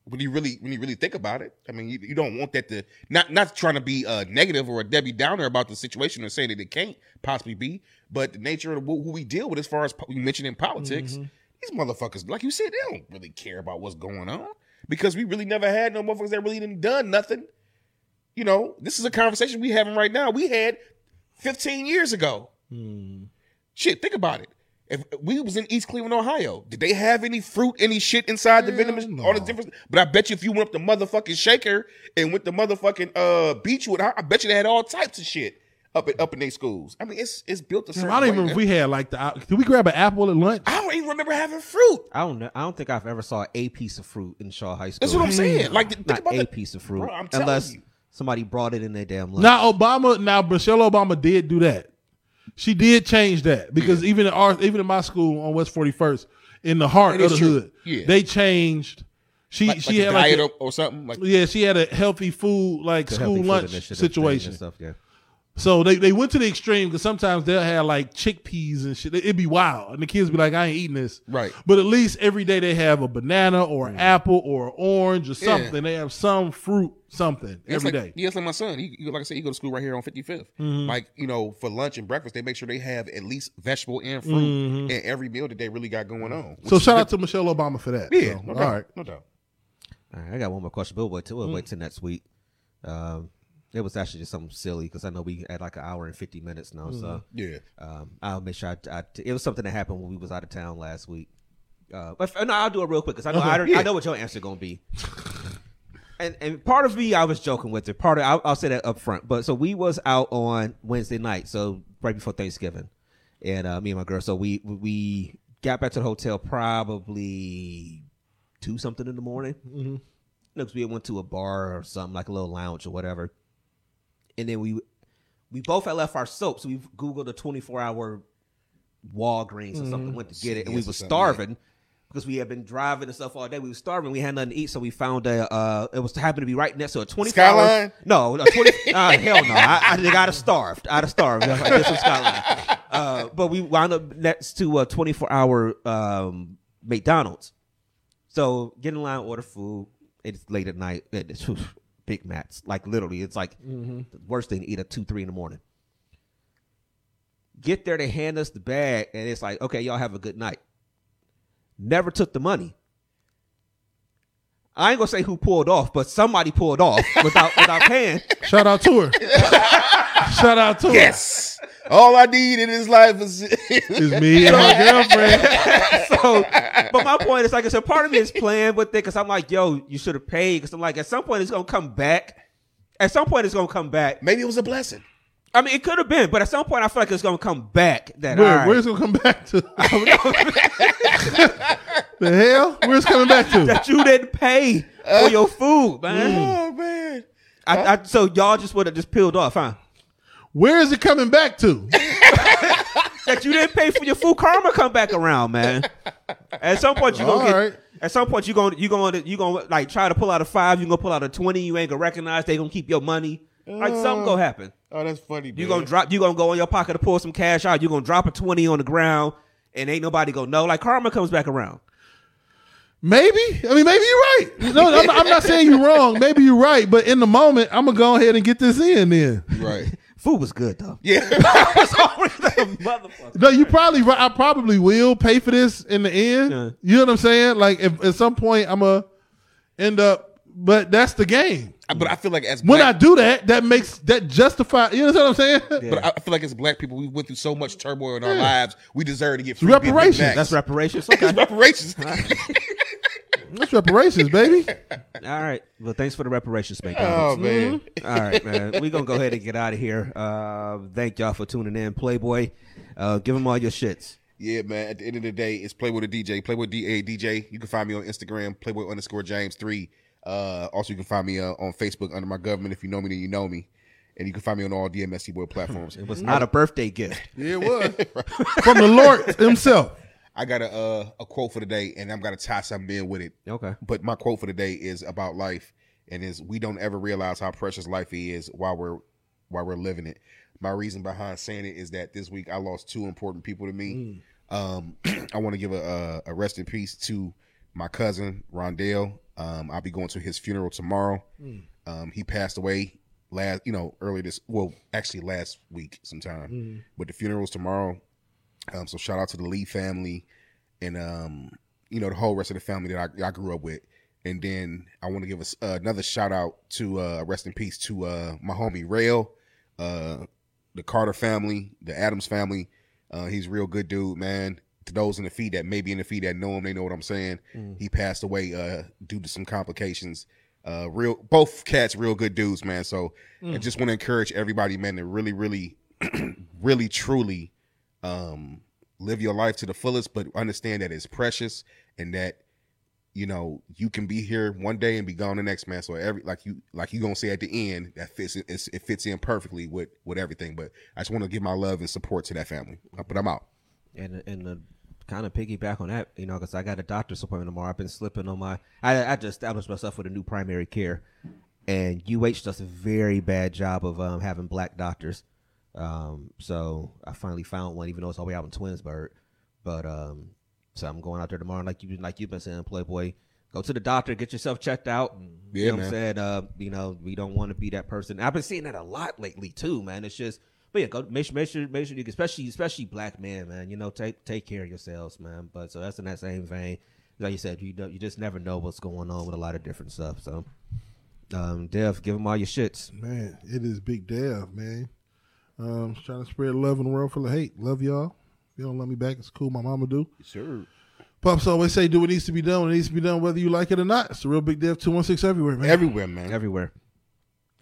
When you really, when you really think about it, I mean, you, you don't want that to not not trying to be uh, negative or a Debbie Downer about the situation or say that it can't possibly be, but the nature of who we deal with as far as po- you mentioned in politics, these motherfuckers, like you said, they don't really care about what's going on because we really never had no motherfuckers that really didn't done nothing you know, this is a conversation we having right now. We had 15 years ago. Shit, think about it. If we was in East Cleveland, Ohio, did they have any fruit, any shit inside the vending machine? All the different. But I bet you if you went up the motherfucking Shaker and went to motherfucking uh Beechwood, I I bet you they had all types of shit up in, up in their schools. I mean, it's it's built a certain
I don't even remember if we had like the. Did we grab an apple at lunch?
I don't even remember having fruit.
I don't know. I don't think I've ever saw a piece of fruit in Shaw High School.
That's what I'm saying. Like, think
Not
about
a
that.
piece of fruit,
Bro, I'm telling
unless
you.
somebody brought it in their damn lunch.
Now Obama, now Michelle Obama did do that. She did change that because even in our, even in my school on West Forty First, in the heart of the
true.
hood,
Yeah.
they changed. She
Like,
she
like
had
a
like a-
or, or something. Like
yeah, she had a healthy food like school lunch
Initiative and
situation.
Stuff, yeah.
So they, they went to the extreme because sometimes they'll have like chickpeas and shit. It'd be wild, and the kids be like, "I ain't eating this."
Right.
But at least every day they have a banana or an apple or an orange or
Mm. Yeah.
something. They have some fruit, something
It's
every
like,
day.
Yeah, it's like my son. He, he- like I said, he go to school right here on 55th.
Mm-hmm.
Like you know, for lunch and breakfast, they make sure they have at least vegetable and fruit
Mm-hmm.
in every meal that they really got going on.
So shout
good.
out to Michelle Obama for that.
yeah,
So,
no
all
doubt,
right.
no doubt.
All right, I got one more question, but we'll wait till, we'll wait
Mm.
till next week. Um, it was actually just something silly because I know we had like an hour and fifty minutes now, so
Yeah,
um, I'll make sure I, I, it was something that happened when we was out of town last week. Uh, but no, I'll do it real quick because I know I, already- I know what your answer gonna be. and and part of me, I was joking with it. Part of I'll, I'll say that up front. But so we was out on Wednesday night, so right before Thanksgiving, and uh, me and my girl. So we we got back to the hotel probably two something in the morning. Mm-hmm. we went to a bar or something like a little lounge or whatever. And then we we both had left our soap, so we googled a twenty four hour Walgreens or something, went to get it, and we were starving because we had been driving and stuff all day. We were starving, we had nothing to eat, so we found a. Uh, it was happened to be right next to a twenty four hour.
Skyline?
No, a twenty. uh, hell no! I, I think I'd have starved. I'd have starved. did some Skyline. Uh, but we wound up next to a twenty four hour um, McDonald's. So get in line, order food. It's late at night. It's Big Macs, like literally, it's like mm-hmm. the worst thing to eat at two, three in the morning. Get there, they hand us the bag, and it's like, okay, y'all have a good night. Never took the money. I ain't gonna say who pulled off, but somebody pulled off without without paying.
Shout out to her. Shout out to
Yes. All I need in this life is
her. It's me and my girlfriend.
so, but my point is like, it's a part of me is playing with it because I'm like, yo, you should have paid. Because I'm like, at some point it's gonna come back. At some point it's gonna come back.
maybe it was a blessing.
I mean, it could have been, but at some point I feel like it's gonna come back. That
Where,
all right,
Where's it gonna come back to? the hell? Where's it coming back to?
that you didn't pay for uh, your food, man.
Oh man.
I, I, so y'all just would have just peeled off, huh?
Where is it coming back to?
That you didn't pay for your food, karma come back around, man. At some point you gonna
All
get.
right.
At some point you gonna you gonna you gonna like try to pull out a five. You gonna pull out a twenty. You ain't gonna recognize. They gonna keep your money. Like something gonna uh, happen.
Oh, that's funny.
You
man.
gonna drop. You gonna go in your pocket to pull some cash out. You gonna drop a twenty on the ground, and ain't nobody gonna know. Like karma comes back around.
Maybe. I mean, maybe you're right. No, I'm I'm not saying you're wrong. Maybe you're right. But in the moment, I'm gonna go ahead and get this in. Then.
right.
Food was good though.
Yeah.
Motherfucker.
No, you probably right. I probably will pay for this in the end.
Yeah.
You know what I'm saying? Like, if at some point I'm gonna end up, but that's the game.
but I feel like as
When
black,
I do that, that makes that justify. You know what I'm saying?
but I feel like as black people, we went through so much turmoil in our lives. We deserve to get free Big Big
reparations.
Macs.
That's reparations. Okay.
reparations.
That's reparations, baby.
All right. Well, thanks for the reparations, man.
oh man.
All right, man. We're gonna go ahead and get out of here. Uh, thank y'all for tuning in, Playboy. Uh, give them all your shits.
Yeah, man. At the end of the day, it's Playboy the DJ. Playboy DA DJ. You can find me on Instagram, Playboy underscore James three. Uh, also, you can find me uh, on Facebook under my government. If you know me, then you know me. And you can find me on all DMSC Boy platforms.
It was not a birthday gift.
Yeah, it was from the Lord himself.
I got a uh, a quote for the day, and I'm gonna tie something in with it.
Okay.
But my quote for the day is about life, and is we don't ever realize how precious life is while we're while we're living it. My reason behind saying it is that this week I lost two important people to me. Um, I want to give a, a a rest in peace to my cousin Rondell. Um, I'll be going to his funeral tomorrow. Um, he passed away last, you know, early this. Well, actually last week sometime. But the funeral's tomorrow. Um, so shout out to the Lee family and um, you know the whole rest of the family that I, I grew up with. And then I want to give us uh, another shout out to uh, rest in peace to uh, my homie Rail, uh, the Carter family, the Adams family. Uh, he's a real good dude, man. To those in the feed that may be in the feed that know him, they know what I'm saying. He passed away uh, due to some complications. Uh, real, both cats, real good dudes, man. So I just want to encourage everybody, man, to really, really, really, truly um, live your life to the fullest, but understand that it's precious and that you know you can be here one day and be gone the next man. So every like you like you gonna say at the end that fits it, it's- it fits in perfectly with with everything. But I just want to give my love and support to that family. But I'm out.
and and the kind of piggyback on that, you know, because I got a doctor's appointment tomorrow. I've been slipping on my. I, I just established myself with a new primary care, and UH does a very bad job of um, having black doctors. Um, so I finally found one, even though it's all the way out in Twinsburg. But um, so I'm going out there tomorrow, like you like you've been saying, Playboy. Go to the doctor, get yourself checked out.
Yeah,
you know what
man.
I'm saying? Uh, you know, we don't want to be that person. I've been seeing that a lot lately too, man. It's just, but yeah, go make sure, make sure, make sure you, especially, especially black men, man. You know, take take care of yourselves, man. But so that's in that same vein. Like you said, you don't, you just never know what's going on with a lot of different stuff. So, um, Dev, give them all your shits.
Man, it is Big Dev, man. Um, just trying to spread love in a world full of hate. Love y'all. If you don't love me back, it's cool. My mama do.
Sure.
Pops always say, do what needs to be done when it needs to be done, whether you like it or not. It's a real Big Dev 216 everywhere, man.
Everywhere, man.
everywhere.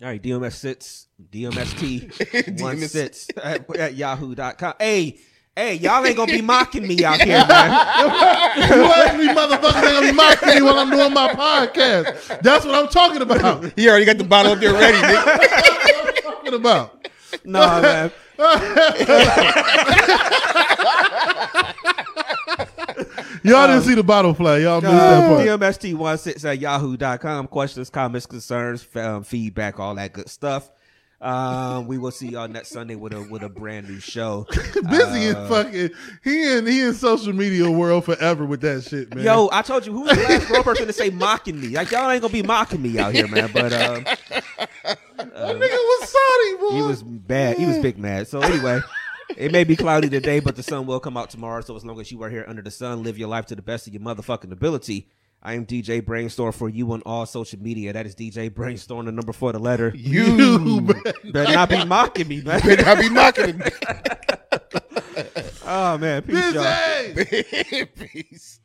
All right, DMS sits, DMST one
DMS.
sits at, at yahoo.com. Hey, hey, y'all ain't gonna be mocking me out here, man.
you ugly motherfuckers ain't gonna be mocking me while I'm doing my podcast. That's what I'm talking about.
He already got the bottle up there ready. Nigga.
talking about?
No, man.
Y'all didn't see the bottle play. Y'all missed that part.
DMST16 at yahoo.com. Questions, comments, concerns, um, feedback, all that good stuff. Um, we will see y'all next Sunday with a with a brand new show.
Busy in fucking he in he in social media world forever with that shit, man.
Yo, I told you who's the last grown person to say mocking me? Like y'all ain't gonna be mocking me out here, man. But um,
Uh, nigga was Saudi, boy.
he was bad. He was big mad. So anyway, it may be cloudy today, but the sun will come out tomorrow. So as long as you are here under the sun, live your life to the best of your motherfucking ability. I am DJ Brainstorm for you on all social media. That is DJ Brainstorm, the number for the letter.
you.
Better not be mocking me, man.
Better not be mocking me.
Oh man, peace, y'all.
Peace.